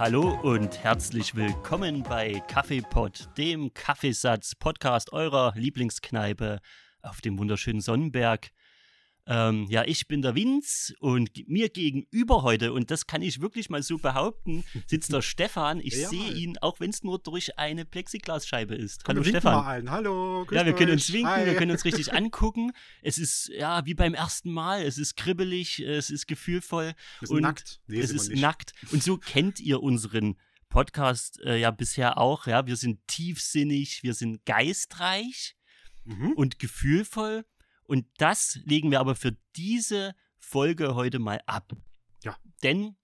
Hallo und herzlich willkommen bei Kaffeepot, dem Kaffeesatz-Podcast eurer Lieblingskneipe auf dem wunderschönen Sonnenberg. Ähm, ja, ich bin der Vince und mir gegenüber heute, und das kann ich wirklich mal so behaupten, sitzt der Stefan. Ich Ja, sehe ihn, auch wenn es nur durch eine Plexiglasscheibe ist. Komm, Hallo Stefan. Mal allen. Hallo, grüßt Ja, wir können euch. uns winken, Hi. wir können uns richtig angucken. Es ist ja wie beim ersten Mal. Es ist kribbelig, es ist gefühlvoll. Sind und nackt. Nee, es ist nicht. nackt. Und so kennt ihr unseren Podcast äh, ja bisher auch. Ja, wir sind tiefsinnig, wir sind geistreich Mhm. und gefühlvoll. Und das legen wir aber für diese Folge heute mal ab. Ja. Denn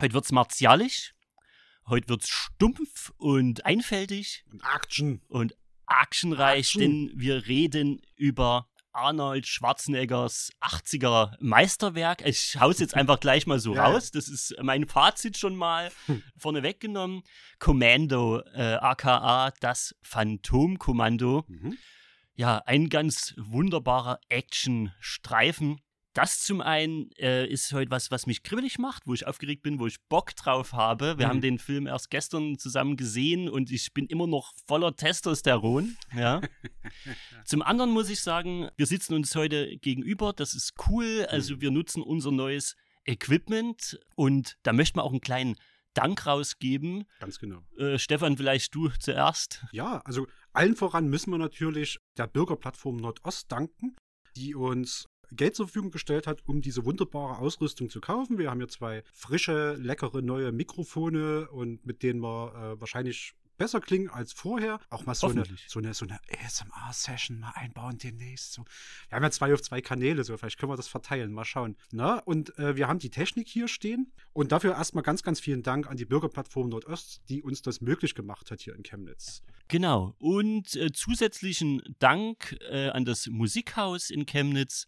heute wird's martialisch, heute wird's stumpf und einfältig Und Action. und actionreich, Action. denn wir reden über Arnold Schwarzeneggers 80er Meisterwerk. Ich hau's jetzt einfach gleich mal so Ja, ja. raus. Das ist mein Fazit schon mal Hm. vorne weggenommen. Commando, äh, aka das Phantomkommando. Mhm. Ja, ein ganz wunderbarer Action-Streifen. Das zum einen äh, ist heute was, was mich kribbelig macht, wo ich aufgeregt bin, wo ich Bock drauf habe. Wir Mhm. haben den Film erst gestern zusammen gesehen und ich bin immer noch voller Testosteron. Ja. zum anderen muss ich sagen, wir sitzen uns heute gegenüber. Das ist cool. Also wir nutzen unser neues Equipment und da möchten wir auch einen kleinen Dank rausgeben. Ganz genau. Äh, Stefan, vielleicht du zuerst. Ja, also allen voran müssen wir natürlich der Bürgerplattform Nordost danken, die uns Geld zur Verfügung gestellt hat, um diese wunderbare Ausrüstung zu kaufen. Wir haben hier zwei frische, leckere neue Mikrofone und mit denen wir äh, wahrscheinlich besser klingen als vorher. Auch mal so eine, so eine, so eine ASMR-Session mal einbauen demnächst. So. Wir haben ja zwei auf zwei Kanäle, so vielleicht können wir das verteilen. Mal schauen. Na, und äh, wir haben die Technik hier stehen. Und dafür erstmal ganz, ganz vielen Dank an die Bürgerplattform Nordost, die uns das möglich gemacht hat hier in Chemnitz. Genau. Und äh, zusätzlichen Dank äh, an das Musikhaus in Chemnitz.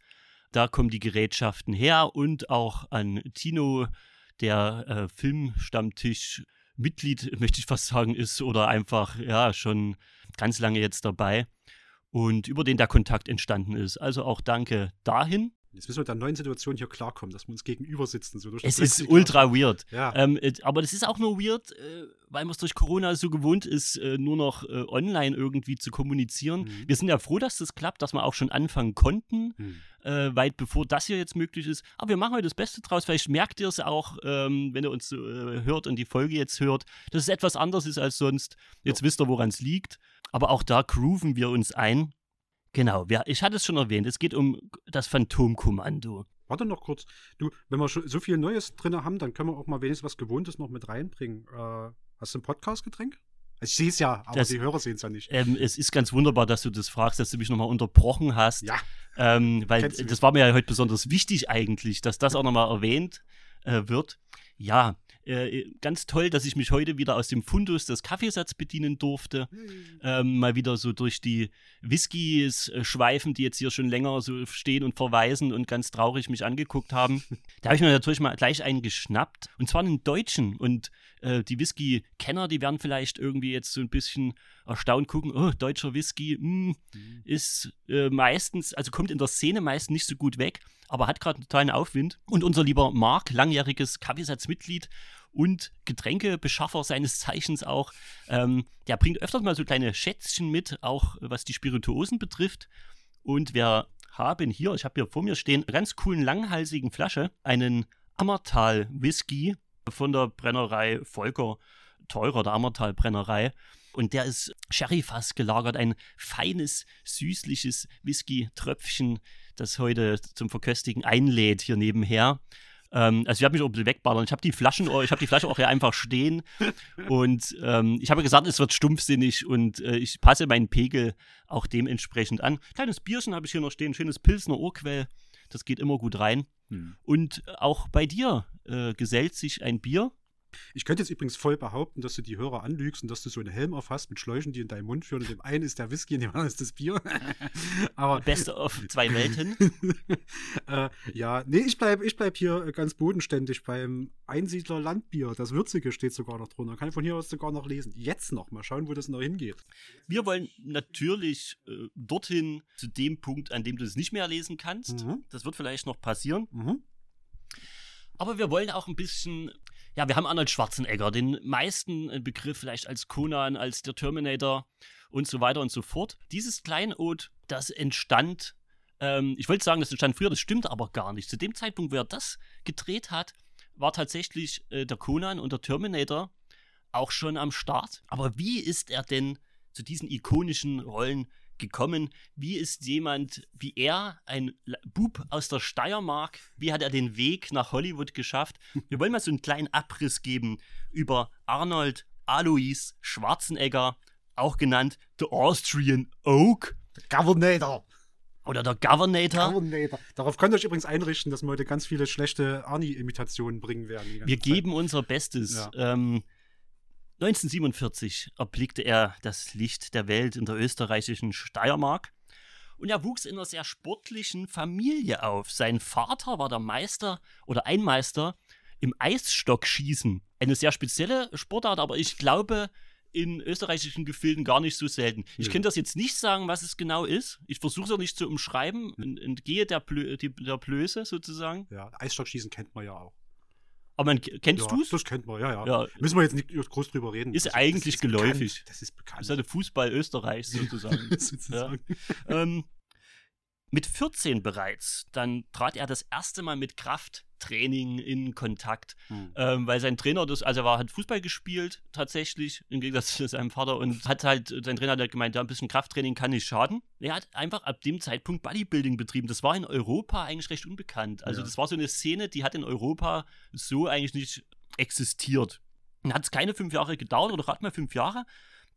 Da kommen die Gerätschaften her und auch an Tino, der äh, Filmstammtisch Mitglied, möchte ich fast sagen, ist oder einfach ja schon ganz lange jetzt dabei und über den der Kontakt entstanden ist. Also auch danke dahin. Jetzt müssen wir mit der neuen Situation hier klarkommen, dass wir uns gegenüber sitzen. So Es ist ultra weird. Ja. Ähm, äh, aber das ist auch nur weird, äh, weil man es durch Corona so gewohnt ist, äh, nur noch äh, online irgendwie zu kommunizieren. Mhm. Wir sind ja froh, dass das klappt, dass wir auch schon anfangen konnten, Hm. äh, weit bevor das hier jetzt möglich ist. Aber wir machen heute das Beste draus. Vielleicht merkt ihr es auch, ähm, wenn ihr uns äh, hört und die Folge jetzt hört, dass es etwas anders ist als sonst. Jetzt wisst ihr, woran es liegt. Aber auch da grooven wir uns ein. Genau, wir, ich hatte es schon erwähnt, es geht um das Phantomkommando. Warte noch kurz. Du, wenn wir schon so viel Neues drin haben, dann können wir auch mal wenigstens was Gewohntes noch mit reinbringen. Äh, hast du ein Podcast-Getränk? Also ich sehe es ja, aber Das- die Hörer sehen es ja nicht. Ähm, es ist ganz wunderbar, dass du das fragst, dass du mich nochmal unterbrochen hast. Ja, Ähm, weil das war mir ja heute besonders wichtig eigentlich, dass das auch nochmal erwähnt äh, wird. Ja, äh, ganz toll, dass ich mich heute wieder aus dem Fundus des Kaffeesatz bedienen durfte. Ähm, mal wieder so durch die Whiskys äh, schweifen, die jetzt hier schon länger so stehen und verweisen und ganz traurig mich angeguckt haben. Da habe ich mir natürlich mal gleich einen geschnappt. Und zwar einen deutschen. Und äh, die Whisky-Kenner, die werden vielleicht irgendwie jetzt so ein bisschen erstaunt gucken, oh, deutscher Whisky, mh, ist äh, meistens, also kommt in der Szene meist nicht so gut weg, aber hat gerade einen totalen Aufwind. Und unser lieber Marc, langjähriges Kaffeesatzmitglied und Getränkebeschaffer seines Zeichens auch, ähm, der bringt öfters mal so kleine Schätzchen mit, auch was die Spirituosen betrifft. Und wir haben hier, ich habe hier vor mir stehen, ganz coolen langhalsigen Flasche, einen Ammertal Whisky von der Brennerei Volker Teurer, der Ammertal Brennerei. Und der ist Sherryfass gelagert, ein feines, süßliches Whisky-Tröpfchen, das heute zum Verköstigen einlädt hier nebenher. Ähm, also ich habe mich auch ein bisschen wegballern. Ich habe die Flaschen, ich habe die Flasche auch hier einfach stehen. Und ähm, ich habe gesagt, es wird stumpfsinnig und äh, ich passe meinen Pegel auch dementsprechend an. Kleines Bierchen habe ich hier noch stehen, schönes Pilsner Urquell. Das geht immer gut rein. Hm. Und auch bei dir äh, gesellt sich ein Bier. Ich könnte jetzt übrigens voll behaupten, dass du die Hörer anlügst und dass du so einen Helm aufhast mit Schläuchen, die in deinen Mund führen. Und dem einen ist der Whisky und dem anderen ist das Bier. Aber Beste auf zwei Welten. äh, ja, nee, ich bleib, ich bleib hier äh, ganz bodenständig beim Einsiedler Landbier. Das Würzige steht sogar noch drunter. Kann ich von hier aus sogar noch lesen. Jetzt noch mal schauen, wo das noch hingeht. Wir wollen natürlich äh, dorthin zu dem Punkt, an dem du es nicht mehr lesen kannst. Mhm. Das wird vielleicht noch passieren. Mhm. Aber wir wollen auch ein bisschen ja, wir haben Arnold Schwarzenegger, den meisten äh, Begriff vielleicht als Conan, als der Terminator und so weiter und so fort. Dieses Kleinod, das entstand, ähm, ich wollte sagen, das entstand früher, das stimmt aber gar nicht. Zu dem Zeitpunkt, wo er das gedreht hat, war tatsächlich äh, der Conan und der Terminator auch schon am Start. Aber wie ist er denn zu diesen ikonischen Rollen gekommen? Wie ist jemand wie er, ein Bub aus der Steiermark, wie hat er den Weg nach Hollywood geschafft? Wir wollen mal so einen kleinen Abriss geben über Arnold Alois Schwarzenegger, auch genannt The Austrian Oak. Governator. Oder der Governator. Governator. Darauf könnt ihr euch übrigens einrichten, dass wir heute ganz viele schlechte Arnie-Imitationen bringen werden. Wir Zeit. geben unser Bestes. Ja. Ähm, 1947 erblickte er das Licht der Welt in der österreichischen Steiermark. Und er wuchs in einer sehr sportlichen Familie auf. Sein Vater war der Meister oder ein Meister im Eisstockschießen. Eine sehr spezielle Sportart, aber ich glaube, in österreichischen Gefilden gar nicht so selten. Ich ja. kann das jetzt nicht sagen, was es genau ist. Ich versuche es auch nicht zu umschreiben, entgehe der, Blö der Blöße sozusagen. Ja, Eisstockschießen kennt man ja auch. Aber man, kennst ja, du es? Das kennt man, ja, ja, ja. Müssen wir jetzt nicht groß drüber reden. Ist das, eigentlich das ist geläufig. Bekannt. Das ist bekannt. Das ist ja der Fußball Österreichs sozusagen. sozusagen. Ja. ähm, mit 14 bereits, dann trat er das erste Mal mit Krafttraining in Kontakt, hm. ähm, weil sein Trainer das, also er war, hat Fußball gespielt tatsächlich, im Gegensatz zu seinem Vater und hat halt, sein Trainer hat halt gemeint, ja, ein bisschen Krafttraining kann nicht schaden. Er hat einfach ab dem Zeitpunkt Bodybuilding betrieben. Das war in Europa eigentlich recht unbekannt. Also ja. das war so eine Szene, die hat in Europa so eigentlich nicht existiert. Und hat es keine fünf Jahre gedauert oder gerade mal fünf Jahre,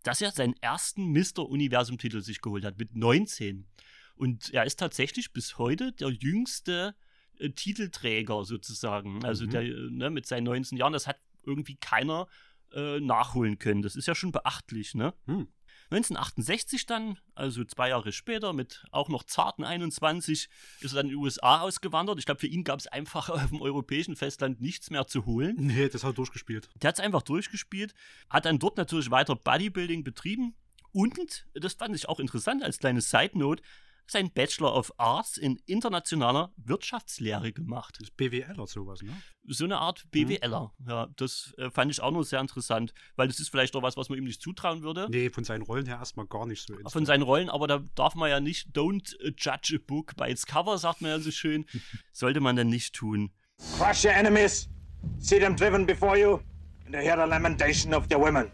dass er seinen ersten Mr. Universum-Titel sich geholt hat mit 19. Und er ist tatsächlich bis heute der jüngste äh, Titelträger sozusagen. Also mhm. der ne, mit seinen 19 Jahren, das hat irgendwie keiner äh, nachholen können. Das ist ja schon beachtlich, ne? Hm. 1968 dann, also zwei Jahre später, mit auch noch zarten 21, ist er dann in die USA ausgewandert. Ich glaube, für ihn gab es einfach auf dem europäischen Festland nichts mehr zu holen. Nee, das hat er durchgespielt. Der hat es einfach durchgespielt, hat dann dort natürlich weiter Bodybuilding betrieben. Und, das fand ich auch interessant als kleine Side Note, sein Bachelor of Arts in internationaler Wirtschaftslehre gemacht. Das ist BWLer sowas, ne? So eine Art BWLer, mhm. ja. Das äh, fand ich auch noch sehr interessant, weil das ist vielleicht auch was, was man ihm nicht zutrauen würde. Nee, von seinen Rollen her erstmal gar nicht so. Von seinen Rollen, aber da darf man ja nicht, don't judge a book by its cover, sagt man ja so schön. Sollte man dann nicht tun. Crush your enemies, see them driven before you, and hear the lamentation of the women.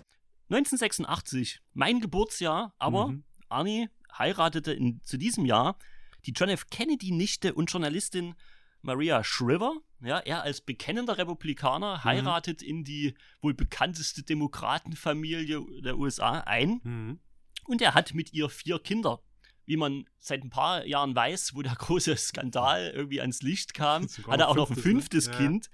1986, mein Geburtsjahr, aber mhm. Arnie, heiratete in, zu diesem Jahr die John F. Kennedy-Nichte und Journalistin Maria Shriver. Ja, er als bekennender Republikaner mhm. heiratet in die wohl bekannteste Demokratenfamilie der USA ein. Mhm. Und er hat mit ihr vier Kinder. Wie man seit ein paar Jahren weiß, wo der große Skandal irgendwie ans Licht kam, hat er auch noch ein fünftes ne? Kind.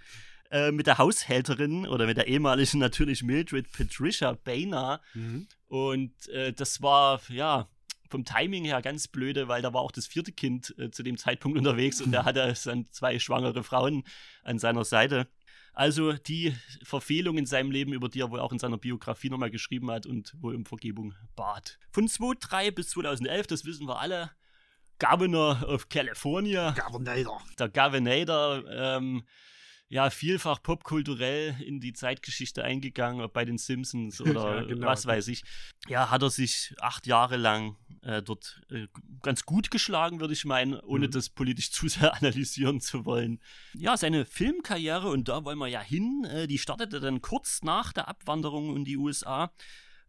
Äh, mit der Haushälterin oder mit der ehemaligen natürlich Mildred Patricia Boehner. Mhm. Und äh, das war, ja, vom Timing her ganz blöde, weil da war auch das vierte Kind äh, zu dem Zeitpunkt unterwegs und da hatte dann zwei schwangere Frauen an seiner Seite. Also die Verfehlung in seinem Leben, über die er wohl auch in seiner Biografie nochmal geschrieben hat und wohl um Vergebung bat. Von 2003 bis 2011, das wissen wir alle, Governor of California. Governator. Der Governator. Ähm, ja vielfach popkulturell in die Zeitgeschichte eingegangen, ob bei den Simpsons oder ja, genau. was weiß ich. Ja, hat er sich acht Jahre lang äh, dort äh, ganz gut geschlagen, würde ich meinen, ohne mhm. das politisch zu sehr analysieren zu wollen. Ja, seine Filmkarriere, und da wollen wir ja hin, äh, die startete dann kurz nach der Abwanderung in die USA.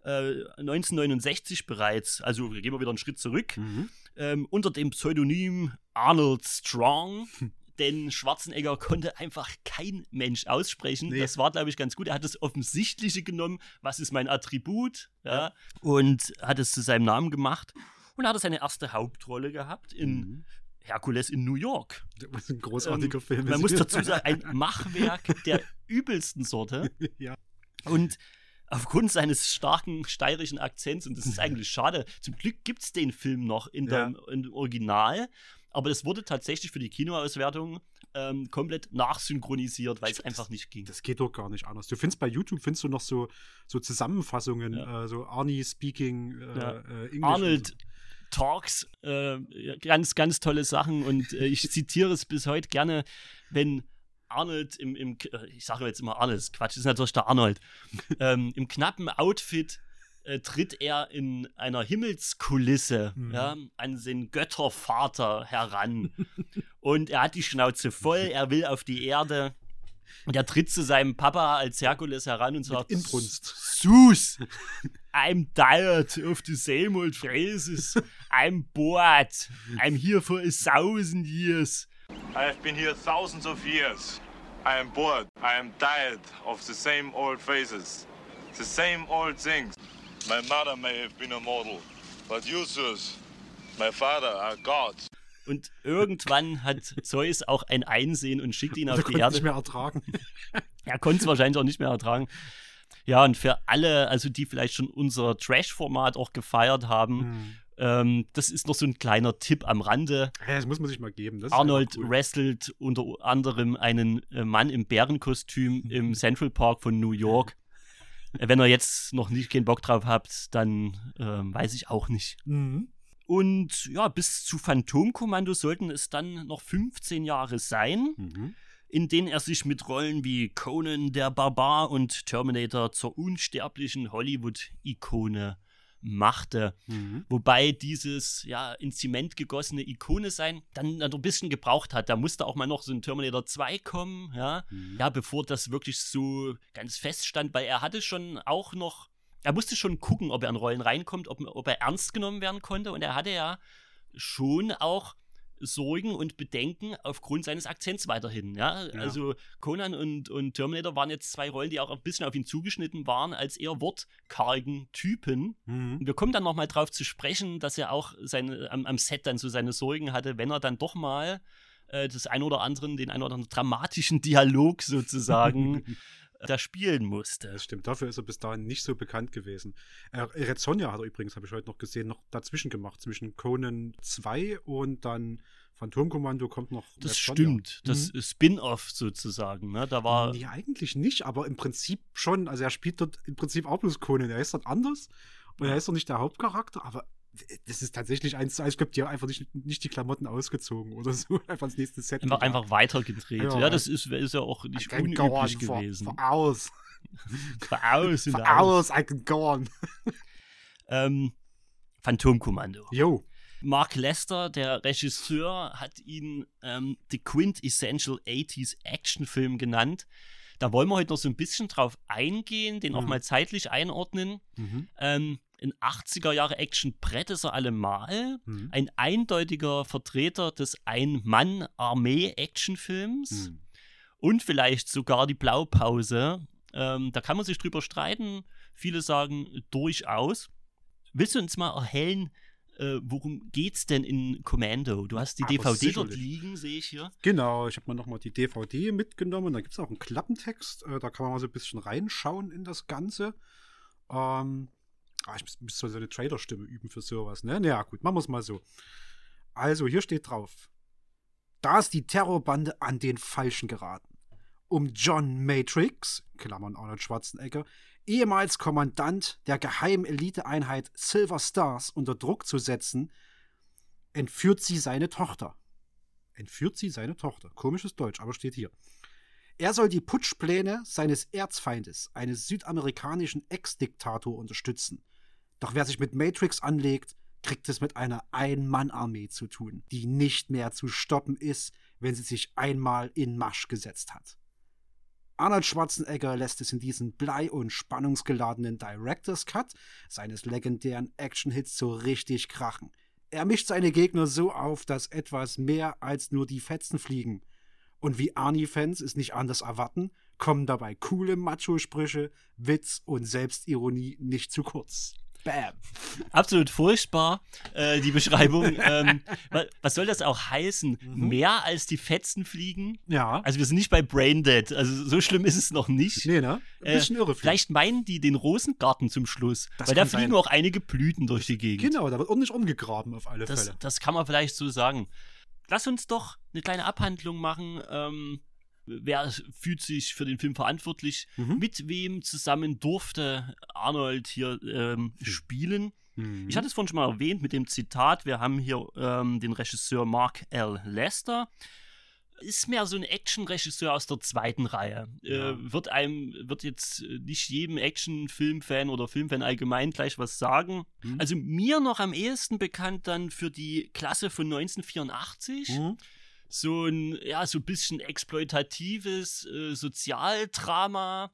1969 äh, bereits, also gehen wir wieder einen Schritt zurück, mhm. ähm, unter dem Pseudonym Arnold Strong denn Schwarzenegger konnte einfach kein Mensch aussprechen. Nee. Das war, glaube ich, ganz gut. Er hat das Offensichtliche genommen, was ist mein Attribut, ja, ja. und hat es zu seinem Namen gemacht. Und er hat seine erste Hauptrolle gehabt in mhm. Herkules in New York. Das ist ein großartiger ähm, Film. Man muss dazu sagen, ein Machwerk der übelsten Sorte. ja. Und aufgrund seines starken steirischen Akzents, und das ist eigentlich schade, zum Glück gibt es den Film noch in, ja. dem Original aber das wurde tatsächlich für die Kinoauswertung ähm, komplett nachsynchronisiert, weil es einfach nicht ging. Das geht doch gar nicht anders. Du findest bei YouTube findest du noch so, so Zusammenfassungen, ja. äh, so Arnie speaking äh, ja. äh, English. Arnold so. Talks, äh, ganz, ganz tolle Sachen und äh, ich zitiere es bis heute gerne, wenn Arnold im, im äh, ich sage jetzt immer Arnold, Quatsch, das ist natürlich der Arnold, ähm, im knappen Outfit äh, tritt er in einer Himmelskulisse Mhm. ja, an den Göttervater heran. und er hat die Schnauze voll, er will auf die Erde. Und er tritt zu seinem Papa als Herkules heran und sagt: Inbrunst. Sus, I'm tired of the same old phrases. I'm bored. I'm here for a thousand years. I have been here thousands of years. I am bored. I am tired of the same old faces, the same old things. My mother may have been a mortal, but you, Zeus, my father, are gods. Und irgendwann hat Zeus auch ein Einsehen und schickt ihn Der auf die konnte Erde. nicht mehr ertragen. Er konnte es wahrscheinlich auch nicht mehr ertragen. Ja, und für alle, also die vielleicht schon unser Trash-Format auch gefeiert haben, Hm. ähm, das ist noch so ein kleiner Tipp am Rande. Ja, das muss man sich mal geben. Arnold cool. wrestelt unter anderem einen äh, Mann im Bärenkostüm im Central Park von New York. Wenn ihr jetzt noch nicht keinen Bock drauf habt, dann ähm, weiß ich auch nicht. Mhm. Und ja, bis zu Phantomkommando sollten es dann noch 15 Jahre sein, Mhm. in denen er sich mit Rollen wie Conan der Barbar und Terminator zur unsterblichen Hollywood-Ikone machte. Mhm. Wobei dieses ja in Zement gegossene Ikone sein dann ein bisschen gebraucht hat. Da musste auch mal noch so ein Terminator 2 kommen, ja. Mhm. Ja, bevor das wirklich so ganz feststand, weil er hatte schon auch noch, er musste schon gucken, ob er in Rollen reinkommt, ob, ob er ernst genommen werden konnte. Und er hatte ja schon auch Sorgen und Bedenken aufgrund seines Akzents weiterhin. Ja? Ja. Also Conan und, und Terminator waren jetzt zwei Rollen, die auch ein bisschen auf ihn zugeschnitten waren, als eher wortkargen Typen. Mhm. Wir kommen dann nochmal drauf zu sprechen, dass er auch seine, am, am Set dann so seine Sorgen hatte, wenn er dann doch mal äh, das ein oder anderen, den ein oder anderen dramatischen Dialog sozusagen da spielen musste. Das stimmt, dafür ist er bis dahin nicht so bekannt gewesen. Äh, Red Sonja hat er übrigens, habe ich heute noch gesehen, noch dazwischen gemacht. Zwischen Conan 2 und dann Phantomkommando kommt noch. Das Red Sonja. stimmt. Das Mhm. Spin-off sozusagen. Ne? Da war. Nee, eigentlich nicht, aber im Prinzip schon. Also er spielt dort im Prinzip auch bloß Conan. Er ist dort anders und er ist doch nicht der Hauptcharakter, aber das ist tatsächlich eins zu eins. Ich glaube, die haben einfach nicht, nicht die Klamotten ausgezogen oder so. Einfach ins nächste Set. Einfach, einfach weitergedreht. Ja, Ja, das ist, ist ja auch nicht unüblich for- gewesen. For hours. For hours For hours. I can go on. Ähm, Phantomkommando. Yo. Mark Lester, der Regisseur, hat ihn ähm, The Quintessential 80s Actionfilm genannt. Da wollen wir heute noch so ein bisschen drauf eingehen, den auch Mhm. mal zeitlich einordnen. Mhm. Ähm, ein 80er Jahre Action-Brett ist er allemal. Mhm. Ein eindeutiger Vertreter des Ein-Mann-Armee-Actionfilms. Mhm. Und vielleicht sogar die Blaupause. Ähm, da kann man sich drüber streiten. Viele sagen durchaus. Willst du uns mal erhellen, äh, worum geht's denn in Commando? Du hast die Aber DVD dort sicherlich. liegen, sehe ich hier. Genau, ich habe mir nochmal die DVD mitgenommen. Da gibt es auch einen Klappentext. Äh, da kann man mal so ein bisschen reinschauen in das Ganze. Ähm, ah, ich muss so eine Trailer-Stimme üben für sowas, ne? Naja, gut, machen wir es mal so. Also, hier steht drauf. Da ist die Terrorbande an den Falschen geraten. Um John Matrix, Klammern Arnold Schwarzenegger, ehemals Kommandant der geheimen Eliteeinheit Silver Stars unter Druck zu setzen, entführt sie seine Tochter entführt sie seine Tochter. Komisches Deutsch, aber steht hier. Er soll die Putschpläne seines Erzfeindes, eines südamerikanischen Ex-Diktator, unterstützen. Doch wer sich mit Matrix anlegt, kriegt es mit einer Ein-Mann-Armee zu tun, die nicht mehr zu stoppen ist, wenn sie sich einmal in Marsch gesetzt hat. Arnold Schwarzenegger lässt es in diesem blei- und spannungsgeladenen Director's Cut seines legendären Action-Hits so richtig krachen. Er mischt seine Gegner so auf, dass etwas mehr als nur die Fetzen fliegen. Und wie Arnie-Fans es nicht anders erwarten, kommen dabei coole Macho-Sprüche, Witz und Selbstironie nicht zu kurz. Bam. Absolut furchtbar, äh, die Beschreibung. ähm, wa- was soll das auch heißen? Mhm. Mehr als die Fetzen fliegen? Ja. Also wir sind nicht bei Braindead, also so schlimm ist es noch nicht. nee, ne? Ein Äh, bisschen irre. Vielleicht meinen die den Rosengarten zum Schluss, Das weil da fliegen sein. auch einige Blüten durch die Gegend. Genau, da wird ordentlich umgegraben auf alle Das, Fälle. das kann man vielleicht so sagen. Lass uns doch eine kleine Abhandlung machen. Ähm, wer fühlt sich für den Film verantwortlich? Mhm. Mit wem zusammen durfte Arnold hier ähm, spielen? Mhm. Ich hatte es vorhin schon mal erwähnt mit dem Zitat. Wir haben hier ähm, den Regisseur Mark L. Lester. ist mehr so ein Action-Regisseur aus der zweiten Reihe. Ja. Äh, wird einem, wird jetzt äh, nicht jedem Action-Filmfan oder Filmfan allgemein gleich was sagen. Mhm. Also mir noch am ehesten bekannt dann für die Klasse von 1984. So ein, ja, so ein bisschen exploitatives äh, Sozialdrama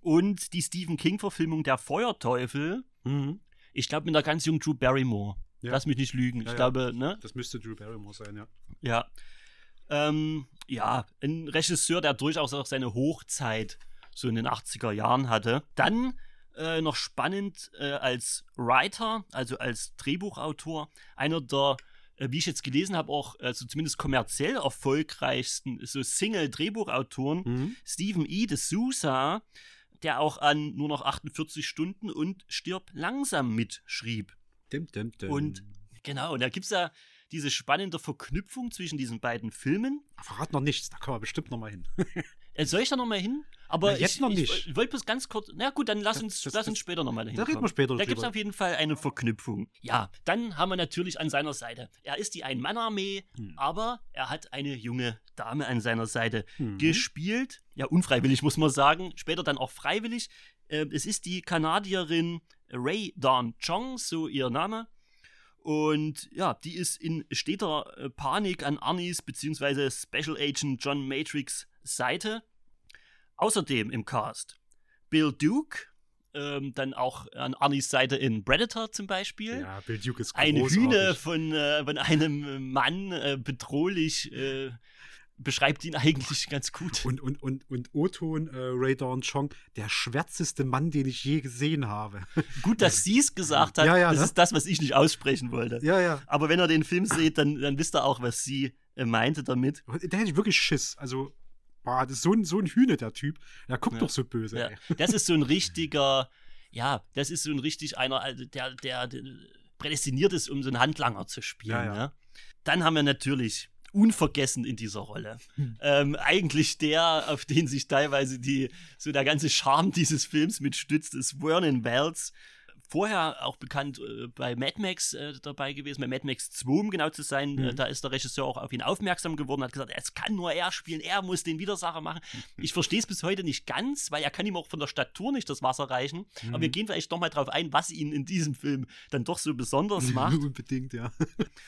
und die Stephen King-Verfilmung Der Feuerteufel. Mhm. Ich glaube mit einer ganz jungen Drew Barrymore. Ja. Lass mich nicht lügen. Ja, ich ja. glaube, ne? Das müsste Drew Barrymore sein, ja. Ja. Ähm, ja, ein Regisseur, der durchaus auch seine Hochzeit so in den 80er Jahren hatte. Dann äh, noch spannend äh, als Writer, also als Drehbuchautor, einer der, äh, wie ich jetzt gelesen habe, auch also zumindest kommerziell erfolgreichsten so Single-Drehbuchautoren, Mhm. Stephen E. de Sousa, der auch an nur noch 48 Stunden und Stirb langsam mitschrieb. Dim, dim, dim. Und- Genau, und da gibt es ja diese spannende Verknüpfung zwischen diesen beiden Filmen. Verrat noch nichts, da kommen wir bestimmt noch mal hin. Äh, soll ich da nochmal hin? Aber Na, jetzt ich, noch ich, nicht. Ich wollte bloß ganz kurz. Na gut, dann lass uns, das- lass das- uns später nochmal dahin. Da reden wir später Da gibt es auf jeden Fall eine Verknüpfung. Ja, dann haben wir natürlich an seiner Seite. Er ist die Ein-Mann-Armee, Hm. aber er hat eine junge Dame an seiner Seite Mhm. gespielt. Ja, unfreiwillig muss man sagen. Später dann auch freiwillig. Äh, es ist die Kanadierin Ray Dawn Chong, so ihr Name. Und ja, die ist in steter äh, Panik an Arnis bzw. Special Agent John Matrix Seite. Außerdem im Cast Bill Duke, ähm, dann auch an Arnis Seite in Predator zum Beispiel. Ja, Bill Duke ist großartig. Hühner von, äh, von einem Mann äh, bedrohlich äh, beschreibt ihn eigentlich ganz gut. Und, und, und, und O-Ton äh, Ray Dawn Chong, der schwärzeste Mann, den ich je gesehen habe. Gut, dass sie es gesagt hat. Ja, ja, das ne? ist das, was ich nicht aussprechen wollte. ja, ja. Aber wenn ihr den Film seht, dann, dann wisst ihr auch, was sie äh, meinte damit. Der hätte ich wirklich Schiss. Also, boah, das ist so ein, so ein Hühner, der Typ. Der guckt Ja. doch so böse. Ja, das ist so ein richtiger, ja, das ist so ein richtig einer, also der, der, der prädestiniert ist, um so einen Handlanger zu spielen. Ja, Dann haben wir natürlich unvergessen in dieser Rolle. Hm. Ähm, eigentlich der, auf den sich teilweise die, so der ganze Charme dieses Films mitstützt, ist Vernon Wells. Vorher auch bekannt äh, bei Mad Max äh, dabei gewesen, bei Mad Max 2, um genau zu sein. Mhm. Äh, da ist der Regisseur auch auf ihn aufmerksam geworden, hat gesagt, es kann nur er spielen, er muss den Widersacher machen. Ich verstehe es bis heute nicht ganz, weil er kann ihm auch von der Statur nicht das Wasser reichen. Aber wir Mhm. gehen vielleicht doch mal drauf ein, was ihn in diesem Film dann doch so besonders macht. Unbedingt, ja.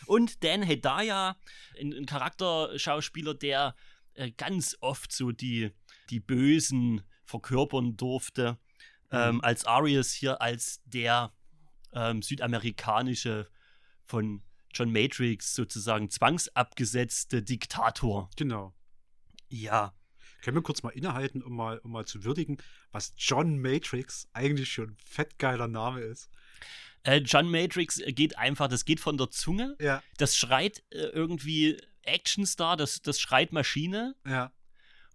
Und Dan Hedaya, ein, ein Charakterschauspieler, der äh, ganz oft so die, die Bösen verkörpern durfte. Ähm, als Arius hier als der ähm, südamerikanische von John Matrix sozusagen zwangsabgesetzte Diktator. Genau. Ja, Können wir kurz mal innehalten, um mal, um mal zu würdigen, was John Matrix eigentlich schon ein fettgeiler Name ist. äh, John Matrix geht einfach, das geht von der Zunge. Ja, Das schreit äh, irgendwie Actionstar, das, das schreit Maschine. ja.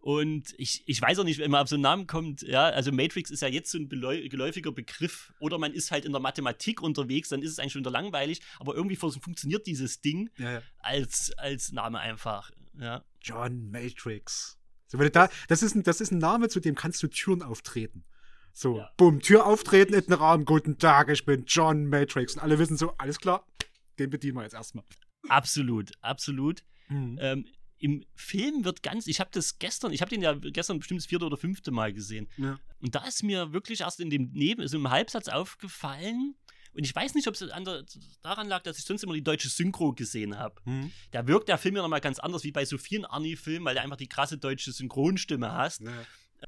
Und ich, ich weiß auch nicht, wenn man auf so einen Namen kommt, ja, also Matrix ist ja jetzt so ein geläufiger Begriff. Oder man ist halt in der Mathematik unterwegs, dann ist es eigentlich schon wieder langweilig, aber irgendwie fun- funktioniert dieses Ding ja, ja. als, als Name einfach. Ja. John Matrix. So, wenn du da, das, ist ein, das ist ein Name, zu dem kannst du Türen auftreten. So, Ja. bumm, Tür auftreten in den Raum, guten Tag, ich bin John Matrix. Und alle wissen so, alles klar, den bedienen wir jetzt erstmal. Absolut, absolut. Mhm. Ähm, Im Film wird ganz, ich habe das gestern, ich habe den ja gestern bestimmt das vierte oder fünfte Mal gesehen. Ja. Und da ist mir wirklich erst in dem Neben, so im Halbsatz aufgefallen. Und ich weiß nicht, ob es daran lag, dass ich sonst immer die deutsche Synchro gesehen habe. Mhm. Da wirkt der Film ja nochmal ganz anders wie bei so vielen Arnie-Filmen, weil du einfach die krasse deutsche Synchronstimme hast. Ja.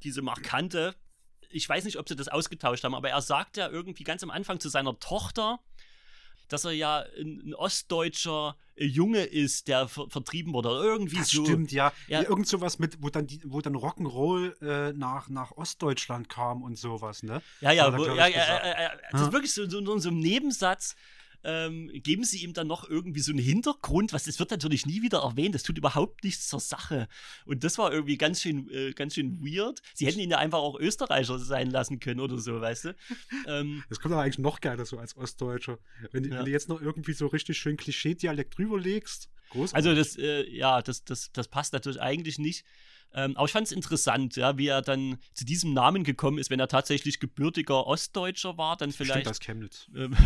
Diese markante. Ich weiß nicht, ob sie das ausgetauscht haben, aber er sagt ja irgendwie ganz am Anfang zu seiner Tochter, dass er ja ein, ein ostdeutscher Junge ist, der ver vertrieben wurde. Irgendwie Das so. stimmt, ja. Ja. ja. Irgend sowas mit, wo dann, die, wo dann Rock'n'Roll äh, nach, nach Ostdeutschland kam und sowas, ne? Ja, ja, wo, ja, ja, ja, das ist wirklich so, so, so, so ein Nebensatz. Ähm, geben sie ihm dann noch irgendwie so einen Hintergrund, was das wird natürlich nie wieder erwähnt, das tut überhaupt nichts zur Sache. Und das war irgendwie ganz schön, äh, ganz schön weird. Sie hätten ihn ja einfach auch Österreicher sein lassen können oder so, weißt du? Ähm, Das kommt aber eigentlich noch geiler so als Ostdeutscher. Wenn, Ja. wenn du jetzt noch irgendwie so richtig schön Klischee-Dialekt drüberlegst. Großartig. also das, äh, ja, das, das, das passt natürlich eigentlich nicht. Ähm, aber ich fand es interessant, ja, wie er dann zu diesem Namen gekommen ist, wenn er tatsächlich gebürtiger Ostdeutscher war, dann Stimmt, vielleicht aus Chemnitz. ähm,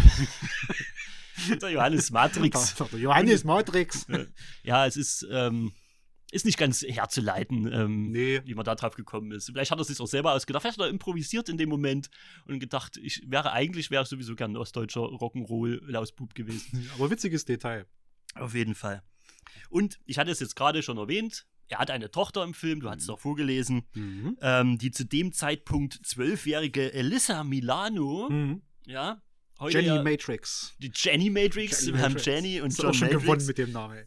der Johannes Matrix. Der Johannes Matrix. Ja, es ist, ähm, ist nicht ganz herzuleiten, ähm, Nee. wie man da drauf gekommen ist. Vielleicht hat er sich auch selber ausgedacht. Vielleicht hat er improvisiert in dem Moment und gedacht, ich wäre eigentlich wäre ich sowieso gern ein ostdeutscher Rock'n'Roll-Lausbub gewesen. Aber witziges Detail. Auf jeden Fall. Und ich hatte es jetzt gerade schon erwähnt, er hat eine Tochter im Film, du hast es auch vorgelesen, Mhm. ähm, die zu dem Zeitpunkt zwölfjährige Elissa Milano, Mhm. ja, heute Jenny ja, Matrix. die Jenny Matrix, Jenny wir haben Matrix. Jenny und Ist John auch schon Matrix gewonnen mit dem Namen.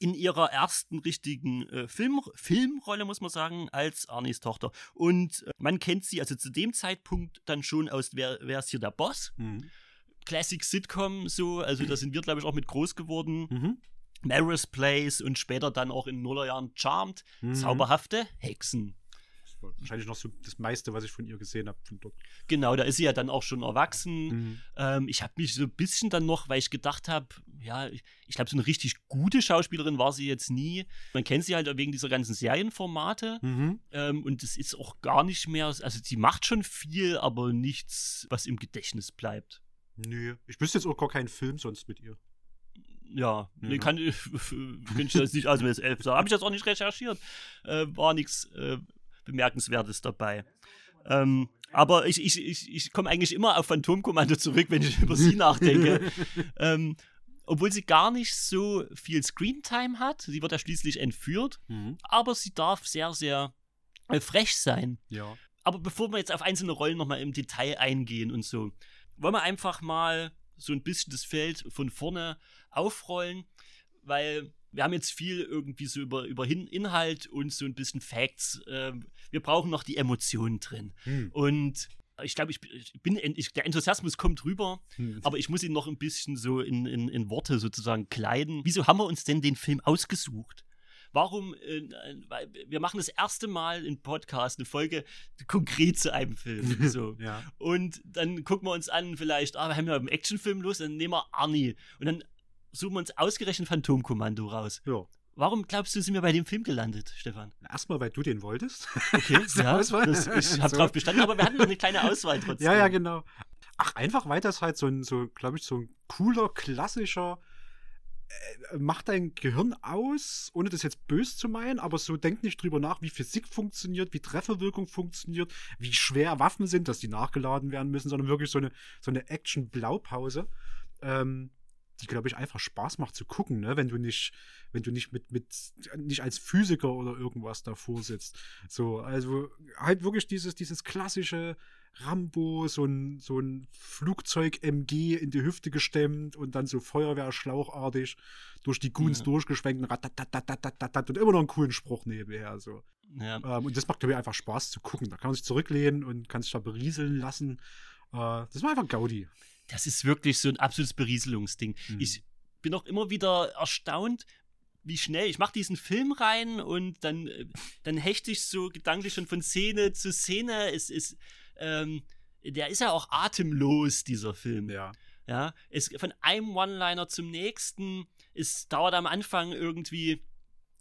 in ihrer ersten richtigen äh, Film, Filmrolle, muss man sagen, als Arnis Tochter. Und äh, man kennt sie also zu dem Zeitpunkt dann schon aus Wer, wer ist hier der Boss? Mhm. Classic Sitcom, so, also da sind wir, glaube ich, auch mit groß geworden. Mhm. Maris Place und später dann auch in Nullerjahren Charmed. Mhm. Zauberhafte Hexen. Das war wahrscheinlich noch so das meiste, was ich von ihr gesehen habe. Von dort. Genau, da ist sie ja dann auch schon erwachsen. Mhm. Ähm, ich habe mich so ein bisschen dann noch, weil ich gedacht habe, ja, ich, ich glaube, so eine richtig gute Schauspielerin war sie jetzt nie. Man kennt sie halt wegen dieser ganzen Serienformate. Mhm. Ähm, und es ist auch gar nicht mehr, also sie macht schon viel, aber nichts, was im Gedächtnis bleibt. Nö. Ich wüsste jetzt auch gar keinen Film sonst mit ihr. Ja, nee, Mhm. kann, kann ich das nicht aus dem S11 sagen. Habe ich das auch nicht recherchiert. Äh, war nichts äh, Bemerkenswertes dabei. Ähm, aber ich, ich, ich, ich komme eigentlich immer auf Phantomkommando zurück, wenn ich über sie nachdenke. ähm, obwohl sie gar nicht so viel Screentime hat. Sie wird ja schließlich entführt. Mhm. Aber sie darf sehr, sehr äh, frech sein. Ja. Aber bevor wir jetzt auf einzelne Rollen nochmal im Detail eingehen und so, wollen wir einfach mal so ein bisschen das Feld von vorne aufrollen, weil wir haben jetzt viel irgendwie so über, über Inhalt und so ein bisschen Facts. Ähm, wir brauchen noch die Emotionen drin. Mhm. Und ich glaube, ich, ich bin, ich, der Enthusiasmus kommt rüber, Mhm. aber ich muss ihn noch ein bisschen so in, in, in Worte sozusagen kleiden. Wieso haben wir uns denn den Film ausgesucht? Warum, äh, weil wir machen das erste Mal im Podcast eine Folge konkret zu einem Film. So. Ja. Und dann gucken wir uns an, vielleicht, ah, wir haben ja einen Actionfilm los, dann nehmen wir Arnie. Und dann suchen wir uns ausgerechnet Phantomkommando raus. ja. Warum glaubst du, sind wir bei dem Film gelandet, Stefan? Erstmal, weil du den wolltest. Okay, ja, Auswahl? das, ich habe So. drauf bestanden, aber wir hatten noch eine kleine Auswahl trotzdem. Ja, ja, genau. Ach, einfach weil das halt so ein, so, glaube ich, so ein cooler, klassischer, macht dein Gehirn aus, ohne das jetzt böse zu meinen, aber so denkt nicht drüber nach, wie Physik funktioniert, wie Trefferwirkung funktioniert, wie schwer Waffen sind, dass die nachgeladen werden müssen, sondern wirklich so eine, so eine Action-Blaupause. Ähm, die, glaube ich, einfach Spaß macht zu gucken, ne? wenn du nicht, wenn du nicht mit, mit, nicht als Physiker oder irgendwas davor sitzt. So, also halt wirklich dieses, dieses klassische Rambo, so ein, so ein Flugzeug-MG in die Hüfte gestemmt und dann so Feuerwehrschlauchartig durch die Goons Ja. durchgeschwenkt ratatatatatatat, und immer noch einen coolen Spruch nebenher. So. Ja. Ähm, und das macht, glaube ich, einfach Spaß zu gucken. Da kann man sich zurücklehnen und kann sich da berieseln lassen. Äh, das war einfach Gaudi. Das ist wirklich so ein absolutes Berieselungsding. Mhm. Ich bin auch immer wieder erstaunt, wie schnell. Ich mache diesen Film rein und dann, äh, dann hechte ich so gedanklich schon von Szene zu Szene. Es ist, ähm, der ist ja auch atemlos, dieser Film. Ja. Ja, es von einem One-Liner zum nächsten. Es dauert am Anfang irgendwie.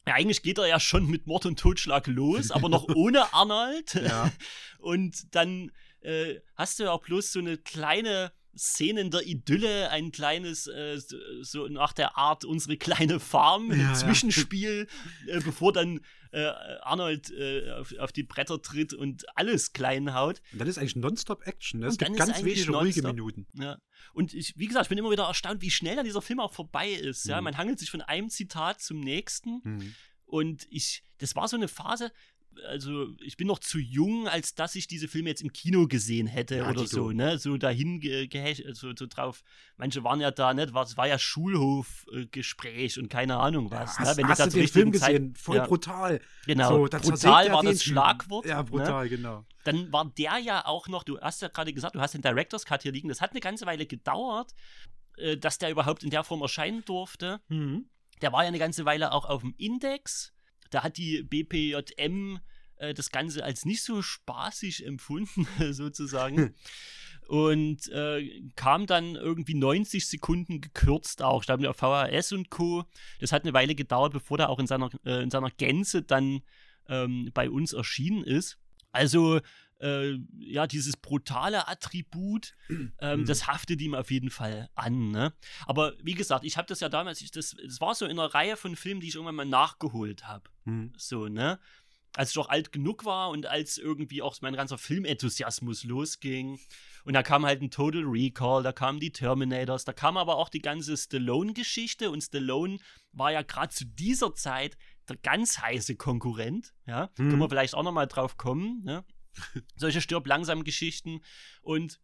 Ja, eigentlich geht er ja schon mit Mord und Totschlag los, aber noch ohne Arnold. Ja. Und dann äh, hast du ja auch bloß so eine kleine Szene in der Idylle, ein kleines, äh, so, nach der Art unsere kleine Farm, Ja, ja. Zwischenspiel, äh, bevor dann äh, Arnold äh, auf, auf die Bretter tritt und alles klein haut. Und dann ist eigentlich Nonstop-Action. Ne? Es gibt ganz wenige ruhige nonstop. Minuten. Ja. Und ich, wie gesagt, ich bin immer wieder erstaunt, wie schnell dann dieser Film auch vorbei ist. Ja, Mhm. man hangelt sich von einem Zitat zum nächsten. Mhm. Und ich, das war so eine Phase, also ich bin noch zu jung, als dass ich diese Filme jetzt im Kino gesehen hätte Ja, oder Dito. so, ne? So dahin ge gehecht, so, so drauf. Manche waren ja da, ne? Es war, ja Schulhofgespräch und keine Ahnung was. hast ne? hast da du zur den Film Zeit- gesehen? Voll ja, brutal. Genau. So, brutal war das. Schlagwort. Ja, Ne? brutal, genau. Dann war der ja auch noch, du hast ja gerade gesagt, du hast den Director's Cut hier liegen. Das hat eine ganze Weile gedauert, äh, dass der überhaupt in der Form erscheinen durfte. Mhm. Der war ja eine ganze Weile auch auf dem Index. Da hat die BPJM äh, das Ganze als nicht so spaßig empfunden, sozusagen. Und äh, kam dann irgendwie 90 Sekunden gekürzt auch. Ich glaube, auf VHS und Co. Das hat eine Weile gedauert, bevor der auch in seiner, äh, in seiner Gänze dann ähm, bei uns erschienen ist. Also äh, ja, dieses brutale Attribut, ähm, Mhm. das haftet ihm auf jeden Fall an. Ne? Aber wie gesagt, ich habe das ja damals, ich, das, das war so in einer Reihe von Filmen, die ich irgendwann mal nachgeholt habe. Hm. So, ne? Als ich auch alt genug war und als irgendwie auch mein ganzer Filmenthusiasmus losging. Und da kam halt ein Total Recall, da kamen die Terminators, da kam aber auch die ganze Stallone-Geschichte und Stallone war ja gerade zu dieser Zeit der ganz heiße Konkurrent, ja. Mhm. Können wir vielleicht auch nochmal drauf kommen, ne? Solche stirb langsam Geschichten. Und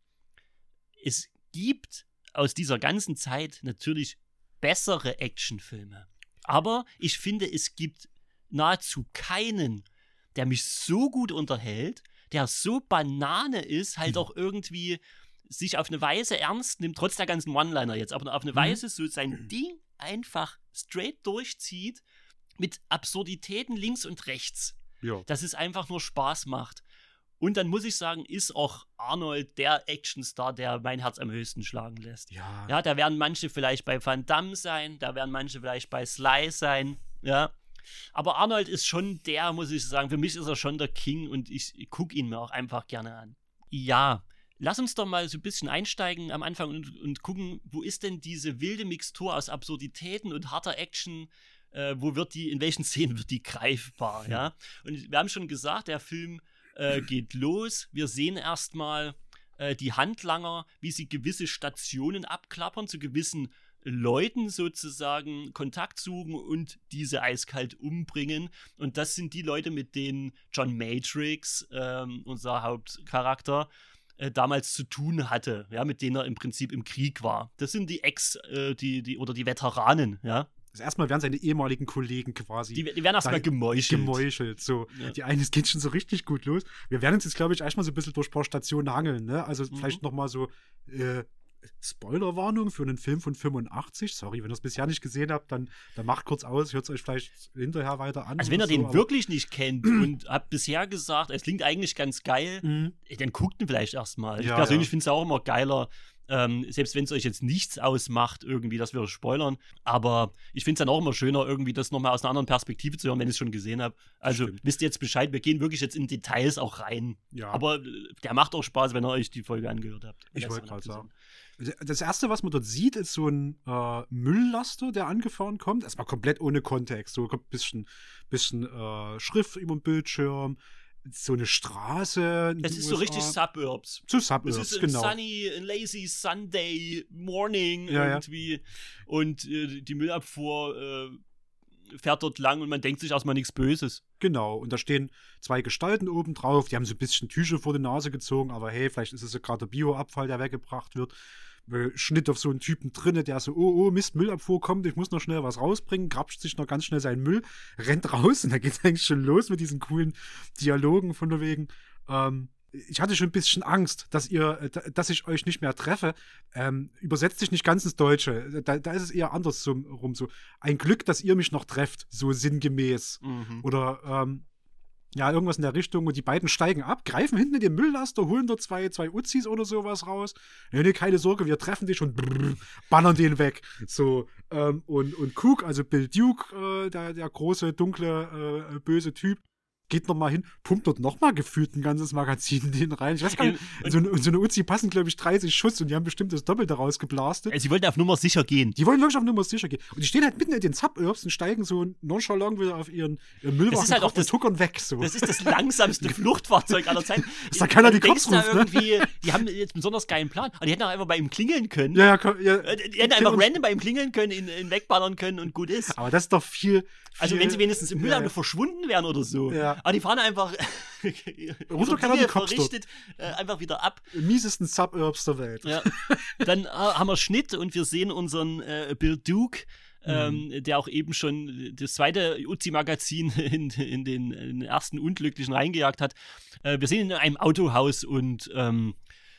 es gibt aus dieser ganzen Zeit natürlich bessere Actionfilme. Aber ich finde, es gibt nahezu keinen, der mich so gut unterhält, der so Banane ist, halt auch irgendwie sich auf eine Weise ernst nimmt, trotz der ganzen One-Liner jetzt, aber auf eine Mhm. Weise so sein Ding einfach straight durchzieht mit Absurditäten links und rechts Ja. dass es einfach nur Spaß macht. Und dann muss ich sagen, ist auch Arnold der Actionstar, der mein Herz am höchsten schlagen lässt. Ja. Ja, da werden manche vielleicht bei Van Damme sein, da werden manche vielleicht bei Sly sein, ja. Aber Arnold ist schon der, muss ich sagen, für mich ist er schon der King und ich, ich gucke ihn mir auch einfach gerne an. Ja, lass uns doch mal so ein bisschen einsteigen am Anfang und, und gucken, wo ist denn diese wilde Mixtur aus Absurditäten und harter Action, äh, wo wird die, in welchen Szenen wird die greifbar, ja? Und wir haben schon gesagt, der Film äh, geht los. Wir sehen erstmal äh, die Handlanger, wie sie gewisse Stationen abklappern, zu gewissen Leuten sozusagen Kontakt suchen und diese eiskalt umbringen. Und das sind die Leute, mit denen John Matrix, ähm, unser Hauptcharakter, äh, damals zu tun hatte, ja, mit denen er im Prinzip im Krieg war. Das sind die Ex, äh, die, die, oder die Veteranen, ja. Also erstmal werden seine ehemaligen Kollegen quasi Die, die werden erstmal gemeuchelt. gemeuchelt. So. Ja. Die eine, es geht schon so richtig gut los. Wir werden uns jetzt, glaube ich, erstmal so ein bisschen durch ein paar Stationen hangeln. Ne? Also Mhm. vielleicht nochmal so äh, Spoilerwarnung für einen Film von 85. Sorry, wenn ihr es bisher nicht gesehen habt, dann, dann macht kurz aus, hört es euch vielleicht hinterher weiter an. Also wenn ihr den so, aber- wirklich nicht kennt und habt bisher gesagt, es klingt eigentlich ganz geil, Mhm. dann guckt ihn vielleicht erstmal. Ich Ja, persönlich ja. finde es auch immer geiler, ähm, selbst wenn es euch jetzt nichts ausmacht, irgendwie, dass wir spoilern. Aber ich finde es dann auch immer schöner, irgendwie das nochmal aus einer anderen Perspektive zu hören, wenn ich es schon gesehen habe. Also Stimmt. wisst ihr jetzt Bescheid, wir gehen wirklich jetzt in Details auch rein. Ja. Aber äh, der macht auch Spaß, wenn ihr euch die Folge angehört habt. Ich wollte gerade sagen. Das erste, was man dort sieht, ist so ein äh, Mülllaster, der angefahren kommt. Erstmal komplett ohne Kontext. So ein bisschen, bisschen äh, Schrift über dem Bildschirm, so eine Straße. Es ist so richtig USA. Suburbs. Zu Es Suburbs, ist ein genau. sunny, lazy Sunday morning Ja, ja. irgendwie. Und äh, die Müllabfuhr äh, fährt dort lang und man denkt sich erstmal nichts Böses. Genau, und da stehen zwei Gestalten oben drauf, die haben so ein bisschen Tücher vor die Nase gezogen, aber hey, vielleicht ist es ja gerade der Bioabfall, der weggebracht wird. Äh, Schnitt auf so einen Typen drinne, der so, oh, oh, Mist, Müllabfuhr kommt, ich muss noch schnell was rausbringen, grapscht sich noch ganz schnell seinen Müll, rennt raus und da geht es eigentlich schon los mit diesen coolen Dialogen von der wegen. Ähm, ich hatte schon ein bisschen Angst, dass ihr, äh, da- dass ich euch nicht mehr treffe. Ähm, übersetzt sich nicht ganz ins Deutsche. Da, da ist es eher anders so, rum so. Ein Glück, dass ihr mich noch trefft, so sinngemäß. Oder ähm, ja, irgendwas in der Richtung. Und die beiden steigen ab, greifen hinten in den Mülllaster, holen dort zwei, zwei Uzis oder sowas raus. Nee, nee, keine Sorge, wir treffen dich und brrr, bannern den weg. So, ähm, und, und Cook, also Bill Duke, äh, der, der große, dunkle, äh, böse Typ, geht nochmal hin, pumpt dort nochmal gefühlt ein ganzes Magazin in den rein. Ich weiß gar nicht, so, eine- so eine Uzi passen, glaube ich, 30 Schuss und die haben bestimmt das Doppelte rausgeblastet. Äh, Sie wollten auf Nummer sicher gehen. Die wollen wirklich auf Nummer sicher gehen. Und die stehen halt mitten in den Suburbs und steigen so nonchalant wieder auf ihren, ihren Müllwagen ist halt auch und das- tuckern weg. So. Das ist das langsamste Fluchtfahrzeug aller Zeiten. Dass da keiner die Cops da ruft, ne? die haben jetzt einen besonders geilen Plan. Aber die hätten auch einfach bei ihm klingeln können. ja, ja, komm, ja. Äh, Die hätten einfach random bei ihm klingeln können, ihn, ihn wegballern können und gut ist. Aber das ist doch viel. viel Also wenn sie wenigstens im Müllauto ja, verschwunden wären oder so. Ja. Aber die fahren einfach die Dinge Cops dort. verrichtet, äh, einfach wieder ab. ja, miesesten Suburbs der Welt. Ja. Dann äh, haben wir Schnitt und wir sehen unseren äh, Bill Duke, ähm, Mhm. der auch eben schon das zweite Uzi-Magazin in, in, den, in den ersten Unglücklichen reingejagt hat. Äh, wir sehen ihn in einem Autohaus und ähm,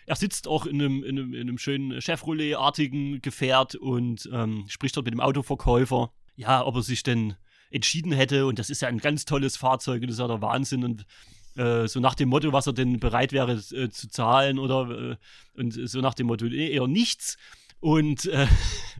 er sitzt auch in einem, in einem, in einem schönen Chevrolet-artigen Gefährt und ähm, spricht dort mit dem Autoverkäufer. Ja, ob er sich denn entschieden hätte und das ist ja ein ganz tolles Fahrzeug und das ist ja der Wahnsinn und äh, so nach dem Motto, was er denn bereit wäre äh, zu zahlen oder äh, und so nach dem Motto, eher nichts. Und äh,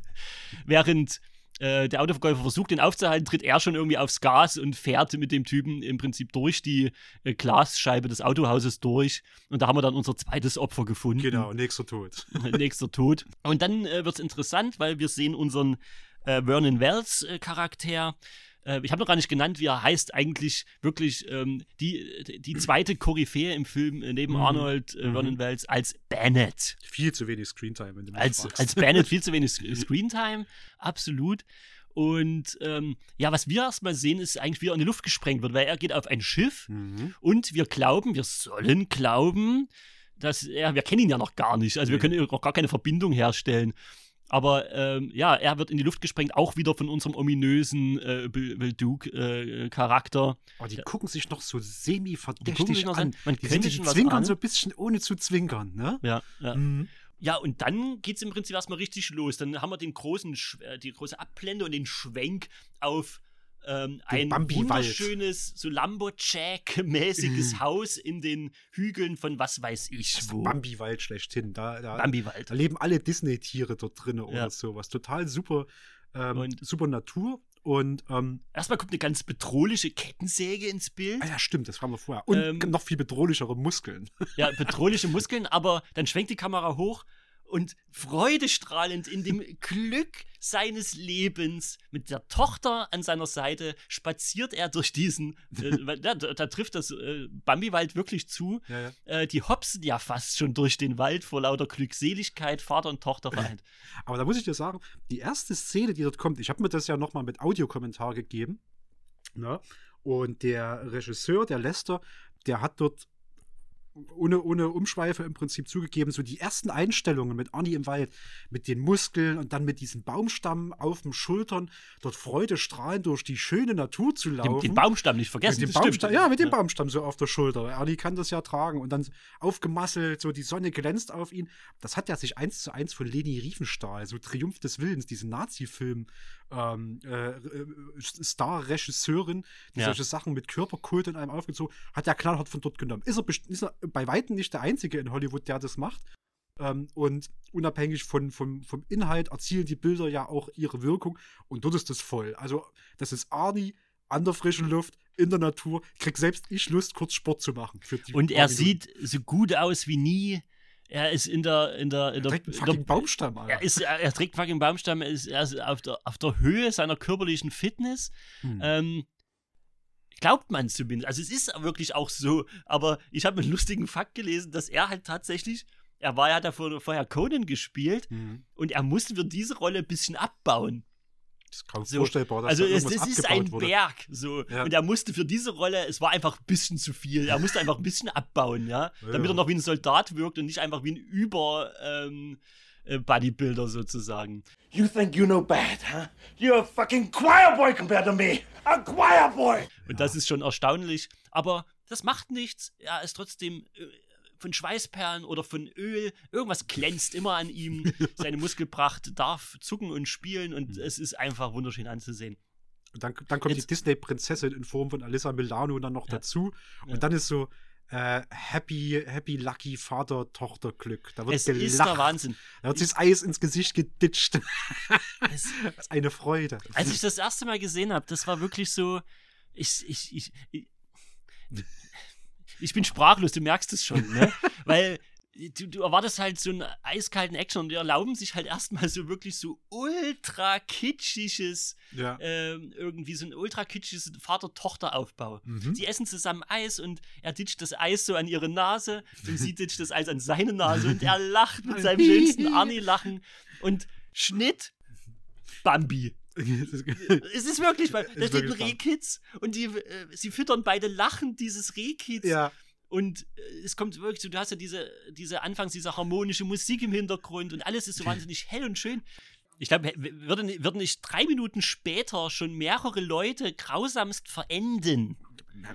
während äh, der Autoverkäufer versucht, den aufzuhalten, tritt er schon irgendwie aufs Gas und fährt mit dem Typen im Prinzip durch die Glasscheibe des Autohauses durch. Und da haben wir dann unser zweites Opfer gefunden. Genau, nächster Tod. nächster Tod. Und dann äh, wird es interessant, weil wir sehen unseren äh, Vernon Wells äh, Charakter. Äh, ich habe noch gar nicht genannt, wie er heißt. Eigentlich wirklich ähm, die, die zweite Koryphäe im Film äh, neben Mhm. Arnold äh, Mhm. Vernon Wells als Bennett. Viel zu wenig Screentime, wenn du mich Als, fragst. als Bennett viel zu wenig Sc- Screentime, absolut. Und ähm, ja, was wir erstmal sehen, ist eigentlich, wie er in die Luft gesprengt wird, weil er geht auf ein Schiff Mhm. und wir glauben, wir sollen glauben, dass er, wir kennen ihn ja noch gar nicht, also wir können auch gar keine Verbindung herstellen. Aber ähm, ja, er wird in die Luft gesprengt, auch wieder von unserem ominösen äh, Duke-Charakter. Aber die Ja. gucken sich noch so Die semi-verdächtig sich noch an. an. Man Die, könnte sind, die schon was zwinkern ahnen. so ein bisschen, ohne zu zwinkern, ne? Ja, ja. Mhm. Ja, und dann geht es im Prinzip erstmal richtig los. Dann haben wir den großen, äh, die große Abblende und den Schwenk auf ähm, ein wunderschönes, so Lumberjack-mäßiges Mhm. Haus in den Hügeln von was weiß ich wo. Bambi-Wald schlechthin. Da, da, Bambi-Wald. da leben alle Disney-Tiere dort drin oder Ja. sowas. Total super, ähm, Und- super Natur. Und, ähm, Erstmal kommt eine ganz bedrohliche Kettensäge ins Bild. ah ja, stimmt, das haben wir vorher. Und Ähm, noch viel bedrohlichere Muskeln. Ja, bedrohliche Muskeln, aber dann schwenkt die Kamera hoch und freudestrahlend in dem Glück seines Lebens mit der Tochter an seiner Seite spaziert er durch diesen, äh, da, da trifft das äh, Bambiwald wirklich zu. Ja, ja. Äh, die hopsen ja fast schon durch den Wald vor lauter Glückseligkeit, Vater und Tochter vereint. Aber da muss ich dir sagen, die erste Szene, die dort kommt, ich habe mir das ja nochmal mit Audiokommentar gegeben. Ne? Und der Regisseur, der Lester, der hat dort ohne, ohne Umschweife im Prinzip zugegeben, so die ersten Einstellungen mit Arnie im Wald, mit den Muskeln und dann mit diesen Baumstamm auf den Schultern, dort freudestrahlend durch die schöne Natur zu Den, laufen. den Baumstamm nicht vergessen. Mit dem. Baumstamm, ja, mit dem Baumstamm so auf der Schulter. Ernie kann das ja tragen und dann aufgemasselt, so die Sonne glänzt auf ihn. Das hat ja sich eins zu eins von Leni Riefenstahl, so Triumph des Willens, diesen Nazi-Film, ähm, äh, äh, Star-Regisseurin, die Ja. solche Sachen mit Körperkult in einem aufgezogen, hat er knallhart von dort genommen. Ist er, ist er bei Weitem nicht der Einzige in Hollywood, der das macht. Ähm, und unabhängig von, vom, vom Inhalt erzielen die Bilder ja auch ihre Wirkung. Und dort ist das voll. Also, das ist Arnie an der frischen Luft, in der Natur. Krieg selbst ich Lust, kurz Sport zu machen. Und er Minuten. sieht so gut aus wie nie. Er ist in der, in der, in der, Direkt einen in fucking der Baumstamm, Alter. Er, ist, er, er trägt fucking Baumstamm, er ist, er ist auf, der, auf der Höhe seiner körperlichen Fitness. Hm. Ähm, glaubt man zumindest. Also es ist wirklich auch so, aber ich habe einen lustigen Fakt gelesen, dass er halt tatsächlich, er war ja davor, vorher Conan gespielt Hm. und er musste für diese Rolle ein bisschen abbauen. Das ist kaum So, vorstellbar, dass Also da es, das ist ein wurde. Berg, so. Ja. Und er musste für diese Rolle, es war einfach ein bisschen zu viel. Er musste einfach ein bisschen abbauen, ja. Ja. Damit er noch wie ein Soldat wirkt und nicht einfach wie ein Über ähm, äh, Bodybuilder sozusagen. You think you know bad, huh? You're a fucking choir boy compared to me. A choir boy. Und das ist schon erstaunlich. Aber das macht nichts. Er ist trotzdem äh, von Schweißperlen oder von Öl. Irgendwas glänzt immer an ihm. Seine Muskelpracht darf zucken und spielen und es ist einfach wunderschön anzusehen. Und dann, dann kommt Jetzt- die Disney-Prinzessin in Form von Alyssa Milano dann noch Ja. dazu. Und Ja. dann ist so äh, happy, happy, lucky Vater-Tochter-Glück. Da wird Es gelacht. ist der Wahnsinn. Da wird sich das Eis ins Gesicht geditscht. Es, das ist eine Freude. als ich das erste Mal gesehen habe, das war wirklich so. Ich, ich, ich, ich, ich bin sprachlos, du merkst es schon, ne? Weil du, du erwartest halt so einen eiskalten Action und die erlauben sich halt erstmal so wirklich so ultra kitschiges, ja. ähm, irgendwie so ein ultra kitschiges Vater-Tochter-Aufbau. Mhm. Sie essen zusammen Eis und er ditcht das Eis so an ihre Nase und sie ditcht das Eis an seine Nase und er lacht mit seinem schönsten Arnie-Lachen und Schnitt Bambi. Es ist wirklich, weil da steht ein. Rehkitz und die, äh, sie füttern beide lachend dieses Rehkitz. ja. Und äh, es kommt wirklich so, du hast ja diese, diese anfangs diese harmonische Musik im Hintergrund und alles ist so wahnsinnig hell und schön. Ich glaube, würden, würden nicht drei Minuten später schon mehrere Leute grausamst verenden.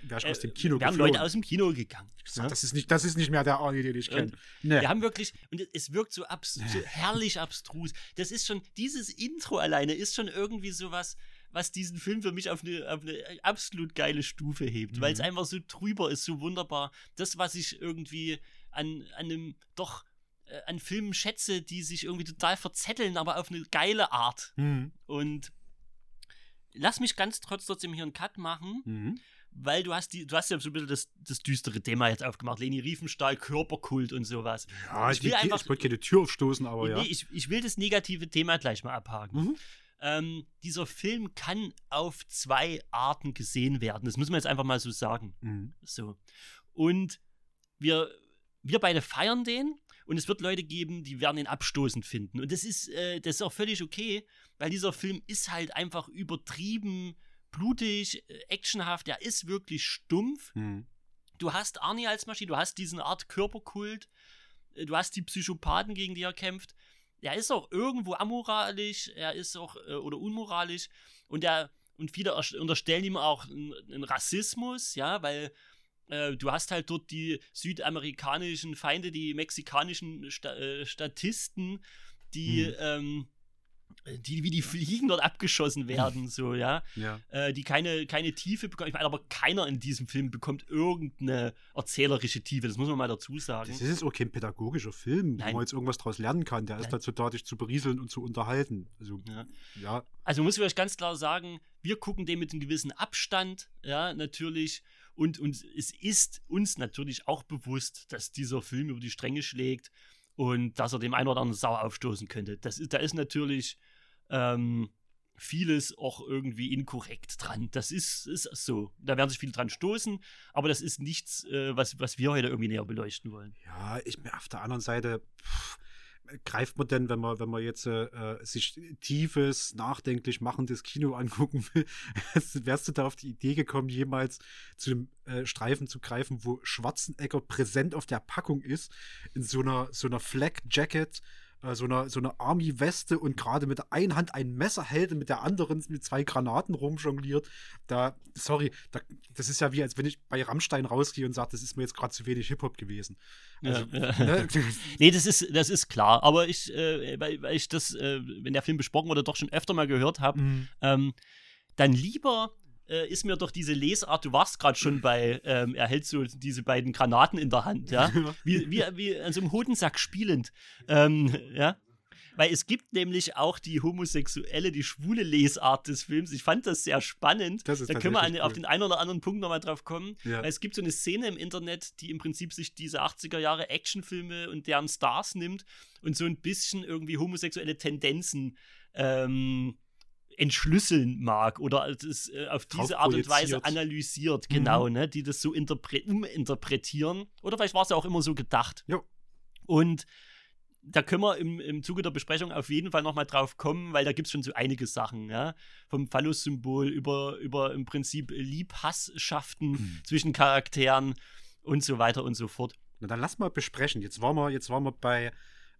Äh, aus dem Kino wären geflogen. Leute aus dem Kino gegangen. Ne? das, ist nicht, das ist nicht mehr der Arnie, den ich kenne. Nee. Wir haben wirklich, und es wirkt so, abs so herrlich abstrus. Das ist schon, dieses Intro alleine ist schon irgendwie sowas, was diesen Film für mich auf eine, auf eine absolut geile Stufe hebt, weil es Mhm. einfach so drüber ist, so wunderbar. Das, was ich irgendwie an, an einem doch äh, an Filmen schätze, die sich irgendwie total verzetteln, aber auf eine geile Art. Hm. Und lass mich ganz trotz trotzdem hier einen Cut machen, Mhm. weil du hast die, du hast ja so ein bisschen das, das düstere Thema jetzt aufgemacht. Leni Riefenstahl, Körperkult und sowas. Ja, Ich will ich, einfach- ich wollte keine Tür aufstoßen, aber nee, ja. ich, ich will das negative Thema gleich mal abhaken. Mhm. Ähm, dieser Film kann auf zwei Arten gesehen werden. Das müssen wir jetzt einfach mal so sagen. Mhm. So. Und wir, wir beide feiern den und es wird Leute geben, die werden ihn abstoßend finden. Und das ist, äh, das ist auch völlig okay, weil dieser Film ist halt einfach übertrieben blutig, äh, actionhaft, der ist wirklich stumpf. Mhm. Du hast Arnie als Maschine, du hast diesen Art Körperkult, äh, du hast die Psychopathen, gegen die er kämpft. Er ist auch irgendwo amoralisch, er ist auch äh, oder unmoralisch und er und viele erst- unterstellen ihm auch einen, einen Rassismus, ja, weil äh, du hast halt dort die südamerikanischen Feinde, die mexikanischen Sta äh, Statisten, die Hm. ähm, die wie die Fliegen dort abgeschossen werden, so, ja Ja. äh, die keine, keine Tiefe bekommen. Ich meine, aber keiner in diesem Film bekommt irgendeine erzählerische Tiefe, das muss man mal dazu sagen. Das ist auch kein pädagogischer Film, Nein. wo man jetzt irgendwas draus lernen kann. Der ist Nein. dazu da, dich zu berieseln und zu unterhalten. Also, Ja. ja. Also muss ich euch ganz klar sagen, wir gucken den mit einem gewissen Abstand, ja, natürlich. Und, und es ist uns natürlich auch bewusst, dass dieser Film über die Stränge schlägt und dass er dem einen oder anderen sauer aufstoßen könnte. Das da ist natürlich ähm, vieles auch irgendwie inkorrekt dran. Das ist, ist so. Da werden sich viele dran stoßen, aber das ist nichts, äh, was, was wir heute irgendwie näher beleuchten wollen. Ja, ich auf der anderen Seite pff, greift man denn, wenn man, wenn man jetzt äh, äh, sich tiefes, nachdenklich machendes Kino angucken will, wärst du da auf die Idee gekommen, jemals zu dem äh, Streifen zu greifen, wo Schwarzenegger präsent auf der Packung ist, in so einer, so einer Flak-Jacket, äh, so einer, so einer Army-Weste und gerade mit der einen Hand ein Messer hält und mit der anderen mit zwei Granaten rumjongliert. Da, sorry, da, das ist ja wie, als wenn ich bei Rammstein rausgehe und sage, das ist mir jetzt gerade zu wenig Hip-Hop gewesen. Also, Ja, ja. ne? Nee, das ist, das ist klar. Aber ich, äh, weil, weil ich das, äh, wenn der Film besprochen wurde, doch schon öfter mal gehört habe, Mhm. ähm, dann lieber äh, ist mir doch diese Lesart, du warst gerade schon bei, ähm, er hält so diese beiden Granaten in der Hand, ja, wie, wie, wie an so einem Hodensack spielend, ähm, ja. Weil es gibt nämlich auch die homosexuelle, die schwule Lesart des Films. Ich fand das sehr spannend. Das da können wir an, tatsächlich auf cool. den einen oder anderen Punkt nochmal drauf kommen. Ja. Weil es gibt so eine Szene im Internet, die im Prinzip sich diese 80er Jahre Actionfilme und deren Stars nimmt und so ein bisschen irgendwie homosexuelle Tendenzen ähm, entschlüsseln mag oder das, äh, auf diese Art und Weise analysiert, Mhm. genau, ne, die das so interpre uminterpretieren. Oder vielleicht war es ja auch immer so gedacht. Jo. Und da können wir im, im Zuge der Besprechung auf jeden Fall nochmal drauf kommen, weil da gibt es schon so einige Sachen, ja. Vom Phallus-Symbol über, über im Prinzip Lieb-Hass-Schaften Mhm. zwischen Charakteren und so weiter und so fort. Na, dann lass mal besprechen. Jetzt waren wir, jetzt waren wir bei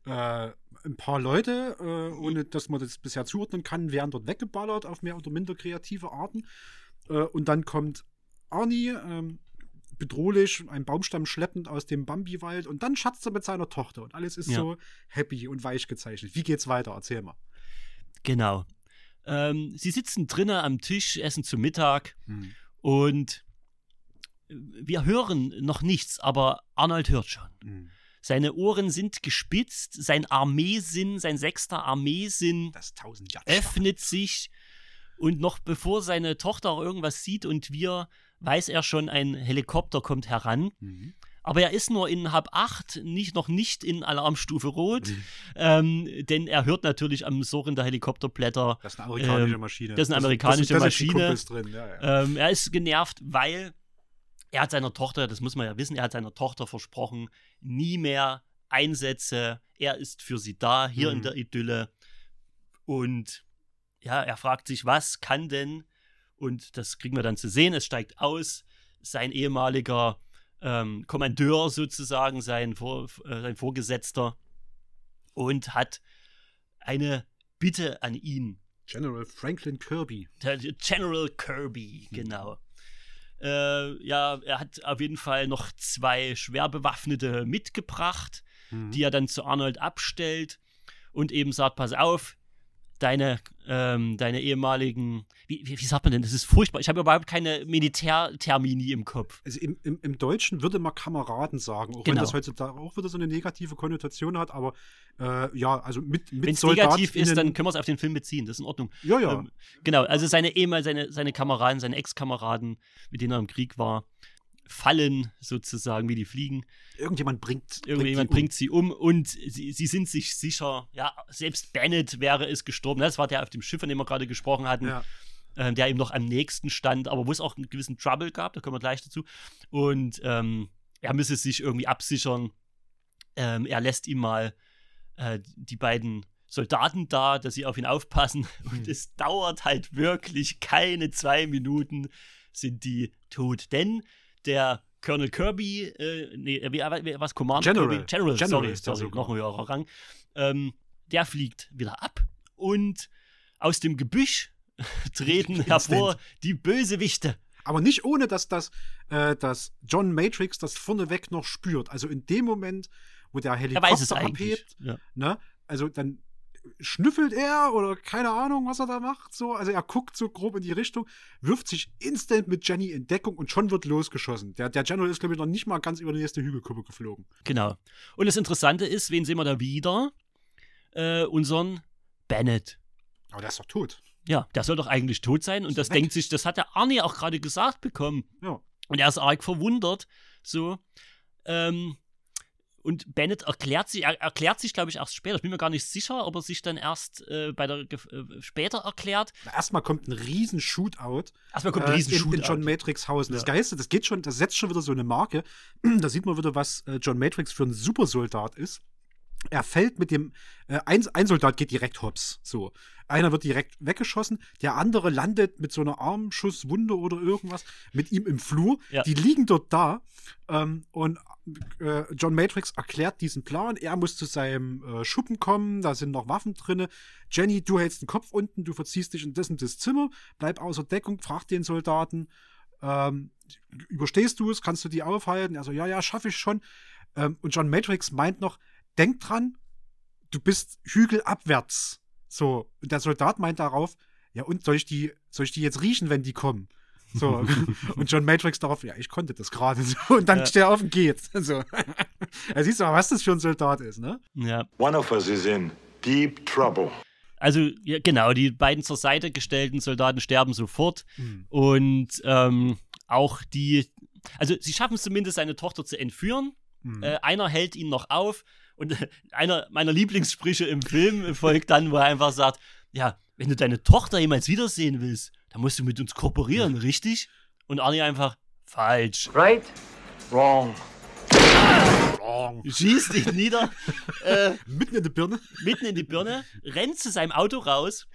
äh, ein paar Leute, äh, ohne dass man das bisher zuordnen kann, werden dort weggeballert auf mehr oder minder kreative Arten. Äh, und dann kommt Arnie, ähm, bedrohlich, einen Baumstamm schleppend aus dem Bambiwald und dann schatzt er mit seiner Tochter und alles ist Ja. so happy und weich gezeichnet. Wie geht's weiter? Erzähl mal. Genau. Ähm, sie sitzen drinnen am Tisch, essen zu Mittag Hm. und wir hören noch nichts, aber Arnold hört schon. Hm. Seine Ohren sind gespitzt, sein Armeesinn, sein sechster Armeesinn Das tausend Jahre. öffnet sich und noch bevor seine Tochter irgendwas sieht und wir, weiß er schon, ein Helikopter kommt heran. Mhm. Aber er ist nur in Hab 8, nicht, noch nicht in Alarmstufe Rot, Mhm. ähm, denn er hört natürlich am Surren der Helikopterblätter. Das ist eine amerikanische Ähm, Maschine. das ist eine amerikanische das, das, das Maschine. Kumpels Drin. Ja, ja. Ähm, er ist genervt, weil er hat seiner Tochter, das muss man ja wissen, er hat seiner Tochter versprochen, nie mehr Einsätze. Er ist für sie da, hier in Mhm. der Idylle. Und ja, er fragt sich, was kann denn, und das kriegen wir dann zu sehen, es steigt aus, sein ehemaliger ähm, Kommandeur sozusagen, sein, Vor, äh, sein Vorgesetzter, und hat eine Bitte an ihn. General Franklin Kirby. General Kirby, genau. Äh, ja, er hat auf jeden Fall noch zwei schwer bewaffnete mitgebracht, Mhm. die er dann zu Arnold abstellt und eben sagt: Pass auf, deine, ähm, deine ehemaligen, wie, wie, sagt man denn, das ist furchtbar. Ich habe überhaupt keine Militärtermini im Kopf. Also im, im, im Deutschen würde man Kameraden sagen, auch wenn Genau. das heutzutage auch wieder so eine negative Konnotation hat, aber äh, ja, also mit, mit Wenn es negativ ist, dann können wir es auf den Film beziehen. Das ist in Ordnung. Ja, ja. Ähm, genau, also seine ehemal, seine, seine Kameraden, seine Ex-Kameraden, mit denen er im Krieg war, fallen sozusagen wie die Fliegen. Irgendjemand bringt. Irgendjemand die um. bringt sie um und sie, sie sind sich sicher, ja, selbst Bennett wäre es gestorben. Das war der auf dem Schiff, von dem wir gerade gesprochen hatten, Ja. ähm, der ihm noch am nächsten stand, aber wo es auch einen gewissen Trouble gab, da kommen wir gleich dazu. Und ähm, er müsse sich irgendwie absichern. Ähm, er lässt ihm mal äh, die beiden Soldaten da, dass sie auf ihn aufpassen. Und Hm. es dauert halt wirklich keine zwei Minuten, sind die tot. Denn der Colonel Kirby, äh, nee, wie, wie, was, Commander General. Kirby? General, General sorry, sorry, sogar. noch ein höherer Rang. Ähm, der fliegt wieder ab und aus dem Gebüsch treten Instant. hervor die Bösewichte. Aber nicht ohne, dass das, äh, dass John Matrix das vorneweg noch spürt. Also in dem Moment, wo der Er Helikopter abhebt, Ja. ne? Also dann schnüffelt er oder keine Ahnung, was er da macht. So. Also er guckt so grob in die Richtung, wirft sich instant mit Jenny in Deckung und schon wird losgeschossen. Der, der General ist, glaube ich, noch nicht mal ganz über die nächste Hügelkuppe geflogen. Genau. Und das Interessante ist, wen sehen wir da wieder? Äh, unseren Bennett. Aber der ist doch tot. Ja, der soll doch eigentlich tot sein. Und das weg. denkt sich, das hat der Arnie auch gerade gesagt bekommen. Ja. Und er ist arg verwundert. So. Ähm, und Bennett erklärt sich, er erklärt sich, glaube ich, erst später. Ich bin mir gar nicht sicher, ob er sich dann erst äh, bei der äh, später erklärt. Erstmal kommt ein riesen Shootout Erstmal kommt ein äh, riesen in, in Shootout. John Matrix Hausen. Das Ja. Geiste, das geht schon, das setzt schon wieder so eine Marke. Da sieht man wieder, was äh, John Matrix für ein Supersoldat ist. Er fällt mit dem, äh, ein, ein Soldat geht direkt hops. So. Einer wird direkt weggeschossen, der andere landet mit so einer Armschusswunde oder irgendwas mit ihm im Flur. Ja. Die liegen dort da ähm, und äh, John Matrix erklärt diesen Plan. Er muss zu seinem äh, Schuppen kommen, da sind noch Waffen drinne. Jenny, du hältst den Kopf unten, du verziehst dich in das und das Zimmer, bleib außer Deckung, frag den Soldaten, ähm, überstehst du es, kannst du die aufhalten? Also, ja, ja, schaffe ich schon. Ähm, und John Matrix meint noch, denk dran, du bist hügelabwärts. So, und der Soldat meint darauf, ja, und soll ich die, soll ich die jetzt riechen, wenn die kommen? So, und John Matrix darauf, ja, ich konnte das gerade so. Und dann Ja. steht er auf und geht. So. Er siehst du mal, was das für ein Soldat ist, ne? ja. One of us is in deep trouble. Also, ja, genau, die beiden zur Seite gestellten Soldaten sterben sofort. Hm. Und ähm, auch die, also sie schaffen es zumindest, seine Tochter zu entführen. Hm. Äh, einer hält ihn noch auf. Und einer meiner Lieblingssprüche im Film folgt dann, wo er einfach sagt: Ja, wenn du deine Tochter jemals wiedersehen willst, dann musst du mit uns kooperieren, richtig? Und Arnie einfach: Falsch. Right? Wrong. Wrong. Schießt ihn nieder, äh, Mitten in die Birne. mitten in die Birne, rennt zu seinem Auto raus,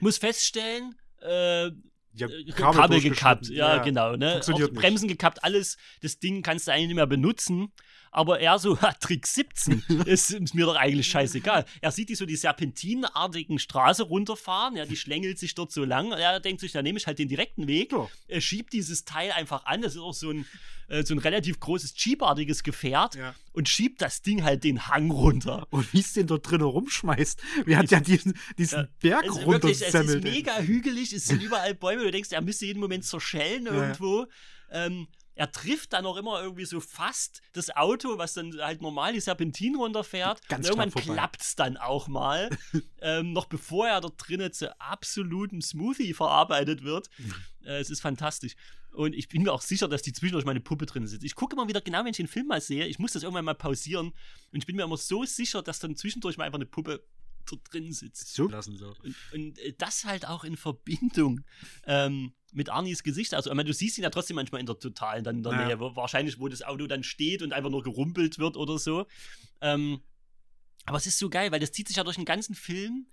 muss feststellen, äh, Ja, äh, Kabel, gekappt, ja, genau. Ne? Bremsen gekappt, alles. Das Ding kannst du eigentlich nicht mehr benutzen. Aber er so, ha, Trick 17, ist, ist mir doch eigentlich scheißegal. Er sieht die so die serpentinartigen Straße runterfahren, ja, die schlängelt sich dort so lang. Er denkt sich, da nehme ich halt den direkten Weg. Ja. Er schiebt dieses Teil einfach an. Das ist auch so ein, äh, so ein relativ großes Jeepartiges Gefährt Ja. und schiebt das Ding halt den Hang runter. Und wie es den dort drinnen rumschmeißt. Wie hat der diesen, diesen Berg Es ist, wirklich, es ist mega hügelig, es sind überall Bäume, du denkst, er müsste jeden Moment zerschellen Ja. irgendwo. Ähm, er trifft dann auch immer irgendwie so fast das Auto, was dann halt normal die Serpentin runterfährt. Ganz Und irgendwann klappt es dann auch mal. ähm, noch bevor er dort drinnen zu absolutem Smoothie verarbeitet wird. Äh, es ist fantastisch. Und ich bin mir auch sicher, dass die zwischendurch meine Puppe drin sitzt. Ich gucke immer wieder, genau wenn ich den Film mal sehe, ich muss das irgendwann mal pausieren. Und ich bin mir immer so sicher, dass dann zwischendurch mal einfach eine Puppe dort drin sitzt. so lassen so. Und, und äh, das halt auch in Verbindung ähm, mit Arnis Gesicht. Also, ich meine, du siehst ihn ja trotzdem manchmal in der totalen dann in der Ja. Nähe, wo, wahrscheinlich, wo das Auto dann steht und einfach nur gerumpelt wird oder so. Ähm, aber es ist so geil, weil das zieht sich ja durch den ganzen Film.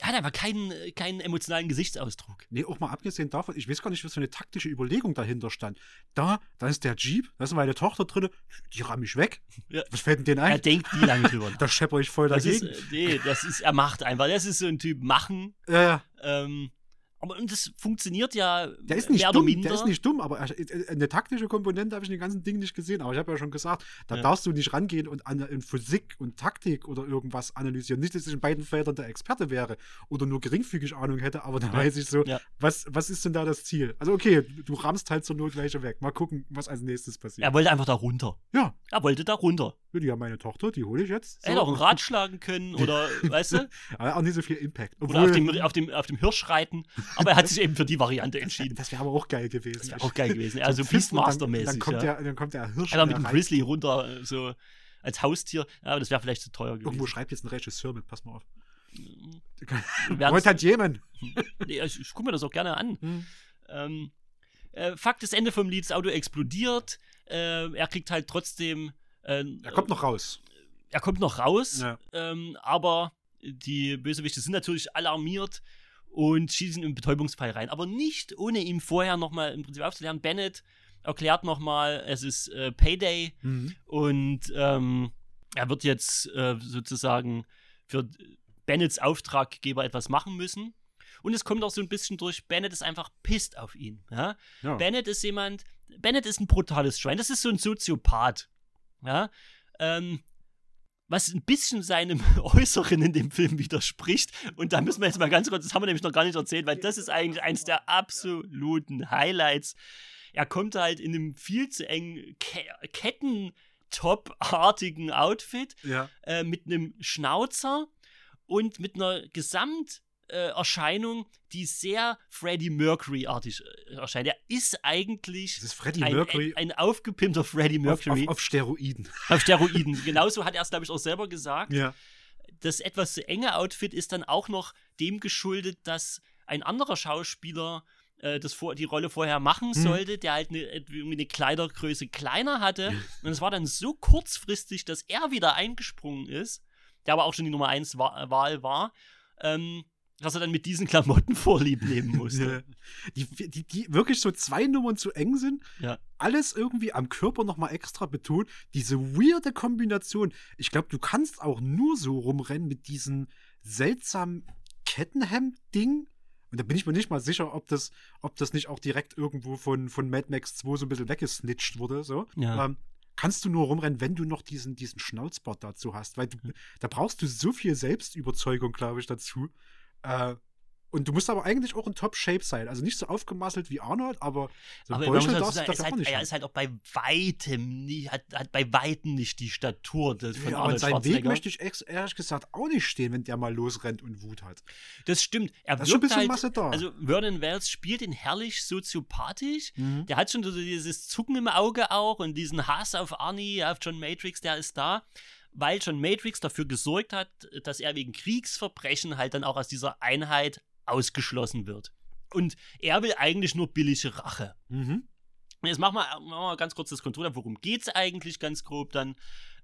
Er hat einfach keinen, äh, keinen emotionalen Gesichtsausdruck. Nee, auch mal abgesehen davon, ich weiß gar nicht, was für eine taktische Überlegung dahinter stand. Da, da ist der Jeep, da ist meine Tochter drin, die ramm ich weg. Ja. Was fällt denn denen Er ein? denkt nie lange drüber nach. Da schepper ich voll Das ist, dagegen. äh, nee, das ist, er macht einfach. Das ist so ein Typ machen. äh, Ähm, Aber und das funktioniert ja Der ist nicht mehr dumm, der ist nicht dumm, aber eine taktische Komponente habe ich in dem ganzen Ding nicht gesehen. Aber ich habe ja schon gesagt, da Ja. darfst du nicht rangehen und an, in Physik und Taktik oder irgendwas analysieren. Nicht, dass ich in beiden Feldern der Experte wäre oder nur geringfügig Ahnung hätte, aber da weiß ich so, Ja. was, was ist denn da das Ziel? Also okay, du rammst halt zur Not weg. Mal gucken, was als nächstes passiert. er wollte einfach da runter. Ja, Er wollte da runter. will ja meine Tochter, die hole ich jetzt. Er hätte auch ein Rad schlagen können oder, weißt du, Aber auch nicht so viel Impact. oder auf dem, auf, dem, auf dem Hirsch reiten. Aber er hat sich eben für die Variante entschieden. das wäre aber auch geil gewesen. Das wäre auch geil gewesen. Also und dann- Beastmaster-mäßig. Dann, kommt ja. der, dann kommt der Hirsch. Einfach mit dem rein- Grizzly runter, äh, so als Haustier. Ja, aber das wäre vielleicht zu teuer Irgendwo gewesen. schreibt jetzt ein Regisseur mit, pass mal auf. Wollt halt jemand. Nee, ich, ich gucke mir das auch gerne an. Hm. Ähm, äh, Fakt ist, Ende vom Lied, das Auto explodiert. Äh, er kriegt halt trotzdem. Äh, Er kommt noch raus. er kommt noch raus, Ja. ähm, aber die Bösewichte sind natürlich alarmiert und schießen im Betäubungsfall rein. Aber nicht ohne ihm vorher nochmal im Prinzip aufzulernen. Bennett erklärt nochmal, es ist äh, Payday Mhm. und ähm, er wird jetzt äh, sozusagen für Bennets Auftraggeber etwas machen müssen. Und es kommt auch so ein bisschen durch, Bennett ist einfach pisst auf ihn. Ja? Ja. Bennett ist jemand, Bennett ist ein brutales Schwein, das ist so ein Soziopath. Ja? Ähm, was ein bisschen seinem Äußeren in dem Film widerspricht. Und da müssen wir jetzt mal ganz kurz, das haben wir nämlich noch gar nicht erzählt, weil das ist eigentlich eins der absoluten Highlights. Er kommt halt in einem viel zu engen Ke Kettentop-artigen Outfit Ja. äh, mit einem Schnauzer und mit einer Gesamterscheinung, äh, Erscheinung, die sehr Freddie Mercury-artig äh, erscheint. Er ist eigentlich Das ist Freddie ein, Mercury ein, ein aufgepimpter Freddie auf, Mercury auf, auf Steroiden. auf Steroiden. Genauso hat er es, glaube ich, auch selber gesagt. Ja. Das etwas zu enge Outfit ist dann auch noch dem geschuldet, dass ein anderer Schauspieler äh, das vor, die Rolle vorher machen Hm. sollte, der halt eine, eine Kleidergröße kleiner hatte. Und es war dann so kurzfristig, dass er wieder eingesprungen ist, der aber auch schon die Nummer 1 Wahl war, ähm, dass er dann mit diesen Klamotten vorlieb nehmen musste. Die, die, die wirklich so zwei Nummern zu eng sind. Ja. Alles irgendwie am Körper nochmal extra betont. Diese weirde Kombination. Ich glaube, du kannst auch nur so rumrennen mit diesem seltsamen Kettenhemd-Ding. Und da bin ich mir nicht mal sicher, ob das, ob das nicht auch direkt irgendwo von, von Mad Max 2 so ein bisschen weggesnitcht wurde. So. Ja. Ähm, kannst du nur rumrennen, wenn du noch diesen, diesen Schnauzbart dazu hast. Weil du, da brauchst du so viel Selbstüberzeugung, glaube ich, dazu. Äh, und du musst aber eigentlich auch in Top-Shape sein. Also nicht so aufgemasselt wie Arnold, aber so Aber Bäuchel darfst du halt, nicht er haben. ist halt auch bei weitem nie, hat, hat bei weitem nicht die Statur des, von Ja, Arnold seinem Weg möchte ich ehrlich gesagt auch nicht stehen, wenn der mal losrennt und Wut hat. Das stimmt. Er Da ist schon ein bisschen halt, Masse da. Also Vernon Wells spielt ihn herrlich soziopathisch. Mhm. Der hat schon so dieses Zucken im Auge auch und diesen Hass auf Arnie, auf John Matrix, der ist da. Weil John Matrix dafür gesorgt hat, dass er wegen Kriegsverbrechen halt dann auch aus dieser Einheit ausgeschlossen wird. Und er will eigentlich nur billige Rache. Mhm. Jetzt machen wir, machen wir mal ganz kurz das Kontrolle. Worum geht es eigentlich ganz grob dann?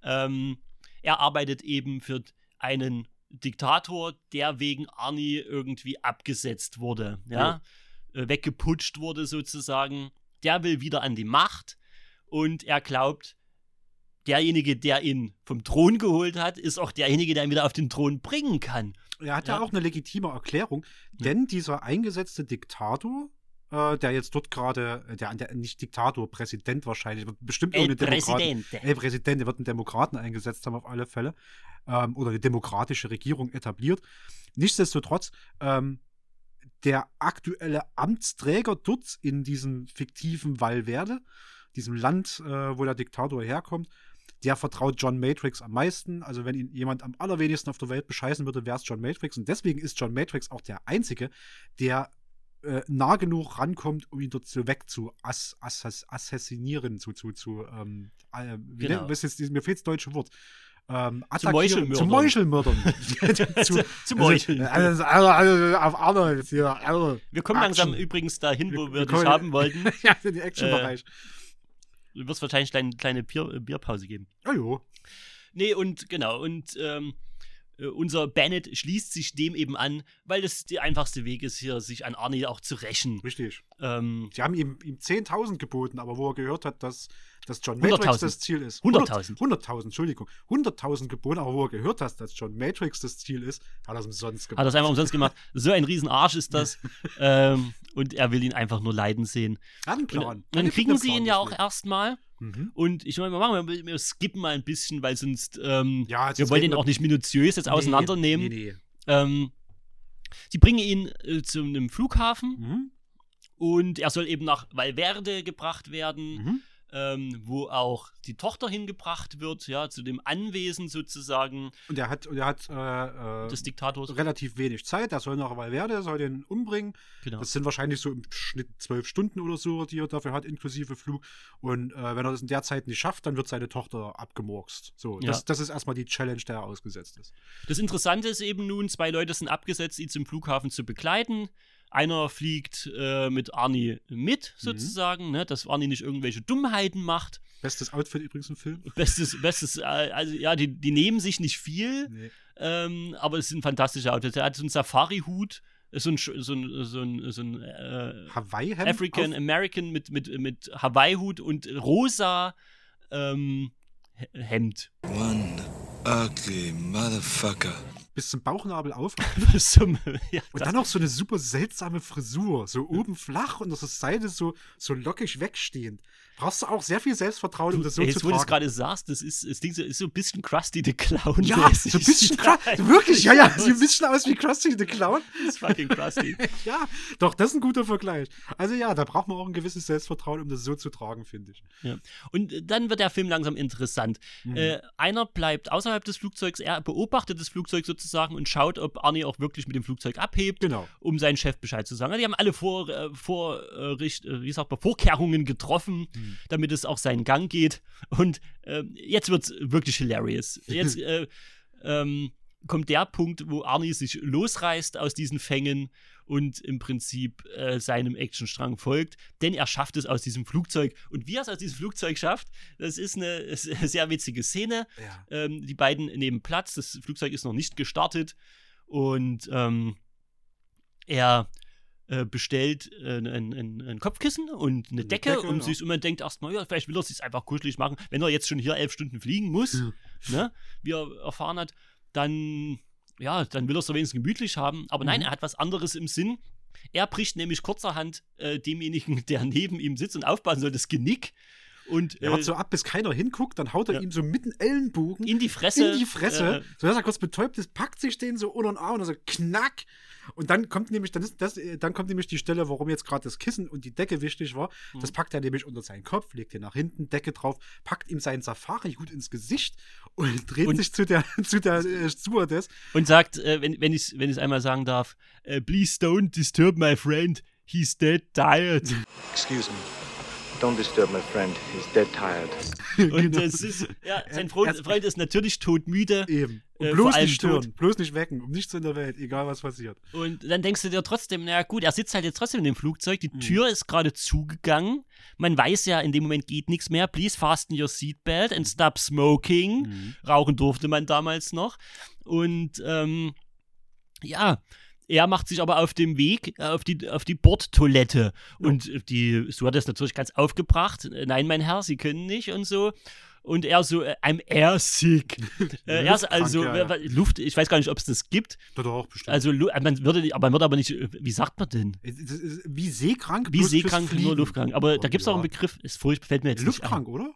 Ähm, er arbeitet eben für einen Diktator, der wegen Arnie irgendwie abgesetzt wurde, ja, äh, weggeputscht wurde sozusagen. Der will wieder an die Macht und er glaubt, derjenige, der ihn vom Thron geholt hat, ist auch derjenige, der ihn wieder auf den Thron bringen kann. Er hat ja. Ja. auch eine legitime Erklärung, denn dieser eingesetzte Diktator, äh, der jetzt dort gerade, äh, der, der nicht Diktator, Präsident wahrscheinlich, wird bestimmt El ohne Demokraten. El Präsident, der wird einen Demokraten eingesetzt haben auf alle Fälle. Ähm, oder eine demokratische Regierung etabliert. Nichtsdestotrotz, ähm, der aktuelle Amtsträger dort in diesem fiktiven Valverde, diesem Land, äh, wo der Diktator herkommt, der vertraut John Matrix am meisten. Also wenn ihn jemand am allerwenigsten auf der Welt bescheißen würde, wäre es John Matrix. Und deswegen ist John Matrix auch der Einzige, der äh, nah genug rankommt, um ihn dort so weg zu ass, ass, assassinieren, zu, zu, zu ähm, äh, wie Genau. was ist, mir fehlt das deutsche Wort. Ähm, Zu attackieren- Zu Meuchelmördern. Meuchelmördern. Zu- zu Meucheln. Also, also, also, auf Arnold hier. Also. Wir kommen Action. langsam übrigens dahin, wo Wir- wir, dich haben wollten. ja, in den Action-Bereich. Du wirst wahrscheinlich eine kleine Bier, äh, Bierpause geben. Ja, jo. Nee, und genau, und ähm, äh, unser Bennett schließt sich dem eben an, weil das der einfachste Weg ist, hier sich an Arnie auch zu rächen. Richtig. Ähm, Sie haben ihm, ihm 10.000 geboten, aber wo er gehört hat, dass, dass John 100.000. Matrix das Ziel ist. 100.000. 100.000, Entschuldigung. 100.000 geboten, aber wo er gehört hat, dass John Matrix das Ziel ist, hat er es umsonst hat gemacht. er es einfach umsonst gemacht. So ein Riesenarsch ist das. ähm, und er will ihn einfach nur leiden sehen. Hat einen Und Plan. dann Er kriegen hat sie ihn ja auch erstmal. Mhm. Und ich meine, wir, machen, wir, wir skippen mal ein bisschen, weil sonst, ähm, Ja, jetzt wir wollen ihn auch nicht minutiös jetzt Nee, auseinandernehmen. Nee, nee. Ähm, sie bringen ihn äh, zu einem Flughafen Mhm. und er soll eben nach Valverde gebracht werden, Mhm. Ähm, wo auch die Tochter hingebracht wird, ja, zu dem Anwesen sozusagen Und er hat, und er hat äh, äh, des Diktators. relativ wenig Zeit. Er soll nach Valverde, soll den umbringen. Genau. Das sind wahrscheinlich so im Schnitt zwölf Stunden oder so, die er dafür hat, inklusive Flug. Und äh, wenn er das in der Zeit nicht schafft, dann wird seine Tochter abgemurkst. So, Ja. das, das ist erstmal die Challenge, der er ausgesetzt ist. Das Interessante ist eben nun, zwei Leute sind abgesetzt, ihn zum Flughafen zu begleiten. Einer fliegt äh, mit Arnie mit, Mhm. sozusagen, ne, dass Arnie nicht irgendwelche Dummheiten macht. Bestes Outfit übrigens im Film. Bestes, bestes, äh, also ja, die, die nehmen sich nicht viel, Nee. ähm, aber es sind fantastische Outfits. Er hat so einen Safari-Hut, so ein, so ein, so ein, so ein äh, Hawaii-Hemd. African American mit, mit, mit Hawaii-Hut und rosa ähm, Hemd. One ugly motherfucker. Bis zum Bauchnabel auf. Zum, ja, Und dann noch so eine super seltsame Frisur. So oben flach und auf der Seite so, so lockig wegstehend. Brauchst du auch sehr viel Selbstvertrauen, um das so Ey, zu jetzt, wo du es tragen. gerade sagst, das ist, Ding so, ist so ein bisschen Krusty the Clown. Ja, so ein bisschen krass. Wirklich, ja, ja, sieht ein bisschen aus wie Krusty the Clown. Das ist fucking Krusty. Ja, doch, das ist ein guter Vergleich. Also ja, da braucht man auch ein gewisses Selbstvertrauen, um das so zu tragen, finde ich. Ja. Und äh, dann wird der Film langsam interessant. Mhm. Äh, einer bleibt außerhalb des Flugzeugs, er beobachtet das Flugzeug sozusagen und schaut, ob Arnie auch wirklich mit dem Flugzeug abhebt, Genau. um seinen Chef Bescheid zu sagen. Die haben alle vor, äh, vor, äh, äh, wie sagt man, Vorkehrungen getroffen, Mhm. damit es auch seinen Gang geht. Und äh, jetzt wird es wirklich hilarious. Jetzt äh, ähm, kommt der Punkt, wo Arnie sich losreißt aus diesen Fängen und im Prinzip äh, seinem Actionstrang folgt, denn er schafft es aus diesem Flugzeug. Und wie er es aus diesem Flugzeug schafft, das ist eine, sehr witzige Szene. Ja. Ähm, die beiden nehmen Platz, das Flugzeug ist noch nicht gestartet und ähm, er äh, bestellt äh, ein, ein, ein Kopfkissen und eine Eine Decke, Decke, um ja. sich und man denkt erstmal, ja, vielleicht will er sich einfach kuschelig machen, wenn er jetzt schon hier elf Stunden fliegen muss, Ja. ne, wie er erfahren hat, dann ja, dann will er es wenigstens gemütlich haben. Aber nein, Mhm. er hat was anderes im Sinn. Er bricht nämlich kurzerhand äh, demjenigen, der neben ihm sitzt und aufpassen soll, das Genick. Und Er äh, so ab, bis keiner hinguckt, dann haut er Ja. ihm so mitten Ellenbogen in die Fresse. in die Fresse, Äh, sodass er kurz betäubt ist, packt sich den so unter den Arm und so knack. Und dann kommt nämlich, dann, ist das, äh, dann kommt nämlich die Stelle, warum jetzt gerade das Kissen und die Decke wichtig war. Mhm. Das packt er nämlich unter seinen Kopf, legt ihn nach hinten, Decke drauf, packt ihm seinen Safari-Hut ins Gesicht und dreht Und- sich zu der, zu der äh, Stewardess. und sagt, äh, wenn, wenn ich es wenn ich's einmal sagen darf, äh, please don't disturb my friend. He's dead tired. Excuse me. Don't disturb my friend. He's dead tired. Und Genau. ist, ja, sein Freund, Freund ist natürlich todmüde. Eben. Und Äh, bloß allem nicht stören, tot. bloß nicht wecken, um nichts in der Welt, egal was passiert. Und dann denkst du dir trotzdem, naja gut, er sitzt halt jetzt trotzdem in dem Flugzeug, Mhm. die Tür ist gerade zugegangen. Man weiß ja, in dem Moment geht nichts mehr. Please fasten your seatbelt Mhm. and stop smoking. Rauchen durfte man damals noch. Und ähm, ja, er macht sich aber auf dem Weg äh, auf die, auf die Bordtoilette. Und die Stewardess natürlich ganz aufgebracht. Äh, Nein, mein Herr, Sie können nicht und so. Und er so, äh, I'm airsick. äh, er ist Luftkrank, also ja, ja. äh, Luft, ich weiß gar nicht, ob es das gibt. Er auch bestimmt. Also man würde, aber man würde aber nicht, äh, wie sagt man denn? Ist wie seekrank, Wie seekrank, nur luftkrank. Aber da gibt es auch Ja. einen Begriff, ist furchtbar, fällt mir jetzt nicht Luftkrank, oder?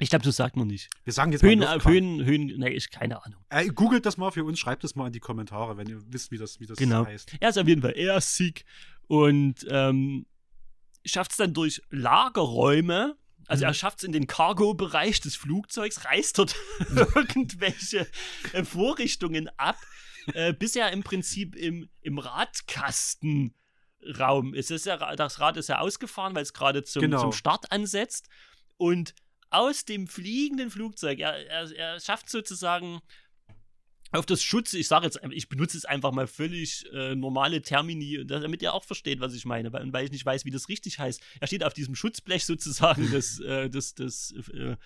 Ich glaube, das sagt man nicht. Wir sagen jetzt Höhen, mal äh, Luftkrank. Höhen, Höhen, nee, ich keine Ahnung. Äh, googelt das mal für uns, schreibt es mal in die Kommentare, wenn ihr wisst, wie das, wie das Genau. heißt. Er ist auf jeden Fall eher sick und ähm, schafft es dann durch Lagerräume. Also Mhm. er schafft es in den Cargo-Bereich des Flugzeugs, reißt dort irgendwelche äh, Vorrichtungen ab, äh, bis er im Prinzip im, im Radkastenraum ist. Es ist ja, das Rad ist ja ausgefahren, weil es gerade zum, Genau. zum Start ansetzt. Und aus dem fliegenden Flugzeug, er, er, er schafft sozusagen auf das Schutz, ich sage jetzt, ich benutze jetzt einfach mal völlig äh, normale Termini, damit ihr auch versteht, was ich meine, weil, weil ich nicht weiß, wie das richtig heißt. Er steht auf diesem Schutzblech sozusagen des, äh, des, des äh,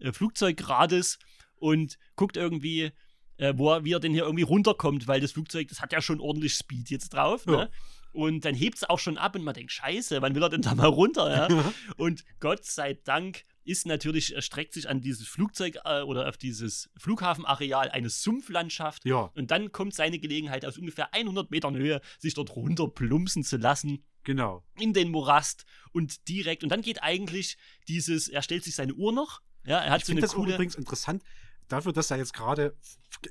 äh, Flugzeugrades und guckt irgendwie äh, wo er, wie er denn hier irgendwie runterkommt, weil das Flugzeug, das hat ja schon ordentlich Speed jetzt drauf. Ja. Ne? Und dann hebt es auch schon ab und man denkt, scheiße, wann will er denn da mal runter? Ja? und Gott sei Dank ist natürlich, erstreckt sich an dieses Flugzeug äh, oder auf dieses Flughafenareal eine Sumpflandschaft. Ja. Und dann kommt seine Gelegenheit, aus ungefähr 100 Metern Höhe sich dort runter plumpsen zu lassen Genau. in den Morast und direkt. Und dann geht eigentlich dieses, er stellt sich seine Uhr noch. Ja, er hat Ich so eine das coole. übrigens interessant, dafür, dass er jetzt gerade,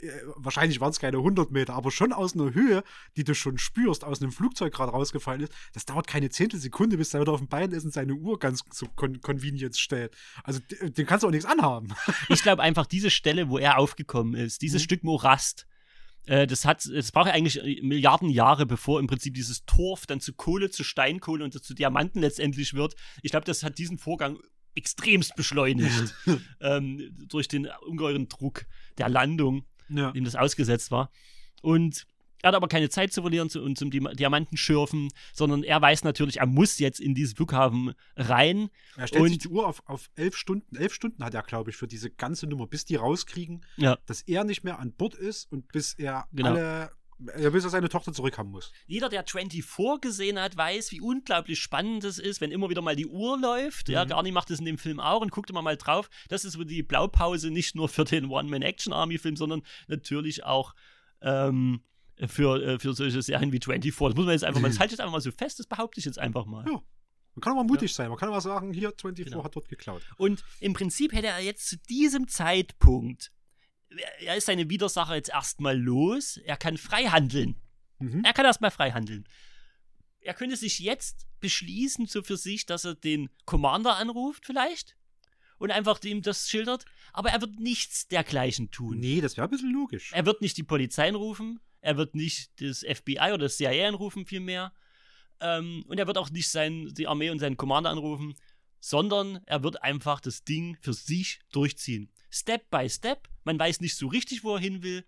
äh, wahrscheinlich waren es keine 100 Meter, aber schon aus einer Höhe, die du schon spürst, aus einem Flugzeug gerade rausgefallen ist, das dauert keine Zehntelsekunde, bis er wieder auf dem Bein ist und seine Uhr ganz so con convenient stellt. Also d- den kannst du auch nichts anhaben. Ich glaube einfach, diese Stelle, wo er aufgekommen ist, dieses Mhm. Stück Morast, äh, das hat, das braucht ja eigentlich äh, Milliarden Jahre, bevor im Prinzip dieses Torf dann zu Kohle, zu Steinkohle und zu Diamanten letztendlich wird. Ich glaube, das hat diesen Vorgang extremst beschleunigt ähm, durch den ungeheuren Druck der Landung. Ja. dem das ausgesetzt war. Und er hat aber keine Zeit zu verlieren zu, und zum Di- Diamantenschürfen, sondern er weiß natürlich, er muss jetzt in diesen Flughafen rein. Er stellt sich Und- die Uhr auf, auf elf Stunden. Elf Stunden hat er, glaube ich, für diese ganze Nummer, bis die rauskriegen, Ja. dass er nicht mehr an Bord ist und bis er Genau. alle, äh, bis er seine Tochter zurückhaben muss. Jeder, der 24 gesehen hat, weiß, wie unglaublich spannend es ist, wenn immer wieder mal die Uhr läuft. Ja, Mhm. Garni macht das in dem Film auch und guckt immer mal drauf. Das ist so die Blaupause nicht nur für den One-Man-Action-Army-Film, sondern natürlich auch ähm, für, äh, für solche Serien wie 24. Das muss man jetzt einfach mal, das halte ich jetzt einfach mal so fest, das behaupte ich jetzt einfach mal. Ja. Man kann auch mal mutig sein. Man kann auch mal sagen, hier, 24 Genau. hat dort geklaut. Und im Prinzip hätte er jetzt zu diesem Zeitpunkt, er ist seine Widersacher jetzt erstmal los, er kann frei handeln. Mhm. Er kann erstmal frei handeln. Er könnte sich jetzt beschließen, so für sich, dass er den Commander anruft, vielleicht. Und einfach ihm das schildert. Aber er wird nichts dergleichen tun. Nee, das wäre ein bisschen logisch. Er wird nicht die Polizei anrufen. Er wird nicht das FBI oder das CIA anrufen, vielmehr. Ähm, und er wird auch nicht sein, die Armee und seinen Commander anrufen, sondern er wird einfach das Ding für sich durchziehen. Step by Step. Man weiß nicht so richtig, wo er hin will,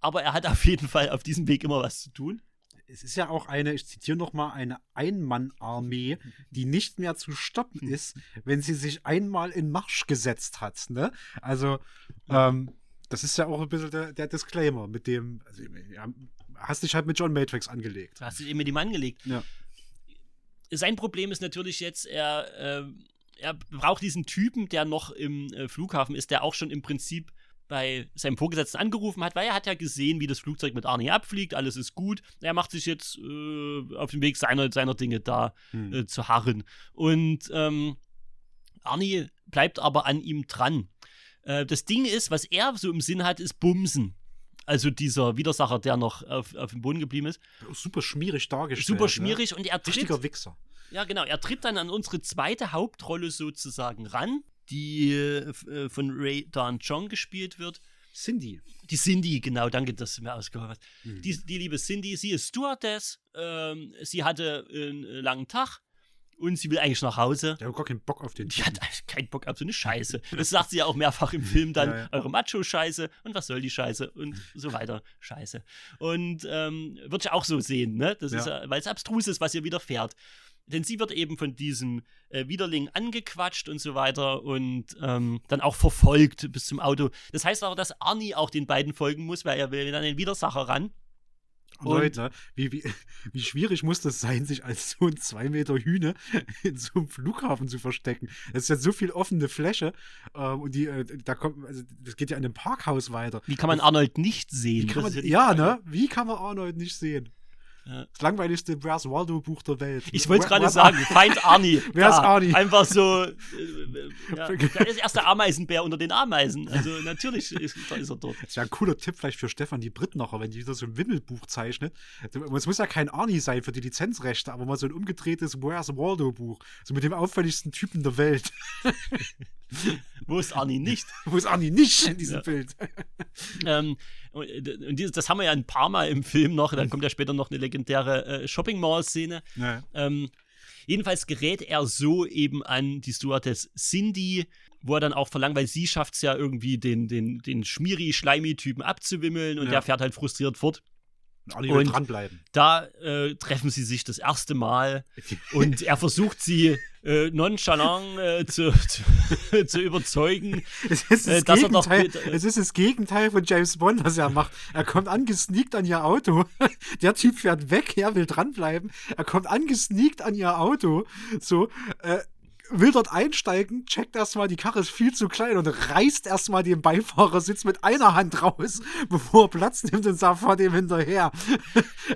aber er hat auf jeden Fall auf diesem Weg immer was zu tun. es ist ja auch eine, ich zitiere nochmal, eine Ein-Mann-Armee, die nicht mehr zu stoppen ist, wenn sie sich einmal in Marsch gesetzt hat. Ne? Also, ähm, das ist ja auch ein bisschen der, der Disclaimer, mit dem, also, ja, hast dich halt mit John Matrix angelegt. Hast dich eben mit ihm angelegt. Ja. Sein Problem ist natürlich jetzt, er, äh, er braucht diesen Typen, der noch im äh, Flughafen ist, der auch schon im Prinzip bei seinem Vorgesetzten angerufen hat, weil er hat ja gesehen, wie das Flugzeug mit Arnie abfliegt, alles ist gut. Er macht sich jetzt äh, auf den Weg seiner, seiner Dinge da Hm. äh, zu harren. Und ähm, Arnie bleibt aber an ihm dran. Äh, das Ding ist, was er so im Sinn hat, ist Bumsen. Also dieser Widersacher, der noch auf, auf dem Boden geblieben ist. Super schmierig dargestellt. Super Ne? schmierig und er tritt, Richtiger Wichser. ja genau, er tritt dann an unsere zweite Hauptrolle sozusagen ran, die äh, von Ray Dan Chong gespielt wird. Cindy. Die Cindy, genau, danke, dass du mir ausgehört hast. Mhm. Die, die liebe Cindy, sie ist Stewardess, ähm, sie hatte einen langen Tag und sie will eigentlich nach Hause. Der hat gar keinen Bock auf den Die hat eigentlich keinen Bock auf so eine Scheiße. Das sagt sie ja auch mehrfach im Film dann. Ja, ja. Eure Macho-Scheiße und was soll die Scheiße und so weiter Scheiße. Und ähm, wird ich auch so sehen, ne? Das Ja. ist ja, weil es abstrus ist, was ihr widerfährt. Denn sie wird eben von diesem äh, Widerling angequatscht und so weiter und ähm, dann auch verfolgt bis zum Auto. Das heißt aber, dass Arnie auch den beiden folgen muss, weil er will an den Widersacher ran. Leute, wie, wie, wie schwierig muss das sein, sich als so ein zwei Meter Hühne in so einem Flughafen zu verstecken? Es ist ja so viel offene Fläche ähm, und die, äh, da kommt, also das geht ja in einem Parkhaus weiter. Wie kann man Arnold nicht sehen? Das man, ja, ne? Wie kann man Arnold nicht sehen? Ja. Das langweiligste Where's Waldo Buch der Welt. Ich wollte es gerade sagen, Feind Arnie. Wer ist Arnie? Einfach so, äh, äh, ja, der ist erst der Ameisenbär unter den Ameisen. Also natürlich ist, ist er dort. Das wäre ein cooler Tipp vielleicht für Stefan die Brittnacher, wenn die wieder so ein Wimmelbuch zeichnet. Es muss ja kein Arnie sein für die Lizenzrechte, aber mal so ein umgedrehtes Where's Waldo Buch. So mit dem auffälligsten Typen der Welt. Wo ist Arnie nicht? Wo ist Arnie nicht in diesem Ja. Bild? ähm, und äh, und dieses, das haben wir ja ein paar Mal im Film noch. Dann kommt ja später noch eine legendäre äh, Shopping Mall-Szene. Ja. Ähm, jedenfalls gerät er so eben an die Stewardess Cindy, wo er dann auch verlangt, weil sie schafft es ja irgendwie, den, den, den Schmiri-Schleimi-Typen abzuwimmeln und Ja. der fährt halt frustriert fort. Arnie Und- dranbleiben. Da äh, treffen sie sich das erste Mal und er versucht sie äh, nonchalant äh, zu, zu, zu überzeugen. Es ist, Äh, das dass er doch Gegenteil, mit, äh, es ist das Gegenteil von James Bond, was er macht. Er kommt angesneakt an ihr Auto. Der Typ fährt weg, er will dranbleiben. Er kommt angesneakt an ihr Auto. So, äh, will dort einsteigen, checkt erstmal, die Karre ist viel zu klein und reißt erstmal den Beifahrersitz mit einer Hand raus, bevor er Platz nimmt und sagt vor dem hinterher.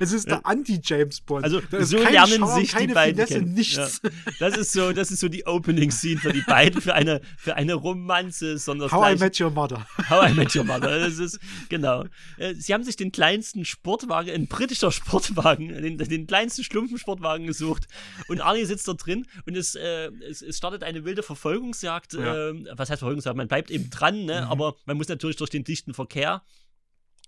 Es ist der Anti-James Bond. Also so lernen Charme, sich die beiden Finesse, kennen. nichts. Ja. Das ist so, das ist so die Opening Scene für die beiden für eine für eine Romanze, sondern How I Met Your Mother. How I Met Your Mother. Das ist genau. Äh, Sie haben sich den kleinsten Sportwagen, ein britischer Sportwagen, den, den kleinsten Schlumpfensportwagen gesucht und Arnie sitzt da drin und es, äh, es, es startet eine wilde Verfolgungsjagd. Ja. Äh, was heißt Verfolgungsjagd? Man bleibt eben dran, ne? aber man muss natürlich durch den dichten Verkehr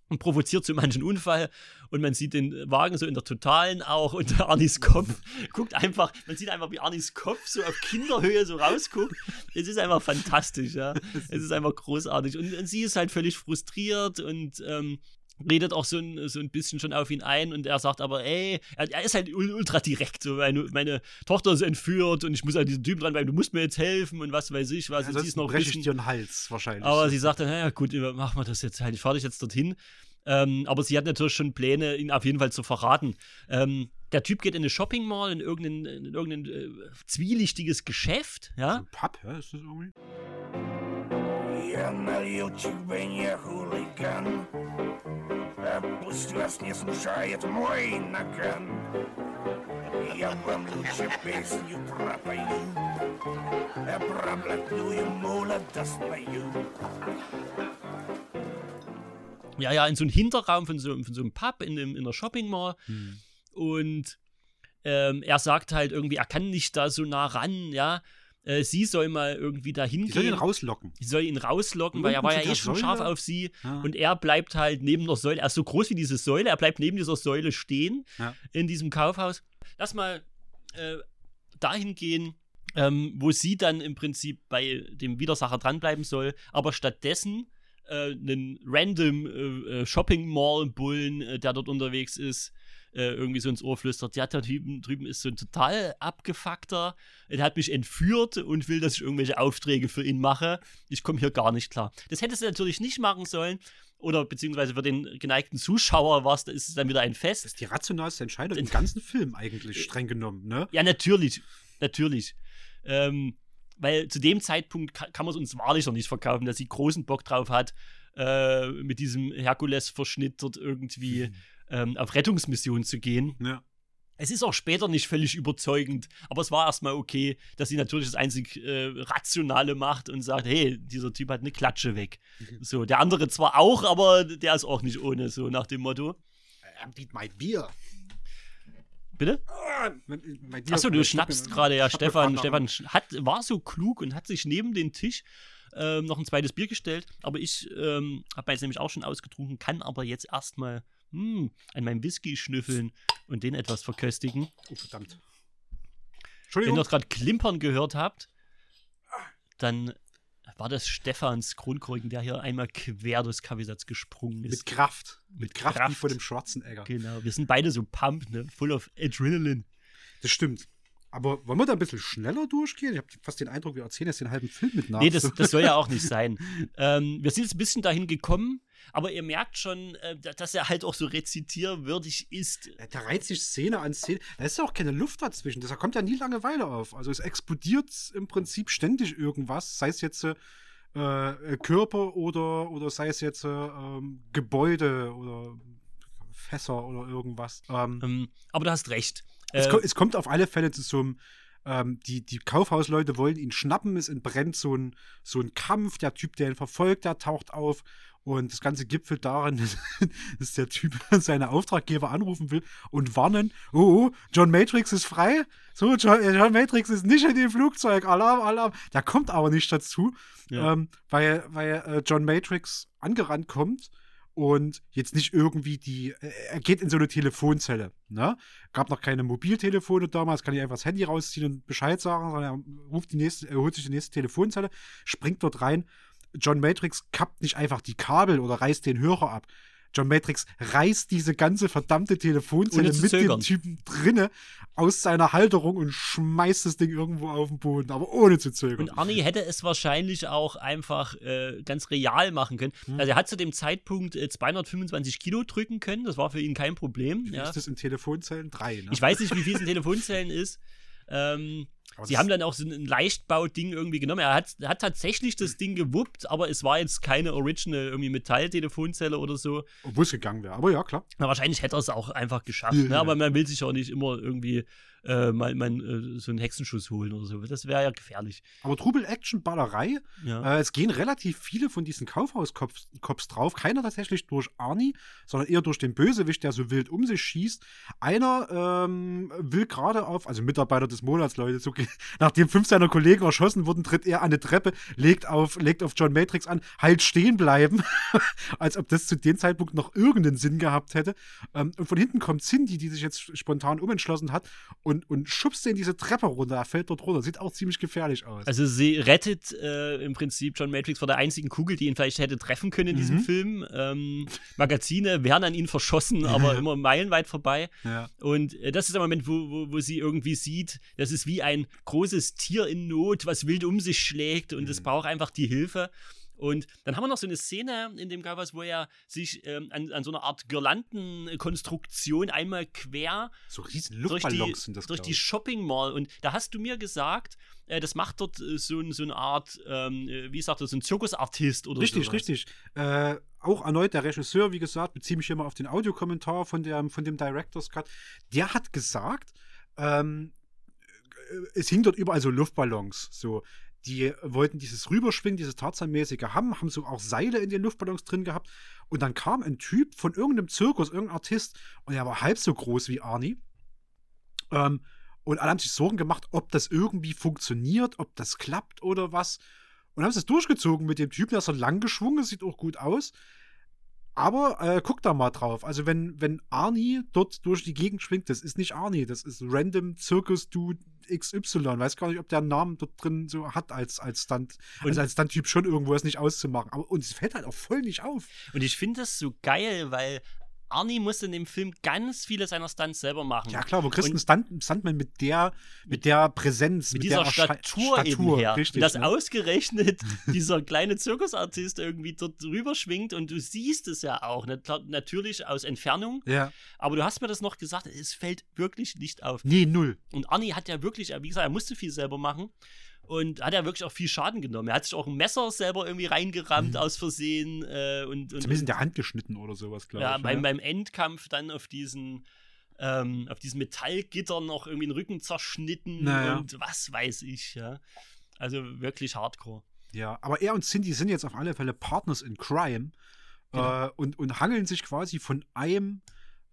und provoziert so manchen Unfall und man sieht den Wagen so in der Totalen auch und Arnis Kopf guckt einfach, man sieht einfach, wie Arnis Kopf so auf Kinderhöhe so rausguckt. Es ist einfach fantastisch, ja. Es ist einfach großartig. Und, und sie ist halt völlig frustriert und ähm, redet auch so ein, so ein bisschen schon auf ihn ein und er sagt aber, ey, er, er ist halt ul- ultra direkt, so meine, meine Tochter ist entführt und ich muss an diesen Typen dranbleiben, du musst mir jetzt helfen und was weiß ich was. und sie ist noch ein breche ich dir den Hals wahrscheinlich. aber sie sagt dann, naja, gut, machen wir das jetzt halt, ich fahre dich jetzt dorthin. Ähm, aber sie hat natürlich schon Pläne, ihn auf jeden Fall zu verraten. Ähm, der Typ geht in eine Shopping Mall, in irgendein, in irgendein äh, zwielichtiges Geschäft, ja. Ein Pub, ja, ist das irgendwie? Я налил тебе хулиган А Пусть вас не смущает мой наган Я вам лучше песню пропою А Про блатную молодость мою Ja, ja, in so einem Hinterraum von so, von so einem Pub in, dem, in der Shopping Mall. Hm. Und ähm, er sagt halt irgendwie, er kann nicht da so nah ran, ja. Äh, sie soll mal irgendwie da Die soll ihn rauslocken. Sie soll ihn rauslocken, weil er war ja eh schon Säule- scharf auf sie. Ja. Und er bleibt halt neben der Säule. Er ist so groß wie diese Säule. Er bleibt neben dieser Säule stehen Ja. in diesem Kaufhaus. Lass mal äh, dahin gehen, ähm, wo sie dann im Prinzip bei dem Widersacher dranbleiben soll, aber stattdessen äh, einen random äh, äh, Shopping Mall Bullen, äh, der dort unterwegs ist, äh, irgendwie so ins Ohr flüstert, ja, der drüben, drüben ist so ein total abgefuckter, er hat mich entführt und will, dass ich irgendwelche Aufträge für ihn mache. Ich komme hier gar nicht klar. Das hätte sie natürlich nicht machen sollen. Oder beziehungsweise für den geneigten Zuschauer war es, da ist es dann wieder ein Fest. Das ist die rationalste Entscheidung im ganzen Film eigentlich, streng genommen, ne? Ja, natürlich. Natürlich. Ähm, weil zu dem Zeitpunkt kann, kann man es uns wahrlich noch nicht verkaufen, dass sie großen Bock drauf hat, äh, mit diesem Herkules-Verschnitt dort irgendwie ähm, auf Rettungsmission zu gehen. Ja. Es ist auch später nicht völlig überzeugend, aber es war erstmal okay, dass sie natürlich das einzig äh, Rationale macht und sagt, hey, dieser Typ hat eine Klatsche weg. So, der andere zwar auch, aber der ist auch nicht ohne, so nach dem Motto. Emptied my beer. Bitte? Achso, du schnappst gerade, ja, Stefan. Stefan hat, war so klug und hat sich neben den Tisch ähm, noch ein zweites Bier gestellt. Aber ich ähm, habe jetzt nämlich auch schon ausgetrunken, kann aber jetzt erstmal hm, an meinem Whisky schnüffeln und den etwas verköstigen. Oh, verdammt. Wenn ihr Entschuldigung. noch gerade Klimpern gehört habt, dann war das Stefans Kronkorken, der hier einmal quer durchs Kaffeesatz gesprungen ist. Mit Kraft. Mit, Mit Kraft, wie Kraft. vor dem Schwarzenegger. Genau, wir sind beide so pumped, ne? full of Adrenaline. Das stimmt. Aber wollen wir da ein bisschen schneller durchgehen? Ich habe fast den Eindruck, wir erzählen jetzt den halben Film mit nach. Nee, das, das soll ja auch nicht sein. Ähm, wir sind jetzt ein bisschen dahin gekommen, aber ihr merkt schon, äh, da- dass er halt auch so rezitierwürdig ist. Da reiht sich Szene an Szene. Da ist ja auch keine Luft dazwischen. Da kommt ja nie Langeweile auf. Also es explodiert im Prinzip ständig irgendwas, sei es jetzt äh, äh, Körper oder, oder sei es jetzt äh, ähm, Gebäude oder Fässer oder irgendwas. Ähm, Ähm, aber du hast recht. Es, Äh, ko es kommt auf alle Fälle zu so einem ähm, die, die Kaufhausleute wollen ihn schnappen, es entbrennt so ein, so ein Kampf, der Typ, der ihn verfolgt, der taucht auf und das Ganze gipfelt darin, dass der Typ seine Auftraggeber anrufen will und warnen, oh, oh John Matrix ist frei, so, John, äh, John Matrix ist nicht in dem Flugzeug, Alarm, Alarm. Der kommt aber nicht dazu, Ja. ähm, weil, weil äh, John Matrix angerannt kommt und jetzt nicht irgendwie die, äh, er geht in so eine Telefonzelle, ne? Gab noch keine Mobiltelefone damals, kann ich einfach das Handy rausziehen und Bescheid sagen, sondern er ruft die nächste, er holt sich die nächste Telefonzelle, springt dort rein. John Matrix kappt nicht einfach die Kabel oder reißt den Hörer ab. John Matrix reißt diese ganze verdammte Telefonzelle mit dem zögern. Typen drinne aus seiner Halterung und schmeißt das Ding irgendwo auf den Boden, aber ohne zu zögern. Und Arnie hätte es wahrscheinlich auch einfach äh, ganz real machen können. Hm. Also er hat zu dem Zeitpunkt äh, 225 Kilo drücken können, das war für ihn kein Problem. Wie Ja. ist das in Telefonzellen? Drei, ne? Ich weiß nicht, wie viel es in Telefonzellen ist. Ähm, Aber sie haben dann auch so ein Leichtbau-Ding irgendwie genommen. Er hat, hat tatsächlich das Ding gewuppt, aber es war jetzt keine Original irgendwie Metall-Telefonzelle oder so. Obwohl es gegangen wäre, aber ja, klar. Na, wahrscheinlich hätte er es auch einfach geschafft. Ja, ne? Aber man will sich auch nicht immer irgendwie äh, mal, mal äh, so einen Hexenschuss holen oder so. Das wäre ja gefährlich. Aber Trubel, Action, Ballerei. Ja. Äh, es gehen relativ viele von diesen Kaufhauskops Cops drauf. Keiner tatsächlich durch Arnie, sondern eher durch den Bösewicht, der so wild um sich schießt. Einer ähm, will gerade auf, also Mitarbeiter des Monats, Leute, so, nachdem fünf seiner Kollegen erschossen wurden, tritt er an eine Treppe, legt auf, legt auf John Matrix an, halt stehen bleiben, als ob das zu dem Zeitpunkt noch irgendeinen Sinn gehabt hätte. Ähm, und von hinten kommt Cindy, die sich jetzt spontan umentschlossen hat und, und schubst den diese Treppe runter. Er fällt dort runter. Sieht auch ziemlich gefährlich aus. Also sie rettet äh, im Prinzip John Matrix vor der einzigen Kugel, die ihn vielleicht hätte treffen können in diesem Mhm. Film. Ähm, Magazine wären an ihn verschossen, aber immer meilenweit vorbei. ja. Und äh, das ist der Moment, wo, wo, wo sie irgendwie sieht, das ist wie ein großes Tier in Not, was wild um sich schlägt und Mhm. es braucht einfach die Hilfe. Und dann haben wir noch so eine Szene in dem Gabas, wo er sich ähm, an, an so einer Art Girlandenkonstruktion einmal quer So riesen durch die, Luftballons sind das, durch die. Shopping Mall. Und da hast du mir gesagt, äh, das macht dort äh, so, ein- so eine Art, ähm, äh, wie sagt das, so ein Zirkusartist oder Richtig, sowas. richtig. Äh, auch erneut der Regisseur, wie gesagt, beziehe mich hier mal auf den Audiokommentar von, der, von dem Director's Cut. Der hat gesagt, ähm, äh, es hing dort überall so Luftballons. So. Die wollten dieses Rüberschwingen, dieses Tarzan-mäßige haben, haben so auch Seile in den Luftballons drin gehabt. Und dann kam ein Typ von irgendeinem Zirkus, irgendein Artist, und er war halb so groß wie Arnie. Ähm, und alle haben sich Sorgen gemacht, ob das irgendwie funktioniert, ob das klappt oder was. Und haben es durchgezogen mit dem Typen, der ist so lang geschwungen, sieht auch gut aus. Aber äh, guck da mal drauf. Also, wenn, wenn Arnie dort durch die Gegend schwingt, das ist nicht Arnie, das ist Random Circus Dude XY. Weiß gar nicht, ob der einen Namen dort drin so hat als, als Stunt. Und- also als Stunt-Typ schon irgendwo ist nicht auszumachen. Aber und es fällt halt auch voll nicht auf. Und ich finde das so geil, weil Arnie musste in dem Film ganz viele seiner Stunts selber machen. Ja klar, wo kriegst du einen Stunt, Stuntman mit der, mit der Präsenz, mit mit, dieser der Ersche- Statur, eben her. Richtig, und das ne? ausgerechnet dieser kleine Zirkusartist irgendwie dort drüber schwingt und du siehst es ja auch. Ne? Natürlich aus Entfernung, Ja. aber du hast mir das noch gesagt, es fällt wirklich nicht auf. Nee, null. Und Arnie hat ja wirklich, wie gesagt, er musste viel selber machen und hat ja wirklich auch viel Schaden genommen. Er hat sich auch ein Messer selber irgendwie reingerammt aus Versehen äh, und, und, Zumindest in der Hand geschnitten oder sowas, glaube ja, ich. beim, ne? beim Endkampf dann auf diesen ähm, auf diesen Metallgittern noch irgendwie den Rücken zerschnitten Naja. und was weiß ich, ja. Also wirklich hardcore. Ja, aber er und Cindy sind jetzt auf alle Fälle Partners in Crime Genau. äh, und, und hangeln sich quasi von einem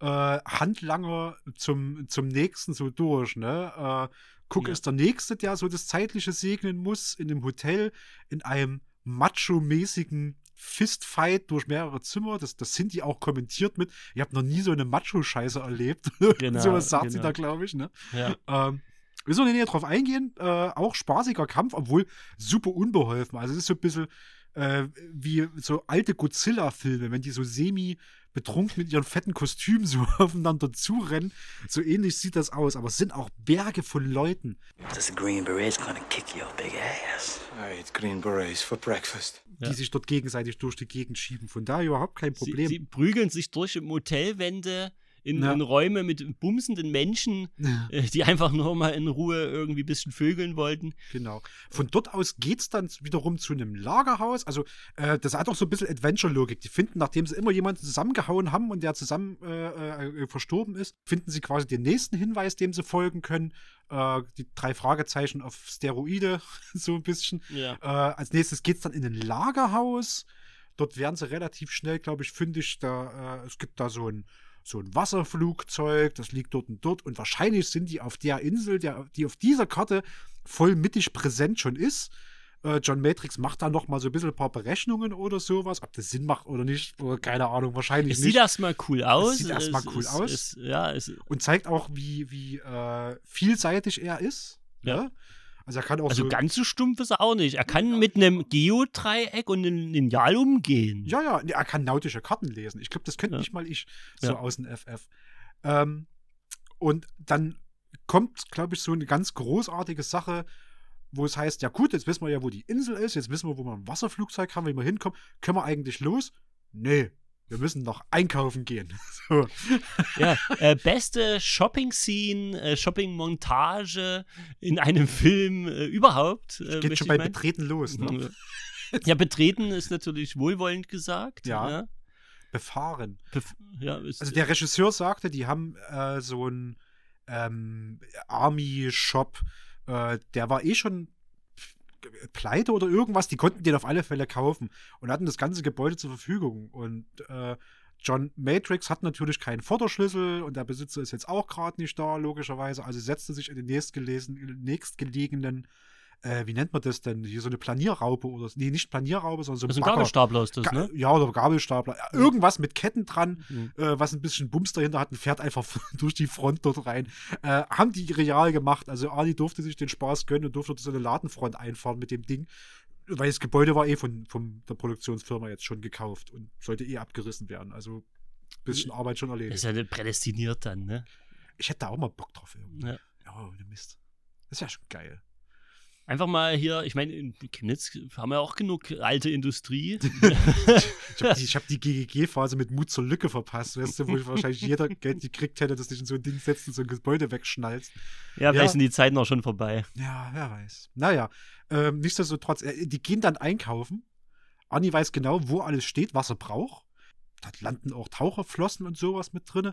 äh, Handlanger zum, zum nächsten so durch. Ne? Äh, Cook Ja. ist der Nächste, der so das Zeitliche segnen muss, in einem Hotel, in einem macho-mäßigen Fistfight durch mehrere Zimmer. Das, das Cindy auch kommentiert mit. Ich habe noch nie so eine Macho-Scheiße erlebt. Genau, Sowas sagt sie genau. da, glaube ich. Ne? Ja. Ähm, wir sollen näher drauf eingehen. Äh, auch spaßiger Kampf, obwohl super unbeholfen. Also es ist so ein bisschen äh, wie so alte Godzilla-Filme, wenn die so semi betrunken mit ihren fetten Kostümen so aufeinander zurennen. So ähnlich sieht das aus, aber es sind auch Berge von Leuten. This green beret's gonna kick your big ass. I ate green berets for breakfast. Ja. die sich dort gegenseitig durch die Gegend schieben. Von daher überhaupt kein Sie, Problem. sie prügeln sich durch Motelwände in, Ja. in Räume mit bumsenden Menschen, Ja. äh, die einfach nur mal in Ruhe irgendwie ein bisschen vögeln wollten. Genau. Von dort aus geht es dann wiederum zu einem Lagerhaus. Also, äh, das hat auch so ein bisschen Adventure-Logik. Die finden, nachdem sie immer jemanden zusammengehauen haben und der zusammen äh, äh, verstorben ist, finden sie quasi den nächsten Hinweis, dem sie folgen können. Äh, die drei Fragezeichen auf Steroide, so ein bisschen. Ja. Äh, als nächstes geht es dann in ein Lagerhaus. Dort werden sie relativ schnell, glaube ich, fündig. Da, äh, es gibt da so ein, so ein Wasserflugzeug, das liegt dort und dort. Und wahrscheinlich sind die auf der Insel, der, die auf dieser Karte voll mittig präsent schon ist. Äh, John Matrix macht da noch mal so ein bisschen ein paar Berechnungen oder sowas. Ob das Sinn macht oder nicht, oder keine Ahnung, wahrscheinlich Es nicht. sieht erstmal cool aus. sieht erstmal Es- cool es- aus. Es, ja, es, und zeigt auch, wie, wie äh, vielseitig er ist. Ja. Ne? Also er kann auch Also so. ganz so stumpf ist er auch nicht. Er kann mit einem Geodreieck und einem Lineal umgehen. Ja, ja, er kann nautische Karten lesen. Ich glaube, das könnte Ja. nicht mal ich so Ja. aus dem FF. Ähm, und dann kommt, glaube ich, so eine ganz großartige Sache, wo es heißt, ja gut, jetzt wissen wir ja, wo die Insel ist, jetzt wissen wir, wo wir ein Wasserflugzeug haben, wie wir hinkommen. Können wir eigentlich los? Nee, wir müssen noch einkaufen gehen. So. Ja, äh, beste Shopping-Scene, äh, Shopping-Montage in einem Film äh, überhaupt. Äh, Geht schon bei meinen. Betreten los, ne? Ja, betreten ist natürlich wohlwollend gesagt. Ja. Ja, Befahren. Bef- ja Also der Regisseur sagte, die haben äh, so einen ähm, Army-Shop, äh, der war eh schon pleite oder irgendwas, die konnten den auf alle Fälle kaufen und hatten das ganze Gebäude zur Verfügung. Und äh, John Matrix hat natürlich keinen Vorderschlüssel und der Besitzer ist jetzt auch gerade nicht da, logischerweise. Also setzte sich in den nächstgelegenen, äh, wie nennt man das denn? Hier so eine Planierraupe oder nee, nicht Planierraupe, sondern so also ein. Gabelstapler ist das, Ga- ne? Ja, oder Gabelstapler. Irgendwas mit Ketten dran, Mhm. äh, was ein bisschen Bums dahinter hat und fährt einfach durch die Front dort rein. Äh, haben die real gemacht. Also Ali durfte sich den Spaß gönnen und durfte so eine Ladenfront einfahren mit dem Ding. Weil das Gebäude war eh von, von der Produktionsfirma jetzt schon gekauft und sollte eh abgerissen werden. Also ein bisschen Arbeit schon erledigt. ist ja prädestiniert dann, ne? Ich hätte da auch mal Bock drauf irgendwie. Ja. Ohne Mist. Das ist ja schon geil. Einfach mal hier, ich meine, in Chemnitz haben wir auch genug alte Industrie. Ich habe die, hab die GGG-Phase mit Mut zur Lücke verpasst, weißt du, wo ich wahrscheinlich jeder Geld gekriegt hätte, dass dich in so ein Ding setzt und so ein Gebäude wegschnallst. ja, vielleicht Ja. sind die Zeiten auch schon vorbei. Ja, wer weiß. Naja, ähm, nichtsdestotrotz, äh, die gehen dann einkaufen. Anni weiß genau, wo alles steht, was er braucht. Da landen auch Taucherflossen und sowas mit drin.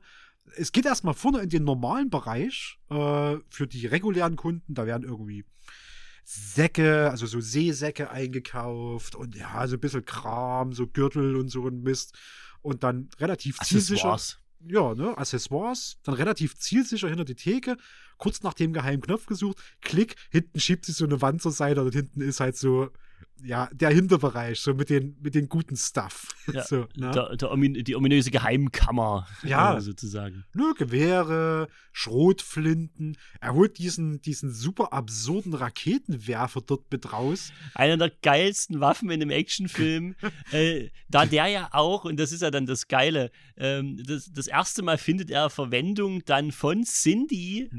Es geht erstmal vorne in den normalen Bereich äh, für die regulären Kunden. Da werden irgendwie Säcke, also so Seesäcke eingekauft und ja, so ein bisschen Kram, so Gürtel und so ein Mist. Und dann relativ zielsicher Accessoires. ja, ne, Accessoires, dann relativ zielsicher hinter die Theke, kurz nach dem geheimen Knopf gesucht, klick, hinten schiebt sich so eine Wand zur Seite und hinten ist halt so, ja, der Hinterbereich, so mit den, mit den guten Stuff. Ja, so, ne? der, der, omin- die ominöse Geheimkammer, Ja. äh, sozusagen. ne, Gewehre, Schrotflinten, er holt diesen, diesen super absurden Raketenwerfer dort mit raus. Einer der geilsten Waffen in einem Actionfilm. äh, da der ja auch, und das ist ja dann das Geile, ähm, das, das erste Mal findet er Verwendung dann von Cindy,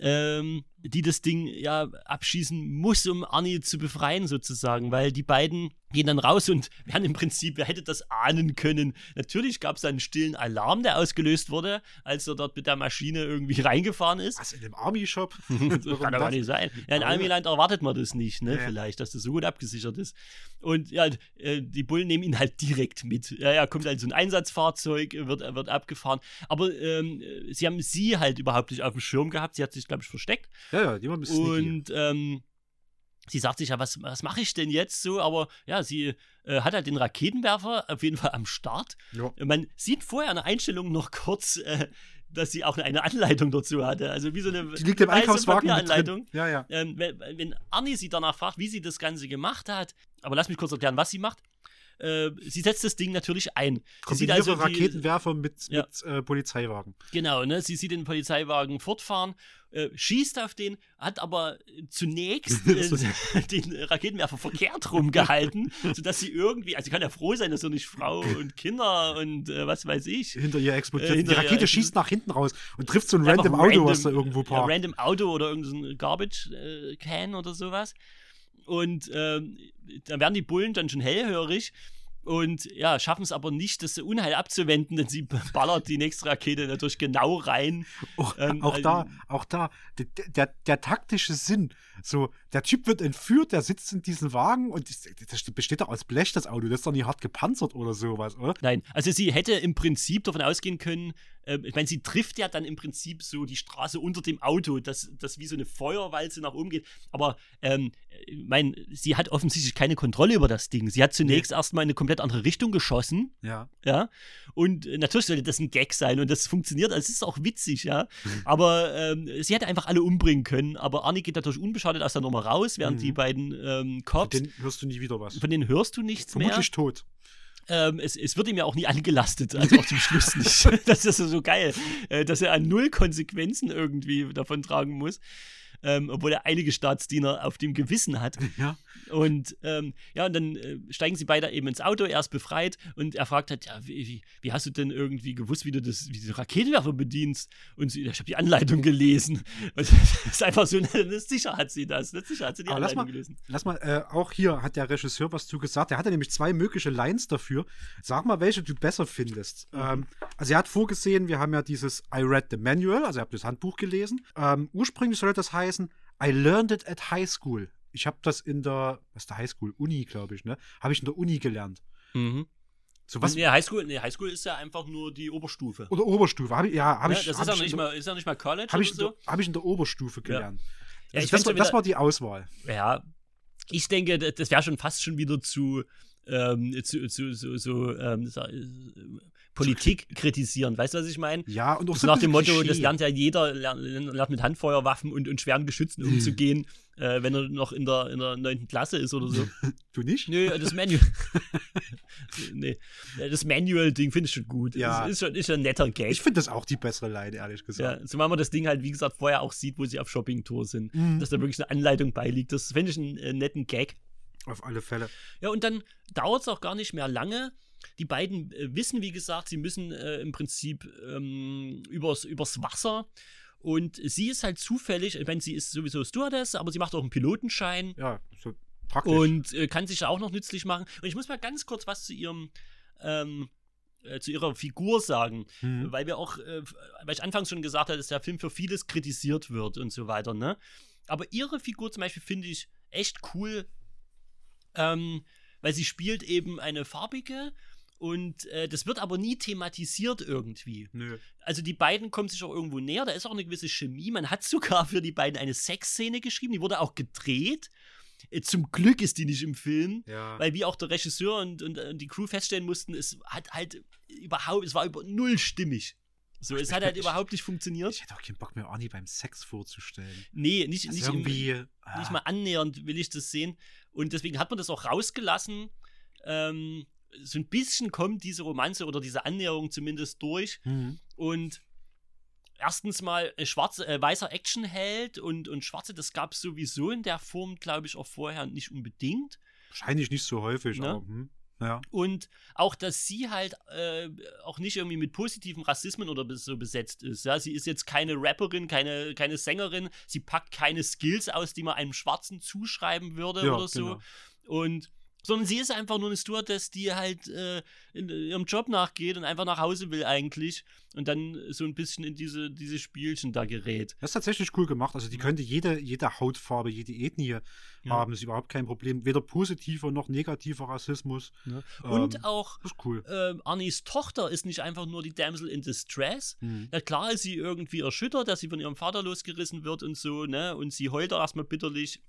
ähm, die das Ding ja abschießen muss, um Arnie zu befreien, sozusagen, weil die beiden gehen dann raus und werden im Prinzip, wer hätte das ahnen können? Natürlich gab es einen stillen Alarm, der ausgelöst wurde, als er dort mit der Maschine irgendwie reingefahren ist. Was in dem Army-Shop? Kann aber nicht sein. Ja, in Army-Land erwartet man das nicht, ne? Ja. Vielleicht, dass das so gut abgesichert ist. Und ja, äh, die Bullen nehmen ihn halt direkt mit. Ja, er kommt halt so ein Einsatzfahrzeug, wird, wird abgefahren. Aber ähm, äh, sie haben sie halt überhaupt nicht auf dem Schirm gehabt. Sie hat sich, glaube ich, versteckt. Ja, ja, die waren ein bisschen. Und ähm, sie sagt sich ja, was, was mache ich denn jetzt so? Aber ja, sie äh, hat halt den Raketenwerfer auf jeden Fall am Start. Ja. Man sieht vorher in der Einstellung noch kurz, äh, dass sie auch eine Anleitung dazu hatte. Also wie so eine Die liegt im Einkaufswagen drin. Ja, ja. Ähm, wenn, wenn Arnie sie danach fragt, wie sie das Ganze gemacht hat, aber lass mich kurz erklären, was sie macht. Äh, sie setzt das Ding natürlich ein. Sie sieht Kombiniere also die, Raketenwerfer mit, Ja. mit äh, Polizeiwagen. Genau, ne? Sie sieht den Polizeiwagen fortfahren, äh, schießt auf den, hat aber zunächst äh, den Raketenwerfer verkehrt rumgehalten, sodass sie irgendwie, also sie kann ja froh sein, dass er nicht Frau und Kinder und äh, was weiß ich. Hinter ihr explodiert. Äh, hinter die Rakete ihr- schießt nach hinten raus und trifft so ein Einfach random Auto, was da irgendwo ja, parkt. random Auto oder irgendein Garbage äh, Can oder sowas. Und ähm, dann werden die Bullen dann schon hellhörig und ja, schaffen es aber nicht, das Unheil abzuwenden, denn sie ballert die nächste Rakete natürlich genau rein. auch, ähm, auch äh, da, auch da, der, der, der taktische Sinn. So, der Typ wird entführt, der sitzt in diesem Wagen und das, besteht doch aus Blech, das Auto. Das ist doch nicht hart gepanzert oder sowas, oder? Nein, also sie hätte im Prinzip davon ausgehen können, äh, ich meine, sie trifft ja dann im Prinzip so die Straße unter dem Auto, dass das wie so eine Feuerwalze nach oben geht. Aber ähm, ich meine, sie hat offensichtlich keine Kontrolle über das Ding. Sie hat zunächst erstmal in eine komplett andere Richtung geschossen. Ja. Ja, und äh, natürlich sollte das ein Gag sein und das funktioniert, also es ist auch witzig, ja. Aber ähm, sie hätte einfach alle umbringen können, aber Arnie geht natürlich unbeschadet aus der Nummer raus, während Mhm. die beiden ähm, Von Cops, denen hörst du nie wieder was. von denen hörst du nichts mehr. Vermutlich tot. Ähm, es, es wird ihm ja auch nie angelastet, also auch zum Schluss nicht. Das ist so geil, äh, dass er an null Konsequenzen irgendwie davon tragen muss. Ähm, obwohl er einige Staatsdiener auf dem Gewissen hat. Ja. Und ähm, ja, und dann äh, steigen sie beide eben ins Auto, er ist befreit und er fragt halt, ja, wie, wie, wie hast du denn irgendwie gewusst, wie du das, wie du Raketenwerfer bedienst? Und sie, ich habe die Anleitung gelesen. Und das ist einfach so, sicher hat sie das, sicher hat sie die Aber lass Anleitung mal, gelesen. lass mal äh, auch hier hat der Regisseur was zu gesagt. Er hatte nämlich zwei mögliche Lines dafür. Sag mal, welche du besser findest. Ähm, also er hat vorgesehen, wir haben ja dieses I read the manual, also ihr habt das Handbuch gelesen. Ähm, ursprünglich sollte das heißen, I learned it at high school. Ich habe das in der, was ist der High School? Uni, glaube ich, ne? Habe ich in der Uni gelernt. Mhm. So was, Nee, Highschool, nee, Highschool ist ja einfach nur die Oberstufe. oder Oberstufe. Hab ich, ja, habe Ja, ich, das hab ist ja ich nicht der- mal, ist ja nicht mal College Habe ich, in so. der- hab ich in der Oberstufe gelernt. Ja, Also ich das, war, ja das wieder- war die Auswahl. Ja, ich denke, das wäre schon fast schon wieder zu, ähm, zu, zu, so, so ähm, äh, Politik kritisieren. Weißt du, was ich meine? Ja, und auch So nach dem Motto, das Klischee. lernt ja jeder, lernt, lernt mit Handfeuerwaffen und, und schweren Geschützen umzugehen, äh, wenn er noch in der, in der 9. Klasse ist oder so. Du nicht? Nö, das Manual. nee, das Manual-Ding finde ich schon gut. Ja. Das ist schon, ist schon ein netter Gag. Ich finde das auch die bessere Line, ehrlich gesagt. Ja, zumal man das Ding halt, wie gesagt, vorher auch sieht, wo sie auf Shoppingtour sind. Mhm. Dass da wirklich eine Anleitung beiliegt. Das finde ich einen äh, netten Gag. Auf alle Fälle. Ja, und dann dauert es auch gar nicht mehr lange. Die beiden äh, wissen, wie gesagt, sie müssen äh, im Prinzip ähm, übers, übers Wasser. Und sie ist halt zufällig, ich meine, sie ist sowieso Stewardess, aber sie macht auch einen Pilotenschein Ja, so praktisch. und äh, kann sich da auch noch nützlich machen. Und ich muss mal ganz kurz was zu ihrem, ähm, äh, zu ihrer Figur sagen, Mhm. weil wir auch, äh, weil ich anfangs schon gesagt habe, dass der Film für vieles kritisiert wird und so weiter, ne? Aber ihre Figur zum Beispiel finde ich echt cool, ähm, weil sie spielt eben eine farbige und äh, das wird aber nie thematisiert irgendwie. Nö. Also die beiden kommen sich auch irgendwo näher, da ist auch eine gewisse Chemie. Man hat sogar für die beiden eine Sexszene geschrieben, die wurde auch gedreht. Äh, Zum Glück ist die nicht im Film, Ja. weil wie auch der Regisseur und, und, und die Crew feststellen mussten, es hat halt überhaupt, es war über null stimmig. So, es hat halt Ich- überhaupt nicht funktioniert. Ich hätte auch keinen Bock mehr, Arnie beim Sex vorzustellen. Nee, nicht, Das nicht, ist im, irgendwie. nicht ah, mal annähernd will ich das sehen. Und deswegen hat man das auch rausgelassen. Ähm, so ein bisschen kommt diese Romanze oder diese Annäherung zumindest durch. mhm. Und erstens mal schwarze, äh, weißer Actionheld und, und schwarze, das gab es sowieso in der Form, glaube ich, auch vorher nicht unbedingt. Wahrscheinlich nicht so häufig, Ne? aber. Hm. Ja. Und auch, dass sie halt äh, auch nicht irgendwie mit positivem Rassismen oder so besetzt ist. Ja? Sie ist jetzt keine Rapperin, keine, keine Sängerin, sie packt keine Skills aus, die man einem Schwarzen zuschreiben würde Ja, oder so. genau. Und sondern sie ist einfach nur eine Stewardess, die halt äh, in ihrem Job nachgeht und einfach nach Hause will eigentlich und dann so ein bisschen in diese, diese Spielchen da gerät. Das ist tatsächlich cool gemacht. Also die könnte jede, jede Hautfarbe, jede Ethnie Ja. haben. Ist überhaupt kein Problem. Weder positiver noch negativer Rassismus. Ne? Ähm, Und auch Das ist cool. ähm, Arnis Tochter ist nicht einfach nur die Damsel in Distress. Mhm. Na klar ist sie irgendwie erschüttert, dass sie von ihrem Vater losgerissen wird und so, ne? Und sie heult auch erstmal bitterlich,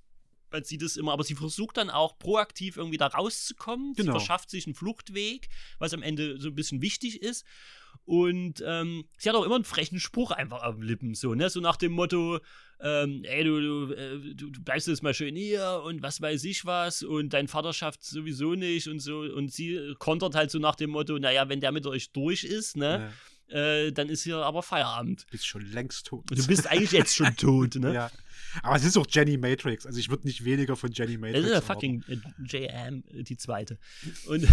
weil sie das immer, aber sie versucht dann auch proaktiv irgendwie da rauszukommen. Genau. Sie verschafft sich einen Fluchtweg, was am Ende so ein bisschen wichtig ist. Und ähm, sie hat auch immer einen frechen Spruch einfach auf den Lippen, so, ne? So nach dem Motto, ähm, ey, du, du, äh, du, du bleibst jetzt mal schön hier und was weiß ich was und dein Vater schafft sowieso nicht und so. Und sie kontert halt so nach dem Motto, naja, wenn der mit euch durch ist, ne? Äh, dann ist hier aber Feierabend. Bist schon längst tot. Du bist eigentlich jetzt schon tot, ne? ja. Aber es ist auch Jenny Matrix. Also ich würde nicht weniger von Jenny Das Matrix ist ja fucking äh, JM, äh, die zweite. Und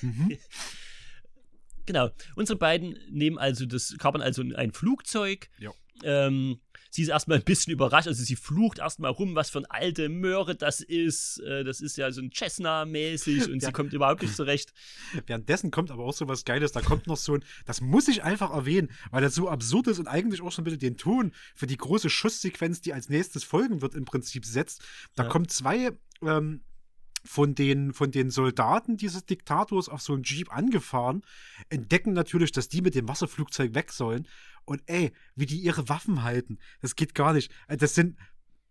Mhm. genau, unsere beiden nehmen also das, kapern also ein Flugzeug. Ja. Ähm, sie ist erstmal ein bisschen überrascht, also sie flucht erstmal rum, was für eine alte Möhre das ist. Äh, das ist ja so ein Cessna-mäßig und Ja. sie kommt überhaupt nicht zurecht. Währenddessen kommt aber auch so was Geiles. Da kommt noch so ein, das muss ich einfach erwähnen, weil das so absurd ist und eigentlich auch so ein bisschen den Ton für die große Schusssequenz, die als nächstes folgen wird, im Prinzip setzt. Da Ja. kommen zwei ähm, von den, von den Soldaten dieses Diktators auf so einen Jeep angefahren, entdecken natürlich, dass die mit dem Wasserflugzeug weg sollen. Und ey, wie die ihre Waffen halten, das geht gar nicht. Äh, Das sind.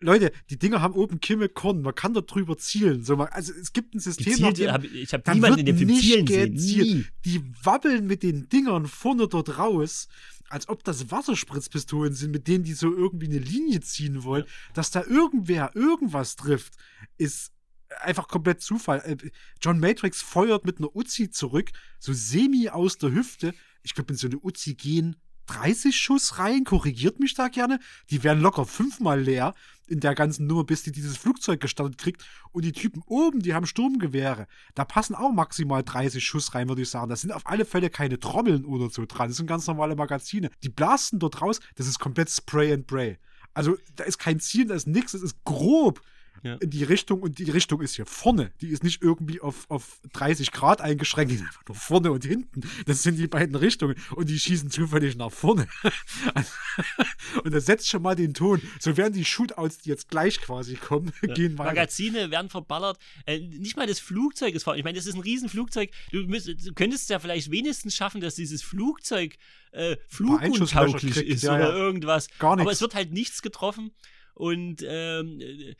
Leute, die Dinger haben oben Kimme Korn, man kann da drüber zielen. So, man, also es gibt ein System, Gezielt, dem- hab, ich habe niemanden in dem Film zielen sehen. Nie. Die wabbeln mit den Dingern vorne dort raus, als ob das Wasserspritzpistolen sind, mit denen die so irgendwie eine Linie ziehen wollen. Dass da irgendwer irgendwas trifft, ist einfach komplett Zufall. Äh, John Matrix feuert mit einer Uzi zurück, so semi aus der Hüfte. Ich glaube, in so eine Uzi gehen 30 Schuss rein, korrigiert mich da gerne. Die wären locker fünfmal leer in der ganzen Nummer, bis die dieses Flugzeug gestartet kriegt. Und die Typen oben, die haben Sturmgewehre. Da passen auch maximal 30 Schuss rein, würde ich sagen. Das sind auf alle Fälle keine Trommeln oder so dran. Das sind ganz normale Magazine. Die blasten dort raus, das ist komplett Spray and Pray. Also da ist kein Ziel, da ist nichts, das ist grob Ja. in die Richtung und die Richtung ist hier vorne. Die ist nicht irgendwie auf, auf 30 Grad eingeschränkt, die ist einfach nur vorne und hinten. Das sind die beiden Richtungen und die schießen zufällig nach vorne. und das setzt schon mal den Ton. So werden die Shootouts, die jetzt gleich quasi kommen, gehen weiter. Magazine werden verballert. Äh, nicht mal das Flugzeug ist vor. Ich meine, das ist ein Riesenflugzeug. Du, müsst, du könntest ja vielleicht wenigstens schaffen, dass dieses Flugzeug äh, fluguntauglich ist ja, oder ja. irgendwas. Gar Aber nichts. es wird halt nichts getroffen. Und ähm, äh,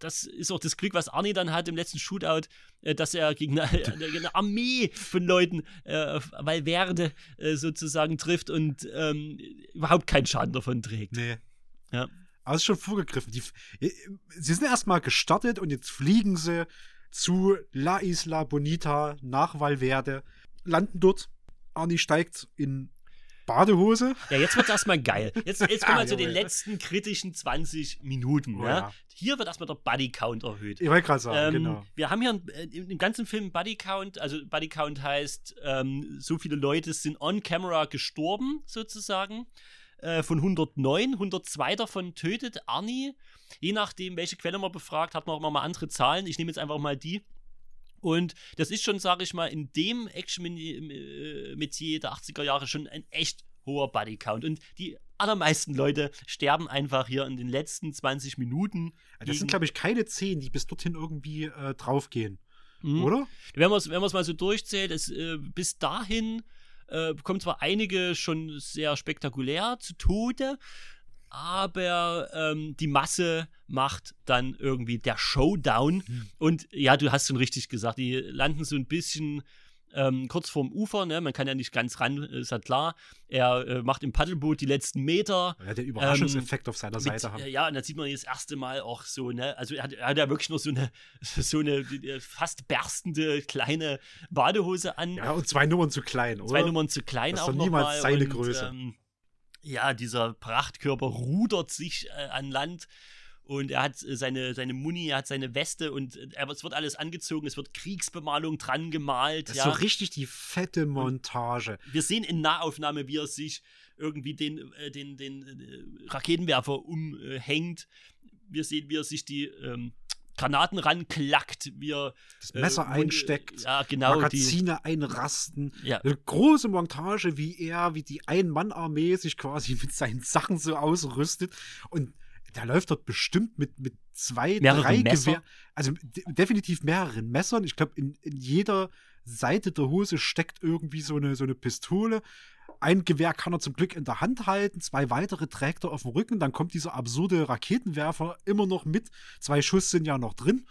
das ist auch das Glück, was Arnie dann hat im letzten Shootout, äh, dass er gegen eine, eine Armee von Leuten äh, Valverde äh, sozusagen trifft und ähm, überhaupt keinen Schaden davon trägt. Nee. Ja. Aber es ist schon vorgegriffen. Die, äh, sie sind erstmal gestartet und jetzt fliegen sie zu La Isla Bonita nach Valverde, landen dort. Arnie steigt in Badehose. Ja, jetzt wird erstmal geil. Jetzt, jetzt kommen wir zu den letzten kritischen 20 Minuten. Oh ja? ja. Hier wird erstmal der Buddy-Count erhöht. Ich wollte gerade sagen, Ähm, genau. Wir haben hier äh, im, im ganzen Film Buddy Count, also Buddy Count heißt, ähm, so viele Leute sind on camera gestorben, sozusagen. Äh, von 109, 102 davon tötet Arnie. Je nachdem, welche Quelle man befragt, hat man auch immer mal andere Zahlen. Ich nehme jetzt einfach mal die. Und das ist schon, sage ich mal, in dem Action-Metier der 80er Jahre schon ein echt hoher Buddy-Count. Und die allermeisten Leute sterben einfach hier in den letzten 20 Minuten. Das sind, glaube ich, keine zehn, die bis dorthin irgendwie äh, draufgehen. Mhm. Oder? Wenn man es wenn man's mal so durchzählt, es, äh, bis dahin äh, kommen zwar einige schon sehr spektakulär zu Tode, aber ähm, die Masse macht dann irgendwie der Showdown. Und ja, du hast schon richtig gesagt, die landen so ein bisschen ähm, kurz vorm Ufer, ne? man kann ja nicht ganz ran, ist ja klar. Er äh, macht im Paddelboot die letzten Meter. Ja, der Überraschungseffekt auf seiner Mit, Seite haben. äh, ja, und da sieht man das erste Mal auch so, ne, also er hat, er hat ja wirklich nur so eine, so eine äh, fast berstende kleine Badehose an. Ja, und zwei Nummern zu klein, oder? Zwei Nummern zu klein Das ist auch doch noch niemals mal. seine und, Größe. Ähm, ja, dieser Prachtkörper rudert sich äh, an Land und er hat äh, seine, seine Muni, er hat seine Weste und äh, er, es wird alles angezogen, es wird Kriegsbemalung dran gemalt. Das ja. ist so richtig die fette Montage. Wir sehen in Nahaufnahme, wie er sich irgendwie den, äh, den, den äh, Raketenwerfer umhängt. Wir sehen, wie er sich die ähm, Granaten ranklackt, wie er Das äh, Messer Mund- einsteckt, Ja, genau. Die, Magazine einrasten. ja. Eine große Montage, wie er, wie die Ein-Mann-Armee sich quasi mit seinen Sachen so ausrüstet. Und da läuft dort bestimmt mit, mit zwei, Mehrere drei Messer? Gewehr, also de definitiv mehreren Messern. Ich glaube, in, in jeder Seite der Hose steckt irgendwie so eine, so eine Pistole. Ein Gewehr kann er zum Glück in der Hand halten, zwei weitere trägt er auf dem Rücken. Dann kommt dieser absurde Raketenwerfer immer noch mit. Zwei Schuss sind ja noch drin.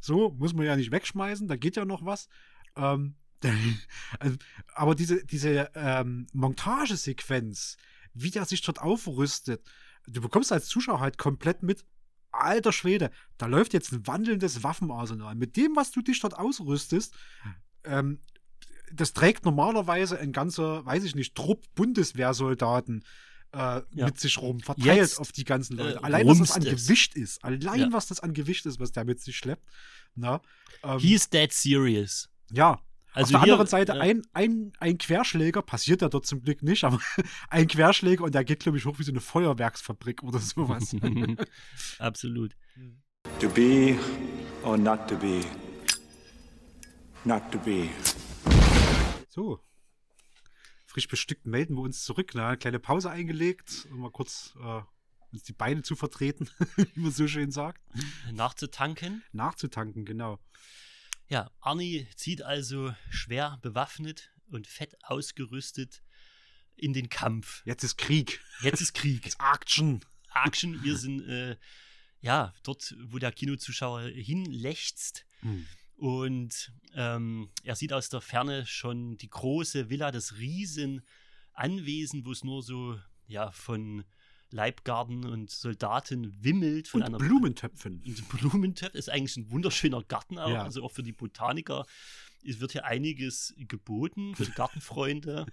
So, muss man ja nicht wegschmeißen, da geht ja noch was. Ähm, also, aber diese, diese ähm, Montagesequenz, wie der sich dort aufrüstet, du bekommst als Zuschauer halt komplett mit, alter Schwede, da läuft jetzt ein wandelndes Waffenarsenal. Mit dem, was du dich dort ausrüstest, ähm, das trägt normalerweise ein ganzer, weiß ich nicht, Trupp Bundeswehrsoldaten äh, Ja. mit sich rum, verteilt Jetzt, auf die ganzen Leute. äh, Allein, was das an es. Gewicht ist. Allein, Ja. was das an Gewicht ist, was der mit sich schleppt. Na, ähm, He's dead serious. ja. Also Auf der hier, anderen Seite äh, ein, ein, ein Querschläger, passiert ja dort zum Glück nicht, aber ein Querschläger und der geht, glaube ich, hoch wie so eine Feuerwerksfabrik oder sowas. Absolut. To be or not to be? Not to be. So. Frisch bestückt melden wir uns zurück. Ne? Kleine Pause eingelegt, um mal kurz äh, uns die Beine zu vertreten, wie man so schön sagt. Nachzutanken. Nachzutanken, genau. Ja, Arnie zieht also schwer bewaffnet und fett ausgerüstet in den Kampf. Jetzt ist Krieg. Jetzt ist Krieg. Jetzt Action. Action. Wir sind äh, ja dort, wo der Kinozuschauer hinlächzt. Hm. Und ähm, er sieht aus der Ferne schon die große Villa, das Riesenanwesen, wo es nur so ja von Leibgarden und Soldaten wimmelt. Von Und einer Blumentöpfen. Und Blumentöpf ist eigentlich ein wunderschöner Garten auch, Ja. also auch für die Botaniker es wird hier einiges geboten für die Gartenfreunde,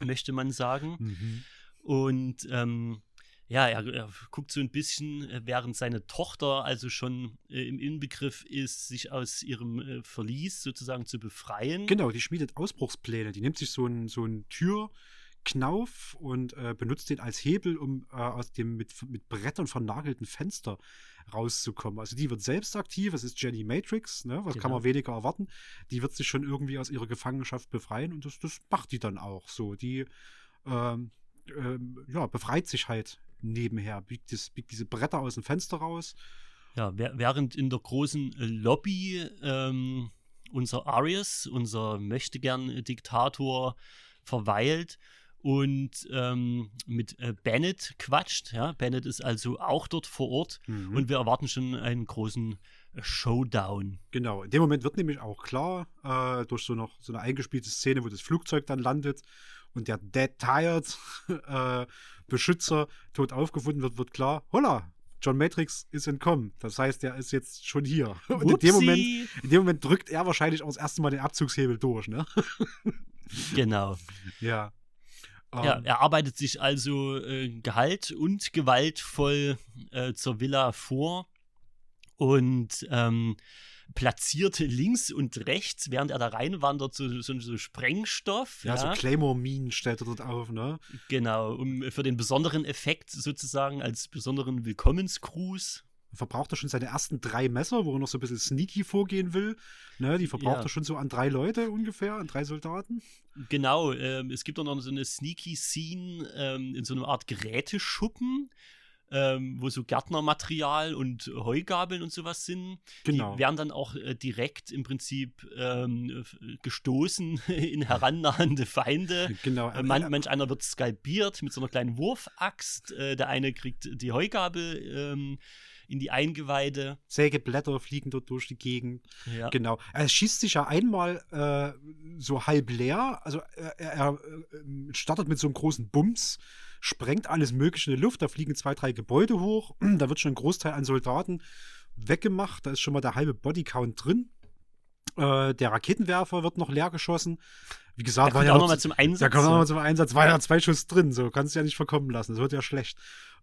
möchte man sagen. Mhm. Und ähm, ja, er, er guckt so ein bisschen, äh, während seine Tochter also schon äh, im Inbegriff ist, sich aus ihrem äh, Verlies sozusagen zu befreien. Genau, die schmiedet Ausbruchspläne. Die nimmt sich so einen so Türknauf und äh, benutzt den als Hebel, um äh, aus dem mit, mit Brettern vernagelten Fenster rauszukommen. Also die wird selbst aktiv, das ist Jenny Matrix, ne? was kann Genau. man weniger erwarten. Die wird sich schon irgendwie aus ihrer Gefangenschaft befreien und das, das macht die dann auch so. Die ähm, ähm, ja, befreit sich halt nebenher, biegt, das, biegt diese Bretter aus dem Fenster raus. Ja, während in der großen äh, Lobby ähm, unser Arias, unser Möchtegern-Diktator, verweilt und ähm, mit äh, Bennett quatscht. Ja? Bennett ist also auch dort vor Ort Mhm. und wir erwarten schon einen großen äh, Showdown. Genau, in dem Moment wird nämlich auch klar, äh, durch so, noch, so eine eingespielte Szene, wo das Flugzeug dann landet und der Dead Tired äh, Beschützer tot aufgefunden wird, wird klar, holla, John Matrix ist entkommen. Das heißt, er ist jetzt schon hier. Und in dem, Moment, in dem Moment drückt er wahrscheinlich auch das erste Mal den Abzugshebel durch, ne? Genau. Ja. Ja, Ähm, er arbeitet sich also äh, Gehalt und gewaltvoll äh, zur Villa vor und ähm, platziert links und rechts, während er da reinwandert, so, so, so Sprengstoff. ja, so Claymore-Minen stellt er dort auf, ne? genau, um für den besonderen Effekt sozusagen als besonderen Willkommensgruß. Verbraucht er schon seine ersten drei Messer, wo er noch so ein bisschen sneaky vorgehen will. Ne? Die verbraucht Ja. er schon so an drei Leute ungefähr, an drei Soldaten. Genau, ähm, es gibt auch noch so eine sneaky Scene ähm, in so einer Art Geräteschuppen, ähm, wo so Gärtnermaterial und Heugabeln und sowas sind. Genau. Die werden dann auch äh, direkt im Prinzip ähm, gestoßen in herannahende Feinde. Genau. Äh, man, manch einer wird skalpiert mit so einer kleinen Wurfaxt. Äh, der eine kriegt die Heugabel ähm, in die Eingeweide. Sägeblätter fliegen dort durch die Gegend. Ja. Genau. Er schießt sich ja einmal äh, so halb leer. Also er, er, er äh, startet mit so einem großen Bums, sprengt alles Mögliche in die Luft. Da fliegen zwei, drei Gebäude hoch. Da wird schon ein Großteil an Soldaten weggemacht. Da ist schon mal der halbe Bodycount drin. Äh, der Raketenwerfer wird noch leer geschossen. Wie gesagt, Da war kommt ja auch noch nochmal zum Einsatz. Da kommt ja. nochmal zum Einsatz. War ja zwei Schuss drin, so kannst du ja nicht verkommen lassen. Das wird ja schlecht.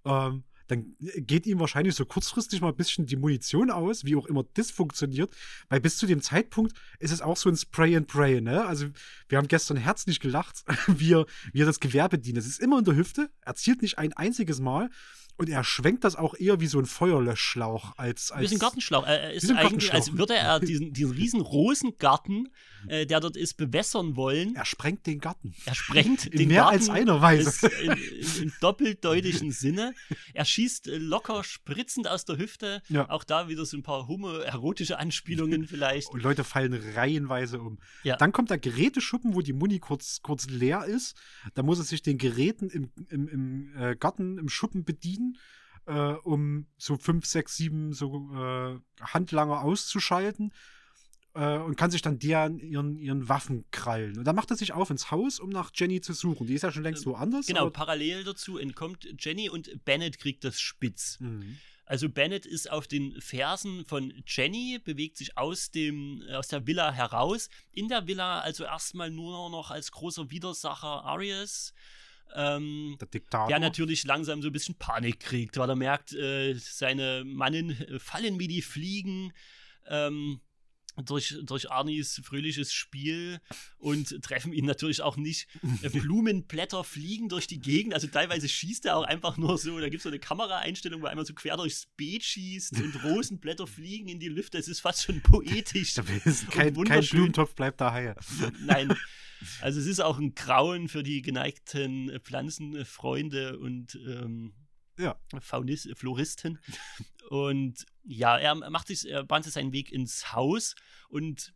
Ähm, dann geht ihm wahrscheinlich so kurzfristig mal ein bisschen die Munition aus, wie auch immer das funktioniert. Weil bis zu dem Zeitpunkt ist es auch so ein Spray and Pray, ne? Also, wir haben gestern herzlich gelacht, wie er, wie er das Gewehr bedient. Es ist immer in der Hüfte, er zielt nicht ein einziges Mal und er schwenkt das auch eher wie so ein Feuerlöschschlauch als. als Wie so ein Gartenschlauch. Er ist eigentlich, als würde er diesen, diesen riesen Rosengarten, äh, der dort ist, bewässern wollen. Er sprengt den Garten. Er sprengt In den mehr Garten als einer Weise. ist In, in, in doppeldeutigen Sinne. Er schießt äh, locker spritzend aus der Hüfte. Ja. Auch da wieder so ein paar homoerotische Anspielungen vielleicht. Und Leute fallen reihenweise um. Ja. Dann kommt der Geräteschuppen, wo die Muni kurz, kurz leer ist. Da muss er sich den Geräten im, im, im äh, Garten, im Schuppen bedienen, äh, um so fünf, sechs, sieben so äh, Handlanger auszuschalten. Äh, und kann sich dann deren ihren, ihren Waffen krallen. Und dann macht er sich auf ins Haus, um nach Jenny zu suchen. Die ist ja schon längst woanders. Genau, parallel dazu entkommt Jenny und Bennett kriegt das spitz. Mhm. Also Bennett ist auf den Fersen von Jenny, bewegt sich aus, dem, aus der Villa heraus. In der Villa also erstmal nur noch als großer Widersacher Arias. Ähm, Der Diktator. der natürlich langsam so ein bisschen Panik kriegt, weil er merkt, äh, seine Mannen äh, fallen wie die Fliegen. Ähm, durch, durch Arnis fröhliches Spiel und treffen ihn natürlich auch nicht. Äh, Blumenblätter fliegen durch die Gegend, also teilweise schießt er auch einfach nur so, da gibt es so eine Kameraeinstellung, wo er einmal so quer durchs Beet schießt und Rosenblätter fliegen in die Lüfte, es ist fast schon poetisch. Kein, kein. Blumentopf bleibt da heil. Nein. Also es ist auch ein Grauen für die geneigten Pflanzenfreunde und ähm, Ja. Faunis, Floristen. Und ja, er macht sich, er bahnt sich seinen Weg ins Haus und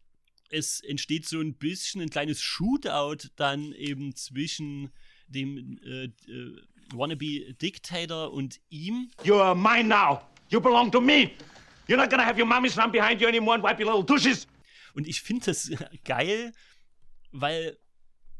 es entsteht so ein bisschen ein kleines Shootout dann eben zwischen dem äh, äh, Wannabe Dictator und ihm. You are mine now. You belong to me. You're not gonna have your mommies run behind you anymore and wipe your little douches. Und ich finde das geil, weil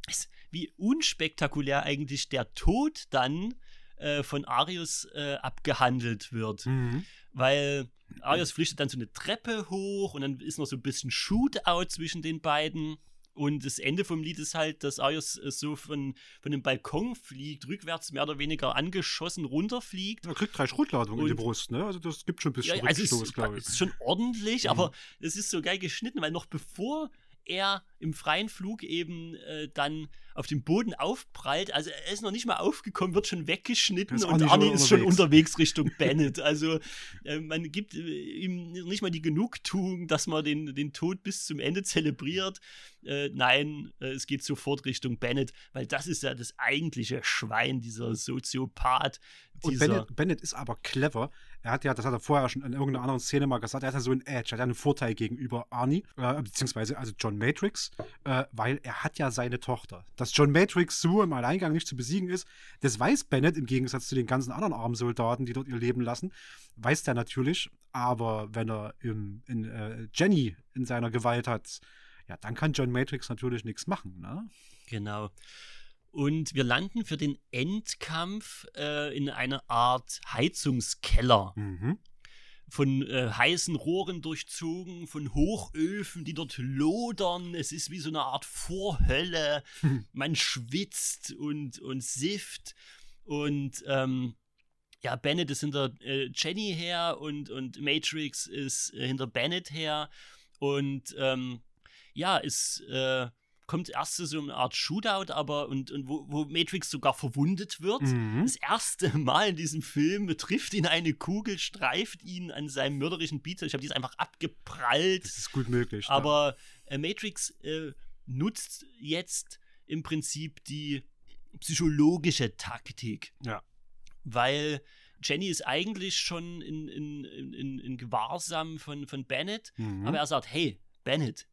es, wie unspektakulär eigentlich der Tod dann äh, von Arius äh, abgehandelt wird. Mhm. Weil Arius flüchtet dann so eine Treppe hoch und dann ist noch so ein bisschen Shootout zwischen den beiden. Und das Ende vom Lied ist halt, dass Arius äh, so von, von dem Balkon fliegt, rückwärts mehr oder weniger angeschossen runterfliegt. Er kriegt drei Schrotladungen in die Brust, ne? Also das gibt schon ein bisschen Ja, also Rückstoß, glaube ich. ist schon ordentlich, Mhm. aber es ist so geil geschnitten, weil noch bevor er im freien Flug eben äh, dann auf dem Boden aufprallt, also er ist noch nicht mal aufgekommen, wird schon weggeschnitten und Arnie Arnie ist schon unterwegs. Richtung Bennett. Also äh, man gibt äh, ihm nicht mal die Genugtuung, dass man den, den Tod bis zum Ende zelebriert. Äh, nein, äh, es geht sofort Richtung Bennett, weil das ist ja das eigentliche Schwein, dieser Soziopath. Und Dieser, Bennett, Bennett ist aber clever. Er hat ja, das hat er vorher schon in irgendeiner anderen Szene mal gesagt, er hat ja so einen Edge, er hat ja einen Vorteil gegenüber Arnie, äh, beziehungsweise also John Matrix, äh, weil er hat ja seine Tochter. Dass John Matrix so im Alleingang nicht zu besiegen ist, das weiß Bennett im Gegensatz zu den ganzen anderen armen Soldaten, die dort ihr Leben lassen, weiß der natürlich. Aber wenn er im, in, äh, Jenny in seiner Gewalt hat, ja, dann kann John Matrix natürlich nichts machen, ne? Genau. Und wir landen für den Endkampf äh, in einer Art Heizungskeller. Mhm. Von äh, heißen Rohren durchzogen, von Hochöfen, die dort lodern. Es ist wie so eine Art Vorhölle. Man schwitzt und, und sifft. Und ähm, ja, Bennett ist hinter äh, Jenny her und, und Matrix ist äh, hinter Bennett her. Und ähm, ja, es äh, kommt erst zu so eine Art Shootout, aber und, und wo, wo Matrix sogar verwundet wird. Mhm. Das erste Mal in diesem Film trifft ihn eine Kugel, streift ihn an seinem mörderischen Bizeps. Ich habe dies einfach abgeprallt. Das ist gut möglich. Aber äh, Matrix äh, nutzt jetzt im Prinzip die psychologische Taktik. Ja. Weil Jenny ist eigentlich schon in, in, in, in, in Gewahrsam von, von Bennett, Mhm. aber er sagt, hey, Bennett,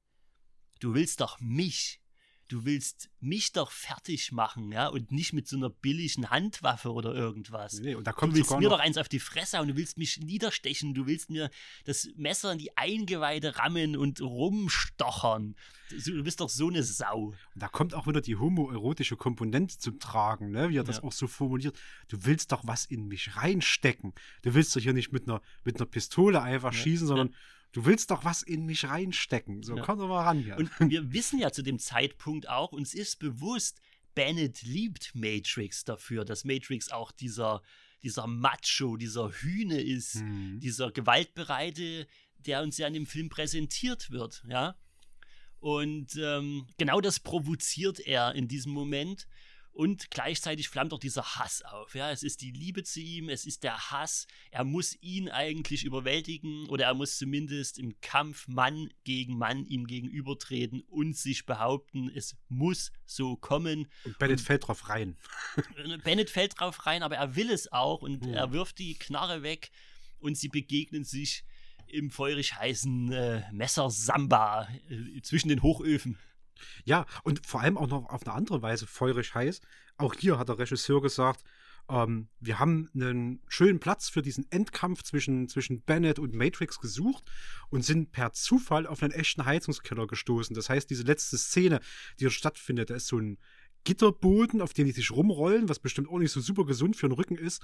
du willst doch mich. Du willst mich doch fertig machen, ja, und nicht mit so einer billigen Handwaffe oder irgendwas. Nee, und da Du kommt willst sogar mir doch eins auf die Fresse hauen, du willst mich niederstechen, du willst mir das Messer in die Eingeweide rammen und rumstochern. Du du bist doch so eine Sau. Und da kommt auch wieder die homoerotische Komponente zum Tragen, ne? wie er das Ja. auch so formuliert. Du willst doch was in mich reinstecken. Du willst doch hier nicht mit einer, mit einer Pistole einfach Ja, schießen, sondern du willst doch was in mich reinstecken. So, Ja. komm doch mal ran hier. Und wir wissen ja zu dem Zeitpunkt auch, uns ist bewusst, Bennett liebt Matrix dafür, dass Matrix auch dieser, dieser Macho, dieser Hühne ist, Mhm. dieser Gewaltbereite, der uns ja in dem Film präsentiert wird, ja. Und ähm, genau das provoziert er in diesem Moment. Und gleichzeitig flammt auch dieser Hass auf. Ja, es ist die Liebe zu ihm, es ist der Hass. Er muss ihn eigentlich überwältigen oder er muss zumindest im Kampf Mann gegen Mann ihm gegenübertreten und sich behaupten, es muss so kommen. Und Bennett fällt drauf rein. Bennett fällt drauf rein, aber er will es auch und Hm. er wirft die Knarre weg und sie begegnen sich im feurig heißen äh, Messer-Samba äh, zwischen den Hochöfen. Ja, und vor allem auch noch auf eine andere Weise feurig heiß. Auch hier hat der Regisseur gesagt, ähm, wir haben einen schönen Platz für diesen Endkampf zwischen, zwischen Bennett und Matrix gesucht und sind per Zufall auf einen echten Heizungskeller gestoßen. Das heißt, diese letzte Szene, die dort stattfindet, da ist so ein Gitterboden, auf dem die sich rumrollen, was bestimmt auch nicht so super gesund für den Rücken ist,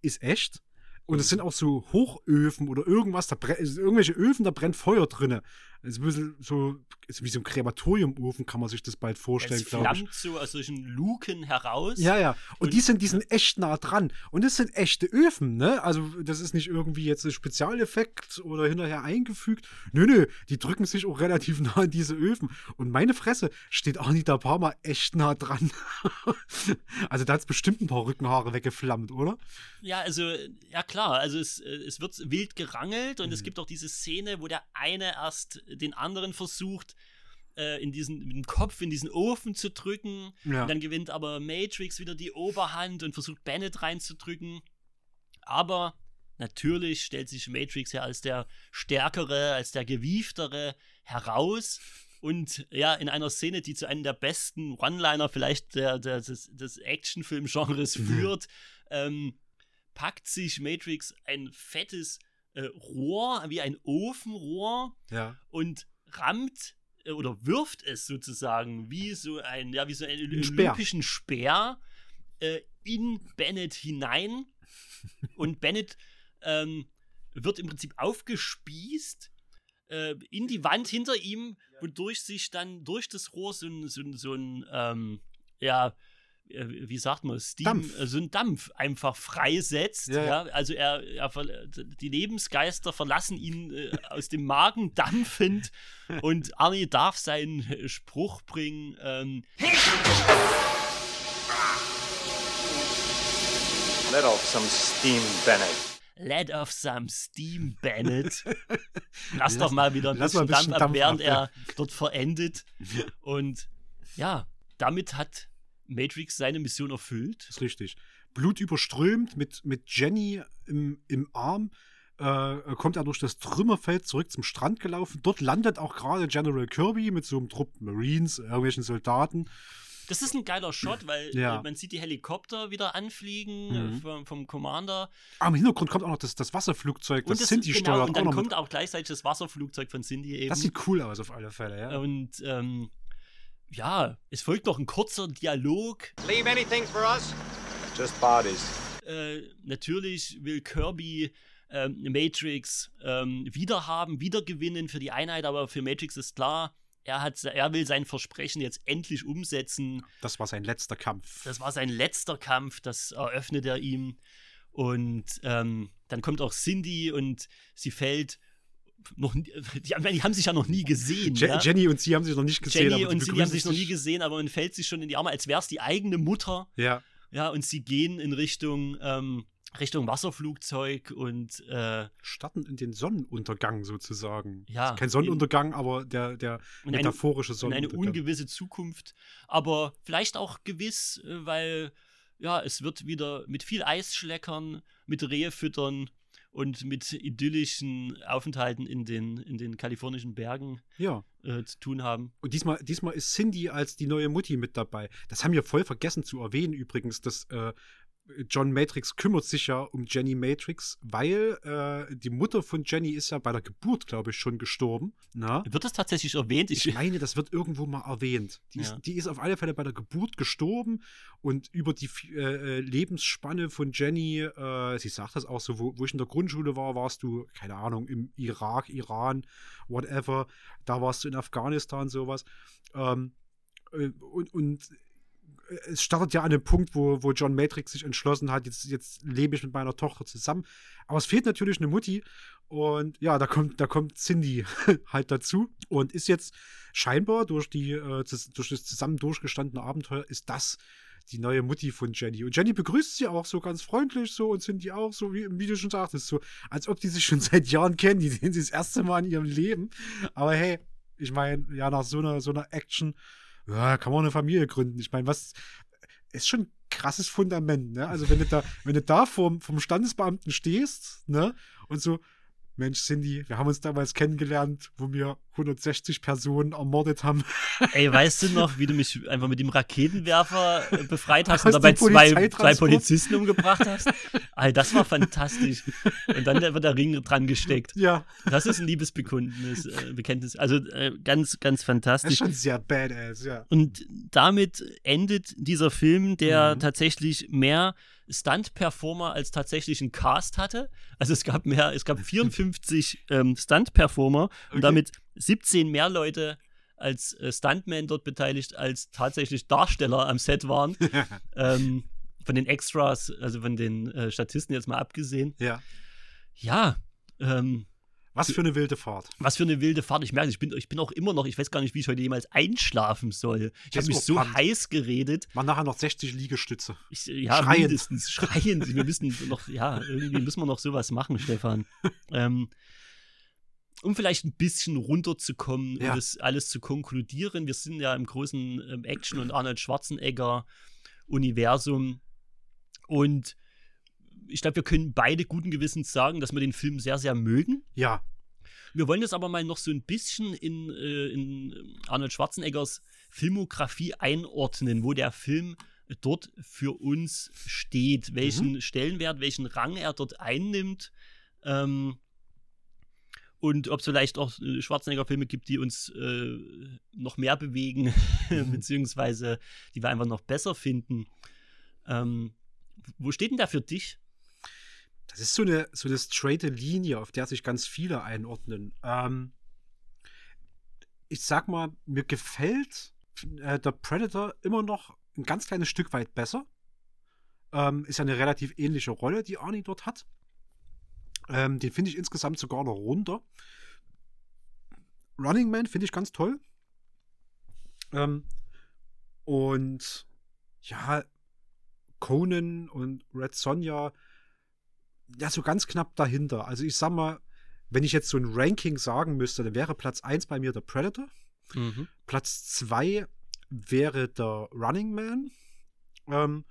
ist echt. Und es sind auch so Hochöfen oder irgendwas, da brennt, irgendwelche Öfen, da brennt Feuer drinne. Es ist ein bisschen so, ist wie so ein Krematoriumofen, kann man sich das bald vorstellen, Es glaube ich. flammt so aus solchen Luken heraus. Ja, ja. Und, Und- die sind, die sind echt nah dran. Und das sind echte Öfen, ne? Also, das ist nicht irgendwie jetzt ein Spezialeffekt oder hinterher eingefügt. Nö, nö, die drücken sich auch relativ nah an diese Öfen. Und meine Fresse steht Anita Palmer echt nah dran. also, da hat es bestimmt ein paar Rückenhaare weggeflammt, oder? Ja, also, ja klar, also es, äh, es wird wild gerangelt und Mhm. es gibt auch diese Szene, wo der eine erst den anderen versucht, äh, in diesen, mit dem Kopf in diesen Ofen zu drücken. Ja. Und dann gewinnt aber Matrix wieder die Oberhand und versucht Bennett reinzudrücken. Aber natürlich stellt sich Matrix ja als der Stärkere, als der Gewieftere heraus. Und ja, in einer Szene, die zu einem der besten One-Liner vielleicht der, der, des, des Actionfilm-Genres Mhm. führt, ähm, packt sich Matrix ein fettes äh, Rohr, wie ein Ofenrohr, Ja. und rammt äh, oder wirft es sozusagen wie so ein, ja, wie so einen Ein Speer. olympischen Speer äh, in Bennett hinein und Bennett ähm, wird im Prinzip aufgespießt äh, in die Wand hinter ihm, wodurch sich dann durch das Rohr so ein, so ein, so ein ähm, ja, wie sagt man, Steam, Dampf. äh, so ein Dampf einfach freisetzt. Ja, Ja, ja. Also er, er die Lebensgeister verlassen ihn äh, aus dem Magen dampfend und Arnie darf seinen äh, Spruch bringen. Ähm, Let off some steam, Bennett. Let off some steam, Bennett. Lass doch mal wieder ein bisschen, ein bisschen Dampf ab, Dampf während ab, er dort verendet. Und ja, damit hat Matrix seine Mission erfüllt. ist richtig. Blut überströmt mit, mit Jenny im, im Arm. Äh, kommt er durch das Trümmerfeld zurück zum Strand gelaufen. Dort landet auch gerade General Kirby mit so einem Trupp Marines, irgendwelchen Soldaten. Das ist ein geiler Shot, weil Ja. äh, man sieht die Helikopter wieder anfliegen Mhm. äh, vom, vom Commander. Ah, im Hintergrund kommt auch noch das, das Wasserflugzeug, das, das- Cindy genau, steuert. Und dann auch kommt mit. auch gleichzeitig das Wasserflugzeug von Cindy eben. Das sieht cool aus, auf alle Fälle, ja. und ähm, ja, es folgt noch ein kurzer Dialog. Leave anything for us? Just bodies. Äh, natürlich will Kirby ähm, Matrix ähm, wiederhaben, wiedergewinnen für die Einheit, aber für Matrix ist klar, er, hat, er will sein Versprechen jetzt endlich umsetzen. Das war sein letzter Kampf. Das war sein letzter Kampf, das eröffnet er ihm. Und ähm, dann kommt auch Cindy und sie fällt noch nie, die, haben- die haben sich ja noch nie gesehen. Je ja? Jenny und sie haben sich noch nicht gesehen. Jenny und Cindy haben sich noch nie gesehen, aber man fällt sich schon in die Arme, als wäre es die eigene Mutter. Ja, Ja, und sie gehen in Richtung, ähm, Richtung Wasserflugzeug und äh, starten in den Sonnenuntergang sozusagen. Ja, kein Sonnenuntergang, aber der, der in eine, metaphorische in eine Sonnenuntergang. ungewisse Zukunft. Aber vielleicht auch gewiss, äh, weil ja, es wird wieder mit viel Eisschleckern, mit Rehe füttern und mit idyllischen Aufenthalten in den, in den kalifornischen Bergen ja. äh, zu tun haben. Und diesmal, diesmal ist Cindy als die neue Mutti mit dabei. Das haben wir voll vergessen zu erwähnen übrigens, dass äh, John Matrix kümmert sich ja um Jenny Matrix, weil äh, die Mutter von Jenny ist ja bei der Geburt, glaube ich, schon gestorben. Na? Wird das tatsächlich erwähnt? Ich, Ich meine, das wird irgendwo mal erwähnt. Die, Ja. ist, die ist auf alle Fälle bei der Geburt gestorben und über die äh, äh, Lebensspanne von Jenny, äh, sie sagt das auch so, wo, wo ich in der Grundschule war, warst du, keine Ahnung, im Irak, Iran, whatever, da warst du in Afghanistan, sowas. Ähm, äh, und, und es startet ja an dem Punkt, wo, wo John Matrix sich entschlossen hat, jetzt, jetzt lebe ich mit meiner Tochter zusammen. Aber es fehlt natürlich eine Mutti. Und ja, da kommt, da kommt Cindy halt dazu und ist jetzt scheinbar durch, die, äh, durch das zusammen durchgestandene Abenteuer, ist das die neue Mutti von Jenny. Und Jenny begrüßt sie auch so ganz freundlich so und Cindy auch so, wie, wie du schon sagtest, so, als ob die sich schon seit Jahren kennen. Die sehen sie das erste Mal in ihrem Leben. Aber hey, ich meine, ja, nach so einer, so einer Action, ja, kann man eine Familie gründen. Ich meine, was ist schon ein krasses Fundament, ne? Also wenn du da, wenn du da vom, vom Standesbeamten stehst, ne, und so, Mensch, Cindy, wir haben uns damals kennengelernt, wo wir 160 Personen ermordet haben. Ey, weißt du noch, wie du mich einfach mit dem Raketenwerfer äh, befreit hast Aus und dabei zwei, zwei? Polizisten umgebracht hast? Alter, das war fantastisch. Und dann wird der Ring dran gesteckt. Ja, Das ist ein Liebesbekenntnis, äh, Bekenntnis. Also äh, ganz, ganz das ist fantastisch. schon sehr badass, ja. Und damit endet dieser Film, der Mhm. tatsächlich mehr Stunt-Performer als tatsächlichen Cast hatte. Also es gab mehr, es gab 54 ähm, Stunt-Performer Okay. und damit 17 mehr Leute als äh, Stuntmen dort beteiligt, als tatsächlich Darsteller am Set waren. ähm, von den Extras, also von den äh, Statisten jetzt mal abgesehen. Ja. Ja, ähm, Was für eine wilde Fahrt. was für eine wilde Fahrt. Ich merke, ich bin, ich bin auch immer noch, ich weiß gar nicht, wie ich heute jemals einschlafen soll. Ich habe mich so Pant. heiß geredet. Mal nachher noch 60 Liegestütze. Ich, ja, Schreiend. mindestens schreiend. Wir müssen noch, ja, irgendwie müssen wir noch sowas machen, Stefan. ähm, um vielleicht ein bisschen runterzukommen Ja. und das alles zu konkludieren. Wir sind ja im großen ähm, Action- und Arnold Schwarzenegger-Universum. Und ich glaube, wir können beide guten Gewissens sagen, dass wir den Film sehr, sehr mögen. Ja, Wir wollen das aber mal noch so ein bisschen in, äh, in Arnold Schwarzeneggers Filmografie einordnen, wo der Film dort für uns steht, welchen Stellenwert, welchen Rang er dort einnimmt. Ähm, und ob es vielleicht auch äh, Schwarzenegger-Filme gibt, die uns äh, noch mehr bewegen, beziehungsweise die wir einfach noch besser finden. Ähm, wo steht denn da für dich? Das ist so eine, so eine straighte Linie, auf der sich ganz viele einordnen. Ähm, ich sag mal, mir gefällt äh, der Predator immer noch ein ganz kleines Stück weit besser. Ähm, ist ja eine relativ ähnliche Rolle, die Arnie dort hat. Ähm, den finde ich insgesamt sogar noch runter. Running Man finde ich ganz toll. Ähm, und ja, Conan und Red Sonja, ja, so ganz knapp dahinter. Also ich sag mal, wenn ich jetzt so ein Ranking sagen müsste, dann wäre Platz 1 bei mir der Predator. Mhm. Platz 2 wäre der Running Man. Ähm,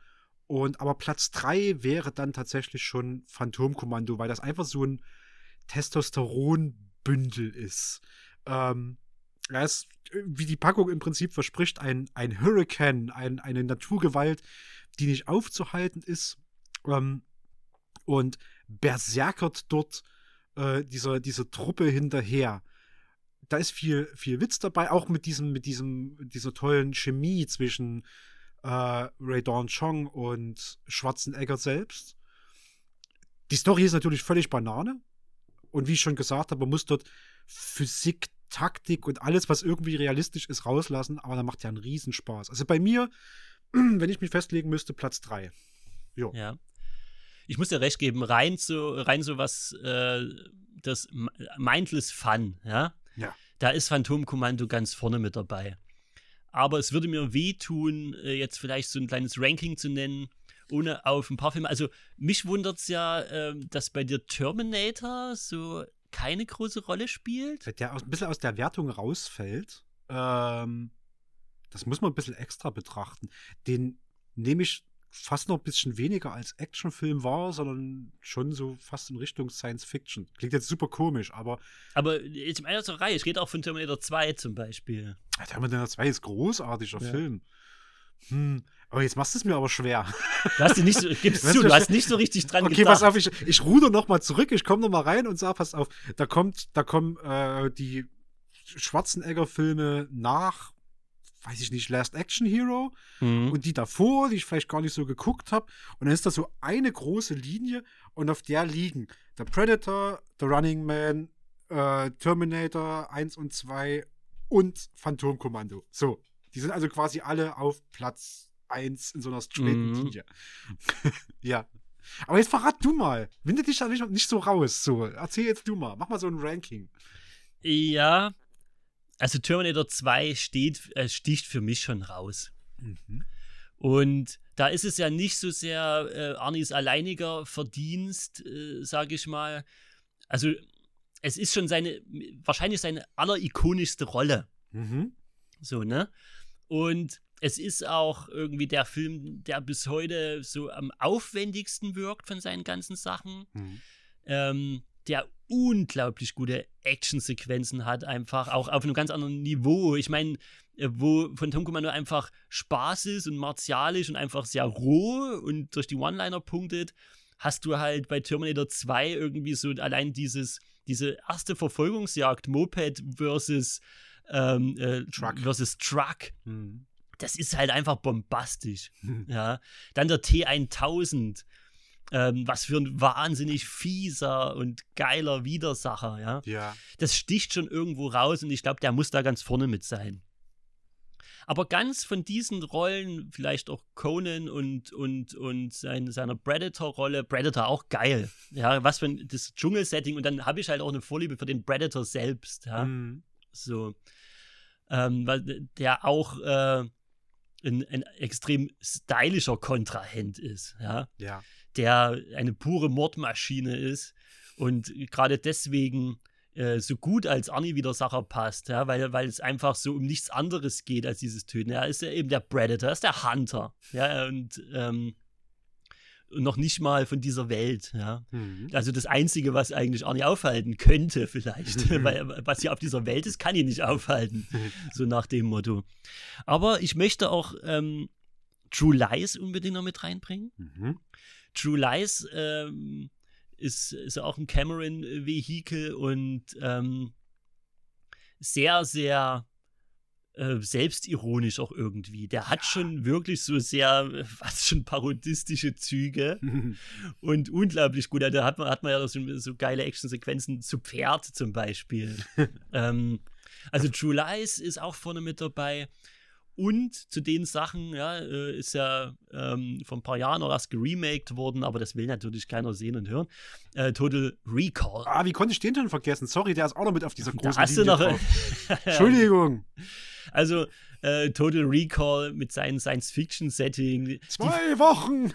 und aber Platz 3 wäre dann tatsächlich schon Phantomkommando, weil das einfach so ein Testosteronbündel ist. Ähm, er ist, wie die Packung im Prinzip verspricht, ein, ein Hurricane, ein, eine Naturgewalt, die nicht aufzuhalten ist. Ähm, und berserkert dort äh, dieser, diese Truppe hinterher. Da ist viel, viel Witz dabei, auch mit diesem, mit diesem, dieser tollen Chemie zwischen äh, Ray Dawn Chong und Schwarzenegger selbst. Die Story ist natürlich völlig Banane. Und wie ich schon gesagt habe, man muss dort Physik, Taktik und alles, was irgendwie realistisch ist, rauslassen, aber da macht ja einen Riesenspaß. Also bei mir, wenn ich mich festlegen müsste, Platz 3. Jo. Ja. Ich muss dir recht geben, rein so, rein so was, äh, das Mindless Fun, ja? Ja. Da ist Phantomkommando ganz vorne mit dabei. Aber es würde mir wehtun, äh, jetzt vielleicht so ein kleines Ranking zu nennen, ohne auf ein paar Filme. Also, mich wundert es ja, äh, dass bei dir Terminator so keine große Rolle spielt. Der aus, ein bisschen aus der Wertung rausfällt. Ähm, das muss man ein bisschen extra betrachten. Den nehme ich fast noch ein bisschen weniger als Actionfilm wahr, sondern schon so fast in Richtung Science Fiction. Klingt jetzt super komisch, aber. Aber jetzt im einer Reihe, ich rede auch von Terminator 2 zum Beispiel. Terminator 2 ist großartiger Ja. Film. Hm, aber jetzt machst du es mir aber schwer. Du hast, nicht so, gibst Weißt zu, du, hast nicht so richtig dran Okay, gedacht. pass auf, ich, ich ruder noch mal zurück, ich komme noch mal rein und sag, pass auf, da kommt, da kommen äh, die Schwarzenegger-Filme nach, weiß ich nicht, Last Action Hero Mhm. und die davor, die ich vielleicht gar nicht so geguckt habe. Und dann ist da so eine große Linie und auf der liegen der Predator, The Running Man, äh, Terminator 1 und 2 und Phantomkommando. So, die sind also quasi alle auf Platz 1 in so einer straighten Mhm. Linie. ja. Aber jetzt verrat du mal. Winde dich da nicht, nicht so raus. So, erzähl jetzt du mal. Mach mal so ein Ranking. Ja, also Terminator 2 steht, äh, sticht für mich schon raus. Mhm. Und da ist es ja nicht so sehr äh, Arnis alleiniger Verdienst, äh, sage ich mal. Also es ist schon seine, wahrscheinlich seine allerikonischste Rolle. Mhm. So, ne? Und es ist auch irgendwie der Film, der bis heute so am aufwendigsten wirkt von seinen ganzen Sachen. Mhm. Ähm, der unglaublich gute Actionsequenzen hat, einfach auch auf einem ganz anderen Niveau. Ich meine, äh, wo von Tom Commando einfach Spaß ist und martialisch und einfach sehr roh und durch die One-Liner punktet, hast du halt bei Terminator 2 irgendwie so allein dieses, diese erste Verfolgungsjagd, Moped versus ähm, äh, Truck. versus Truck. Mhm. Das ist halt einfach bombastisch. Ja. Dann der T1000. Ähm, was für ein wahnsinnig fieser und geiler Widersacher, ja. Ja. Das sticht schon irgendwo raus und ich glaube, der muss da ganz vorne mit sein. Aber ganz von diesen Rollen, vielleicht auch Conan und, und, und sein, seiner Predator-Rolle, Predator auch geil. Ja, was für ein das Dschungelsetting und dann habe ich halt auch eine Vorliebe für den Predator selbst, ja. Mhm. So. Ähm, weil der auch äh, ein, ein extrem stylischer Kontrahent ist, ja Ja. Der eine pure Mordmaschine ist und gerade deswegen äh, so gut als Arnie-Widersacher passt, ja, weil, weil es einfach so um nichts anderes geht als dieses Töten. Er ist ja eben der Predator, er ist der Hunter, ja, und ähm, noch nicht mal von dieser Welt, ja. Mhm. Also das Einzige, was eigentlich Arnie aufhalten könnte, vielleicht, weil was hier auf dieser Welt ist, kann ihn nicht aufhalten, so nach dem Motto. Aber ich möchte auch ähm, True Lies unbedingt noch mit reinbringen. True Lies ähm, ist, ist auch ein Cameron-Vehikel und ähm, sehr, sehr äh, selbstironisch auch irgendwie. Der hat schon wirklich so sehr, äh, fast schon parodistische Züge und unglaublich gut. Da hat man, hat man ja so, so geile Actionsequenzen zu Pferd zum Beispiel. ähm, also True Lies ist auch vorne mit dabei. Und zu den Sachen, ja, äh, ist ja ähm, vor ein paar Jahren noch erst geremaked worden, aber das will natürlich keiner sehen und hören. Äh, Total Recall. Ah, wie konnte ich den denn vergessen? Sorry, der ist auch noch mit auf dieser großen Da hast du Linie noch. drauf. Entschuldigung. Also, äh, Total Recall mit seinem Science-Fiction-Setting. Zwei Wochen.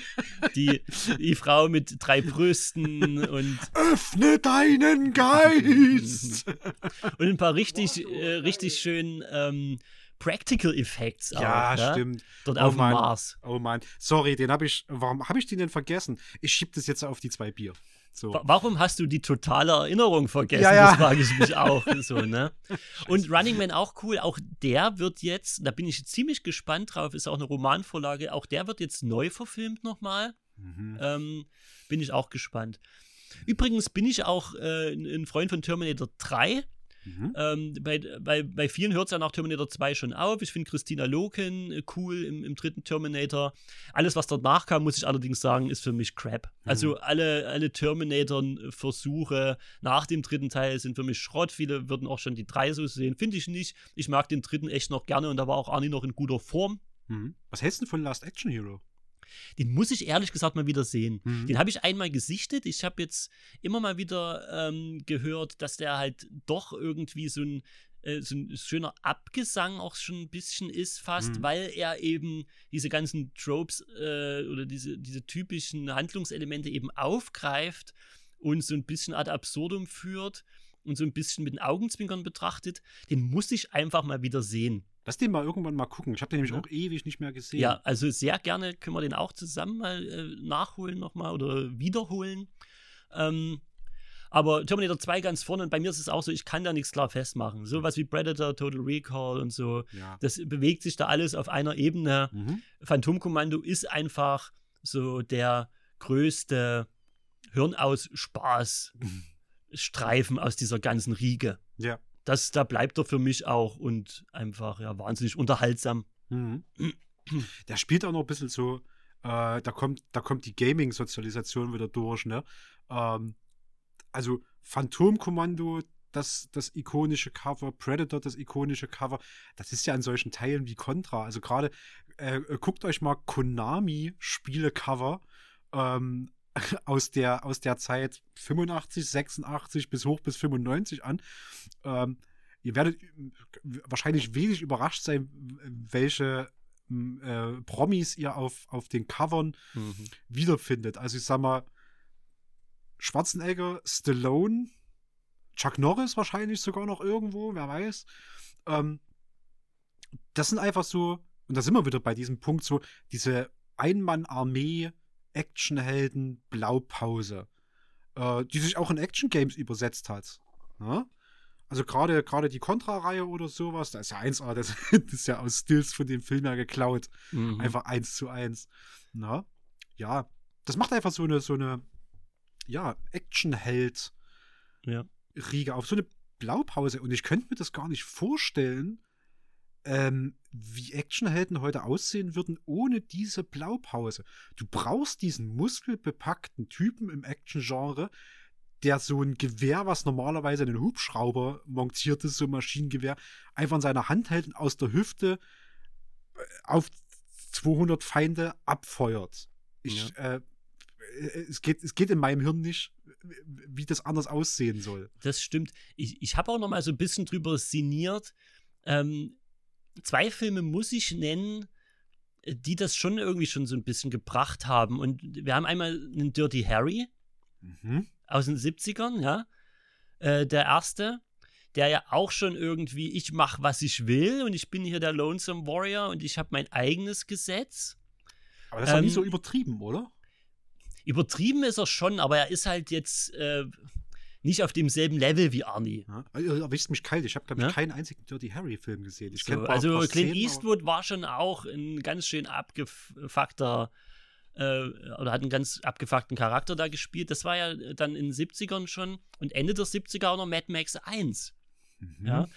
Die, die Frau mit drei Brüsten und, Öffne deinen Geist. und ein paar richtig, äh, richtig schön ähm, Practical Effects auch. ja, ne? stimmt. Dort oh auf dem Mann. Mars. Oh Mann. Sorry, den habe ich. Warum habe ich den denn vergessen? Ich schieb das jetzt auf die zwei Bier. So. Wa- Warum hast du die totale Erinnerung vergessen? Ja, ja. Das frage ich mich auch. so, ne? Und Running Man auch cool. Auch der wird jetzt, da bin ich ziemlich gespannt drauf, ist auch eine Romanvorlage. Auch der wird jetzt neu verfilmt nochmal. Mhm. Ähm, bin ich auch gespannt. Übrigens bin ich auch äh, ein Freund von Terminator 3. Mhm. Ähm, bei, bei, bei vielen hört es ja nach Terminator 2 schon auf. Ich finde Christina Loken äh, cool im, im dritten Terminator. Alles, was danach kam, muss ich allerdings sagen, ist für mich Crap. Also alle, alle Terminator-Versuche nach dem dritten Teil sind für mich Schrott. Viele würden auch schon die drei so sehen. Finde ich nicht. Ich mag den dritten echt noch gerne und da war auch Arnie noch in guter Form. Mhm. Was hältst du von Last Action Hero? Den muss ich ehrlich gesagt mal wieder sehen. Mhm. Den habe ich einmal gesichtet. Ich habe jetzt immer mal wieder ähm, gehört, dass der halt doch irgendwie so ein, äh, so ein schöner Abgesang auch schon ein bisschen ist, fast, Mhm. weil er eben diese ganzen Tropes äh, oder diese, diese typischen Handlungselemente eben aufgreift und so ein bisschen ad absurdum führt und so ein bisschen mit den Augenzwinkern betrachtet. Den muss ich einfach mal wieder sehen. Lass den mal irgendwann mal gucken. Ich habe den nämlich Ja. auch ewig nicht mehr gesehen. Ja, also sehr gerne können wir den auch zusammen mal äh, nachholen nochmal oder wiederholen. Ähm, aber Terminator 2 ganz vorne und bei mir ist es auch so, ich kann da nichts klar festmachen. Sowas wie Predator, Total Recall und so, Ja. das bewegt sich da alles auf einer Ebene. Mhm. Phantomkommando ist einfach so der größte Hirnaus-Spaß-Streifen aus dieser ganzen Riege. Ja. Das, da bleibt er für mich auch und einfach ja wahnsinnig unterhaltsam. Mhm. Der spielt auch noch ein bisschen so, äh, da kommt, da kommt die Gaming-Sozialisation wieder durch, ne? Ähm, also Phantomkommando, das, das ikonische Cover, Predator, das ikonische Cover, das ist ja an solchen Teilen wie Contra. Also gerade, äh, guckt euch mal Konami-Spiele-Cover ähm, aus, der, aus der Zeit 85, 86 bis hoch bis 95 an. Ähm, ihr werdet wahrscheinlich wenig überrascht sein, welche äh, Promis ihr auf, auf den Covern wiederfindet. Also ich sag mal, Schwarzenegger, Stallone, Chuck Norris wahrscheinlich sogar noch irgendwo, wer weiß. Ähm, das sind einfach so, und da sind wir wieder bei diesem Punkt, so diese Einmann-Armee, Actionhelden, Blaupause, äh, die sich auch in Action-Games übersetzt hat. Ja? Also gerade gerade die Contra-Reihe oder sowas, da ist ja 1A, das, das ist ja aus Stills von dem Film ja geklaut. Mhm. Einfach eins zu eins. Na? Ja, das macht einfach so eine, so eine, ja, Actionheld Ja. Auf, so eine Blaupause. Und ich könnte mir das gar nicht vorstellen, ähm, wie Actionhelden heute aussehen würden ohne diese Blaupause. Du brauchst diesen muskelbepackten Typen im Action-Genre, der so ein Gewehr, was normalerweise einen Hubschrauber montiert ist, so ein Maschinengewehr, einfach in seiner Hand hält und aus der Hüfte äh, auf 200 Feinde abfeuert. Ich, äh, es, geht, es geht in meinem Hirn nicht, wie das anders aussehen soll. Das stimmt. Ich, ich habe auch noch mal so ein bisschen drüber sinniert. Ähm, zwei Filme muss ich nennen, die das schon irgendwie schon so ein bisschen gebracht haben. Und wir haben einmal einen Dirty Harry Mhm. aus den 70ern, ja. Äh, der erste, der ja auch schon irgendwie, ich mache, was ich will und ich bin hier der Lonesome Warrior und ich habe mein eigenes Gesetz. Aber das ist Ähm, nie so übertrieben, oder? Übertrieben ist er schon, aber er ist halt jetzt äh, nicht auf demselben Level wie Arnie. Ja? Ihr erwischt mich kalt. Ich habe, glaube ich, Ja? keinen einzigen Dirty Harry-Film gesehen. Ich So, also Clint Szenen, Eastwood war schon auch ein ganz schön abgefuckter äh, oder hat einen ganz abgefuckten Charakter da gespielt. Das war ja dann in den 70ern schon und Ende der 70er auch noch Mad Max 1. aber- Mhm. Ja.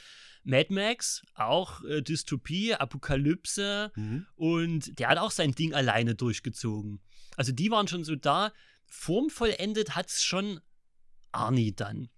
Mad Max, auch äh, Dystopie, Apokalypse Mhm. und der hat auch sein Ding alleine durchgezogen. Also die waren schon so da. Formvollendet hat es schon Arnie dann.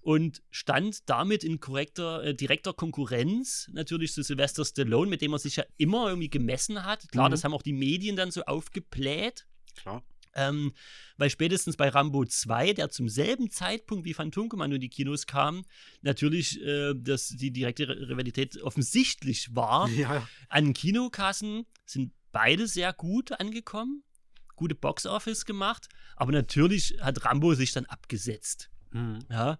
Und stand damit in korrekter, äh, direkter Konkurrenz natürlich zu Sylvester Stallone, mit dem er sich ja immer irgendwie gemessen hat. Klar, Mhm. das haben auch die Medien dann so aufgebläht. Klar. Ähm, weil spätestens bei Rambo 2, der zum selben Zeitpunkt wie Phantomkommando in die Kinos kam, natürlich äh, dass die direkte Ri- Rivalität offensichtlich war. Ja, An Kinokassen sind beide sehr gut angekommen, gute Boxoffice gemacht, aber natürlich hat Rambo sich dann abgesetzt. mhm. Ja.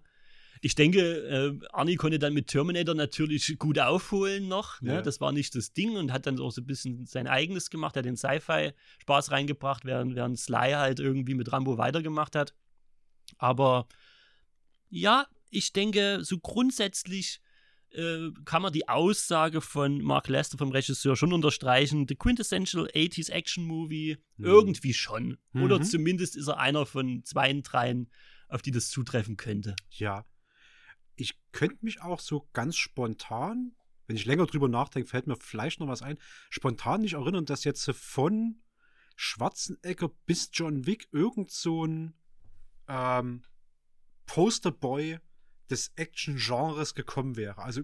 Ich denke, äh, Arnie konnte dann mit Terminator natürlich gut aufholen noch. Ne? Ja. Das war nicht das Ding und hat dann auch so ein bisschen sein eigenes gemacht, hat den Sci-Fi-Spaß reingebracht, während, während Sly halt irgendwie mit Rambo weitergemacht hat. Aber ja, ich denke, so grundsätzlich äh, kann man die Aussage von Mark Lester, vom Regisseur, schon unterstreichen. The quintessential 80s Action Movie, Mhm. irgendwie schon. Oder Mhm. zumindest ist er einer von zwei, dreien, auf die das zutreffen könnte. ja. Ich könnte mich auch so ganz spontan, wenn ich länger drüber nachdenke, fällt mir vielleicht noch was ein, spontan nicht erinnern, dass jetzt von Schwarzenegger bis John Wick irgend so ein ähm, Posterboy des Action-Genres gekommen wäre. Also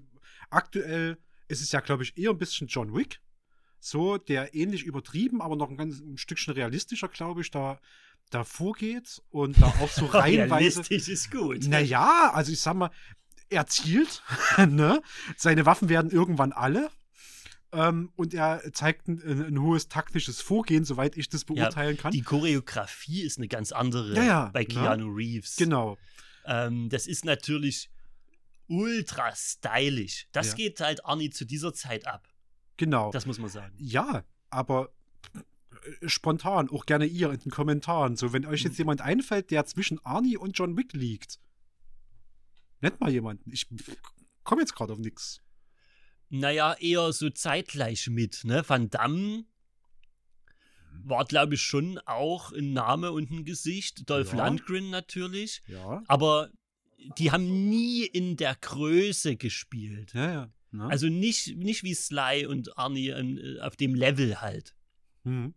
aktuell ist es ja, glaube ich, eher ein bisschen John Wick. So, der ähnlich übertrieben, aber noch ein ganz ein Stückchen realistischer, glaube ich, da, da vorgeht und da auch so reihenweise. Realistisch ist gut. Naja, also ich sag mal, er zielt, ne? Seine Waffen werden irgendwann alle. Ähm, und er zeigt ein, ein hohes taktisches Vorgehen, soweit ich das beurteilen kann. Die Choreografie ist eine ganz andere Ja, ja, bei ne? Keanu Reeves. genau. Ähm, das ist natürlich ultra stylisch. Das Ja. geht halt Arnie zu dieser Zeit ab. Genau. Das muss man sagen. ja, aber äh, spontan, auch gerne ihr in den Kommentaren. So, wenn euch jetzt jemand einfällt, der zwischen Arnie und John Wick liegt, nennt mal jemanden. Ich komme jetzt gerade auf nichts. Naja, eher so zeitgleich mit, ne? Van Damme war, glaube ich, schon auch ein Name und ein Gesicht. Dolph Ja. Lundgren natürlich. Ja. Aber die haben nie in der Größe gespielt. Ja, ja. Ne? Also nicht, nicht wie Sly und Arnie äh, auf dem Level halt. Mhm.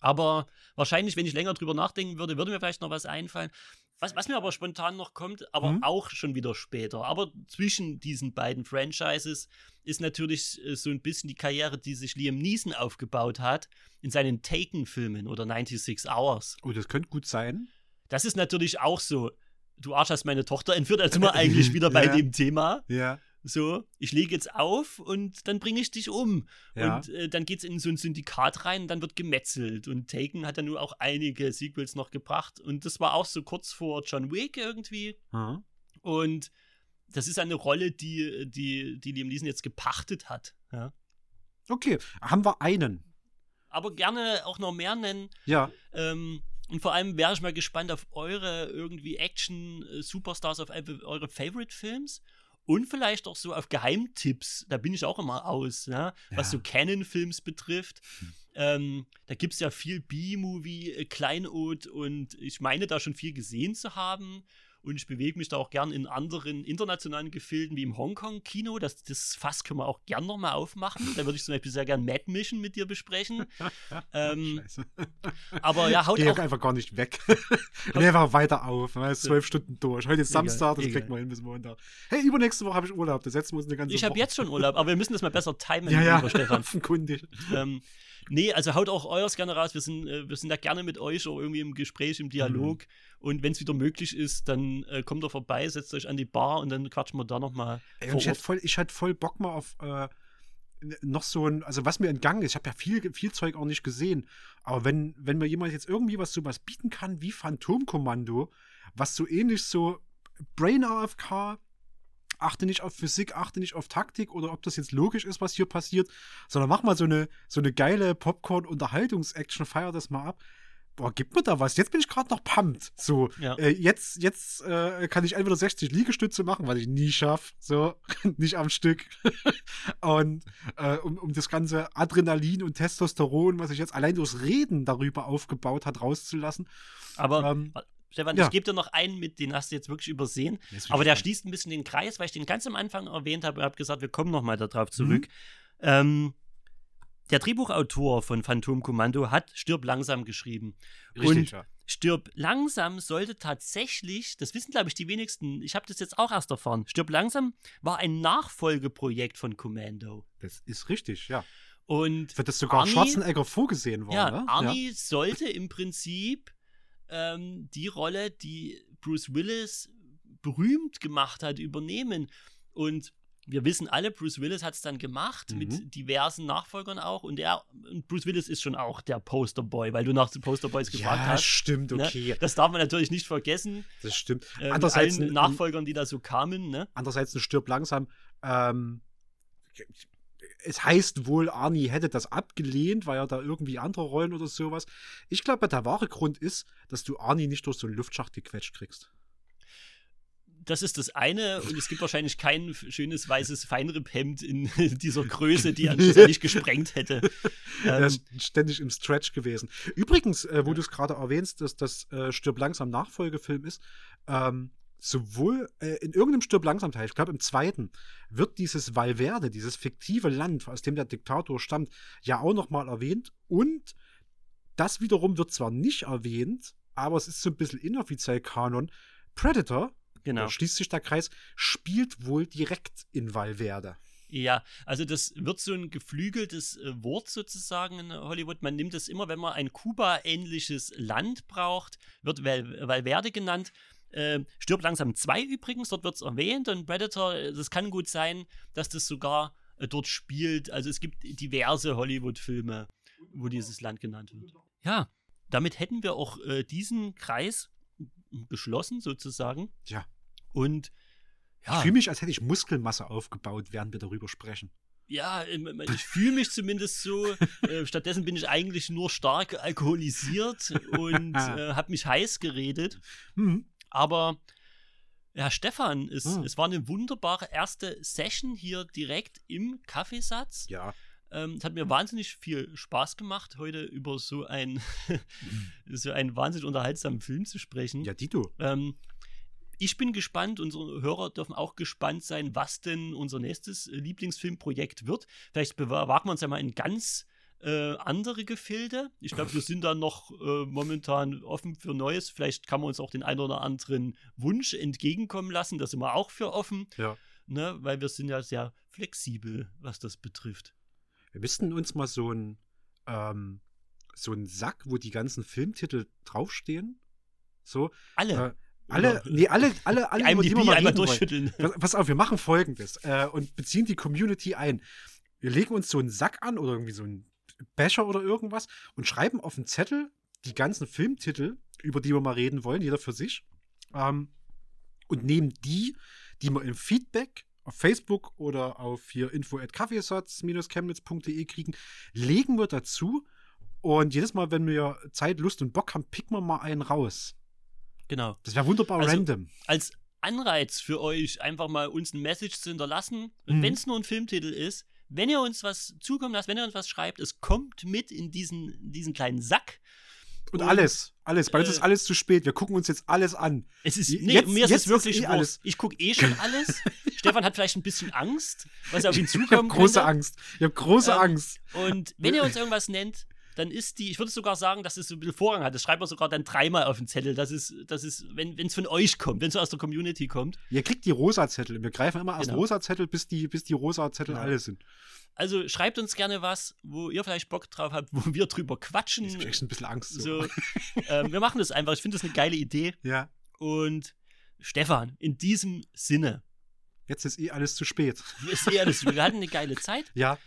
Aber wahrscheinlich, wenn ich länger drüber nachdenken würde, würde mir vielleicht noch was einfallen. Was, was mir aber spontan noch kommt, aber Mhm. auch schon wieder später. Aber zwischen diesen beiden Franchises ist natürlich äh, so ein bisschen die Karriere, die sich Liam Neeson aufgebaut hat in seinen Taken-Filmen oder 96 Hours. Oh, das könnte gut sein. Das ist natürlich auch so. Du Arsch hast meine Tochter entführt, also sind wir eigentlich wieder bei Ja. dem Thema. Ja. So, ich lege jetzt auf und dann bringe ich dich um. Ja. Und äh, dann geht es in so ein Syndikat rein und dann wird gemetzelt. Und Taken hat dann nur auch einige Sequels noch gebracht. Und das war auch so kurz vor John Wick irgendwie. Mhm. Und das ist eine Rolle, die, die, die Liam Neeson jetzt gepachtet hat. Ja. Okay, haben wir einen. Aber gerne auch noch mehr nennen. Ja. Ähm, und vor allem wäre ich mal gespannt auf eure irgendwie Action-Superstars, auf eure Favorite-Films. Und vielleicht auch so auf Geheimtipps. Da bin ich auch immer aus, ja? was Ja. so Canon-Films betrifft. Ähm, da gibt es ja viel B-Movie, äh, Kleinod und ich meine da schon viel gesehen zu haben. Und ich bewege mich da auch gern in anderen internationalen Gefilden wie im Hongkong-Kino. Das, das Fass können wir auch gern nochmal aufmachen. Da würde ich zum Beispiel sehr gern Mad Mission mit dir besprechen. ähm, Scheiße. aber ja, haut Geh auch einfach gar nicht weg. Und einfach weiter auf. Ne? Zwölf Stunden durch. Heute ist Samstag, das egal. kriegt man hin bis Montag. Hey, übernächste Woche habe ich Urlaub. Da setzen wir uns eine ganze Ich habe jetzt schon Urlaub, aber wir müssen das mal besser timen, Ja, ja, lieber Stefan. offenkundig. ähm, nee, also haut auch euers gerne raus. Wir sind, äh, wir sind da gerne mit euch auch irgendwie im Gespräch, im Dialog. Mhm. Und wenn es wieder möglich ist, dann äh, kommt doch vorbei, setzt euch an die Bar und dann quatschen wir da nochmal. Ich hätte voll, ich hätte voll Bock mal auf äh, noch so ein, also was mir entgangen ist, ich habe ja viel, viel Zeug auch nicht gesehen, aber wenn, wenn mir jemand jetzt irgendwie was sowas bieten kann wie Phantomkommando, was so ähnlich so Brain AFK, achte nicht auf Physik, achte nicht auf Taktik oder ob das jetzt logisch ist, was hier passiert, sondern mach mal so eine, so eine geile Popcorn-Unterhaltungs-Action, feier das mal ab. Boah, gib mir da was. Jetzt bin ich gerade noch pumped. So, Ja. äh, jetzt, jetzt äh, kann ich entweder 60 Liegestütze machen, was ich nie schaffe, so, nicht am Stück. und äh, um, um das ganze Adrenalin und Testosteron, was sich jetzt allein durchs Reden darüber aufgebaut hat, rauszulassen. Aber Ähm, Stefan, Ja. ich gebe dir noch einen mit, den hast du jetzt wirklich übersehen. Jetzt Aber der schließt ein bisschen den Kreis, weil ich den ganz am Anfang erwähnt habe und habe gesagt, wir kommen nochmal Mhm. darauf zurück. Ähm, der Drehbuchautor von Phantom Kommando hat Stirb langsam geschrieben. Richtig, und ja. Stirb langsam sollte tatsächlich, das wissen glaube ich die wenigsten, ich habe das jetzt auch erst erfahren, Stirb langsam war ein Nachfolgeprojekt von Commando. Das ist richtig, ja. Und Für das sogar Arnie- Schwarzenegger vorgesehen war, ja, ne? Arnie sollte im Prinzip ähm, die Rolle, die Bruce Willis berühmt gemacht hat, übernehmen. Und wir wissen alle, Bruce Willis hat es dann gemacht, Mhm. mit diversen Nachfolgern auch. Und er, Bruce Willis ist schon auch der Posterboy, weil du nach den Posterboys gefragt Ja, hast. stimmt, Ne? okay. Das darf man natürlich nicht vergessen. Das stimmt. Äh, Andererseits allen ein- Nachfolgern, die da so kamen. Ne? Andererseits ein Stirb langsam. Ähm, es heißt wohl, Arnie hätte das abgelehnt, weil er da irgendwie andere Rollen oder sowas. Ich glaube, der wahre Grund ist, dass du Arnie nicht durch so einen Luftschacht gequetscht kriegst. Das ist das eine. Und es gibt wahrscheinlich kein schönes weißes Feinripphemd in dieser Größe, die er nicht gesprengt hätte. Er Ähm, ist ständig im Stretch gewesen. Übrigens, äh, wo du es gerade erwähnst, dass das äh, Stirb langsam Nachfolgefilm ist, ähm, sowohl äh, in irgendeinem Stirb langsam Teil, ich glaube im zweiten, wird dieses Valverde, dieses fiktive Land, aus dem der Diktator stammt, ja auch nochmal erwähnt. Und das wiederum wird zwar nicht erwähnt, aber es ist so ein bisschen inoffiziell Kanon. Predator, genau. da schließt sich der Kreis, spielt wohl direkt in Valverde. Ja, also das wird so ein geflügeltes äh, Wort sozusagen in Hollywood. Man nimmt es immer, wenn man ein Kuba-ähnliches Land braucht, wird Val Valverde genannt. Äh, Stirb langsam 2 übrigens, dort wird es erwähnt und Predator, äh, das kann gut sein, dass das sogar äh, dort spielt. Also es gibt diverse Hollywood-Filme, wo dieses Land genannt wird. Ja, damit hätten wir auch äh, diesen Kreis geschlossen sozusagen. Ja. Und ja. Ich fühle mich, als hätte ich Muskelmasse aufgebaut, während wir darüber sprechen. Ja, ähm, ich fühle mich zumindest so. Äh, stattdessen bin ich eigentlich nur stark alkoholisiert und äh, habe mich heiß geredet. Mhm. Aber ja, Stefan, es, Hm. es war eine wunderbare erste Session hier direkt im Kaffeesatz. Ja. Ähm, es hat mir wahnsinnig viel Spaß gemacht, heute über so, ein, so einen wahnsinnig unterhaltsamen Film zu sprechen. Ja, Dito. Ähm, ich bin gespannt, unsere Hörer dürfen auch gespannt sein, was denn unser nächstes Lieblingsfilmprojekt wird. Vielleicht bewa- wagen wir uns ja mal in ganz äh, andere Gefilde. Ich glaube, wir sind da noch äh, momentan offen für Neues. Vielleicht kann man uns auch den einen oder anderen Wunsch entgegenkommen lassen. Da sind wir auch für offen, Ja. ne? weil wir sind ja sehr flexibel, was das betrifft. Wir müssten uns mal so ein ähm, so einen Sack, wo die ganzen Filmtitel draufstehen. So. Alle. Äh, alle, nee, alle, alle, alle, über die IMDb wir mal einmal reden wollen. durchschütteln. Pass, auf, wir machen folgendes äh, und beziehen die Community ein. Wir legen uns so einen Sack an oder irgendwie so einen Becher oder irgendwas und schreiben auf einen Zettel die ganzen Filmtitel, über die wir mal reden wollen, jeder für sich. Ähm, und nehmen die, die wir im Feedback auf Facebook oder auf hier info at kaffeesatz-chemnitz.de kriegen, legen wir dazu. Und jedes Mal, wenn wir Zeit, Lust und Bock haben, picken wir mal einen raus. Genau. Das wäre wunderbar Also- random. als Anreiz für euch, einfach mal uns ein Message zu hinterlassen. Mhm. wenn es nur ein Filmtitel ist, wenn ihr uns was zukommen lasst, wenn ihr uns was schreibt, es kommt mit in diesen, diesen kleinen Sack. Und alles, alles. Bei uns äh, ist alles zu spät. Wir gucken uns jetzt alles an. Es ist, nee, jetzt- mir ist es wirklich ist eh alles. Ich gucke eh schon alles. Stefan hat vielleicht ein bisschen Angst, was auf ihn Ich habe große. Angst. Ich habe große Ähm, Angst. Und wenn ihr uns irgendwas nennt, dann ist die, ich würde sogar sagen, dass es so ein bisschen Vorrang hat. Das schreibt man sogar dann dreimal auf den Zettel. Das ist, das ist wenn es von euch kommt, wenn es aus der Community kommt. Ihr kriegt die rosa Zettel. Wir greifen immer erst Genau. rosa Zettel, bis die, bis die rosa Zettel Genau. alle sind. Also schreibt uns gerne was, wo ihr vielleicht Bock drauf habt, wo wir drüber quatschen. Ich echt ein bisschen Angst. So. So, ähm, wir machen das einfach. Ich finde das eine geile Idee. Ja. Und Stefan, in diesem Sinne, Jetzt ist eh alles zu spät. ist eh alles, wir hatten eine geile Zeit. Ja.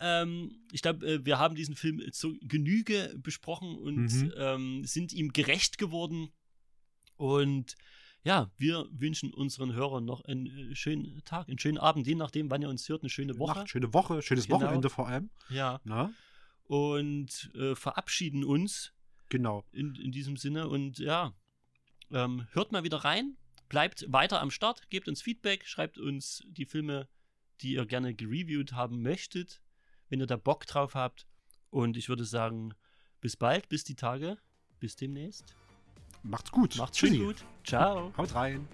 Ähm, ich glaube, äh, wir haben diesen Film zur Genüge besprochen und Mhm. ähm, sind ihm gerecht geworden. Und ja, wir wünschen unseren Hörern noch einen äh, schönen Tag, einen schönen Abend, je nachdem, wann ihr uns hört, eine schöne Woche. Nacht, schöne Woche, schönes Genau. Wochenende vor allem. Ja, Na? und äh, verabschieden uns Genau. in, in diesem Sinne. Und ja, ähm, hört mal wieder rein, bleibt weiter am Start, gebt uns Feedback, schreibt uns die Filme, die ihr gerne gereviewt haben möchtet, wenn ihr da Bock drauf habt. Und ich würde sagen, bis bald, bis die Tage, bis demnächst. Macht's gut. Macht's Tschüssi. gut. Ciao. Haut rein.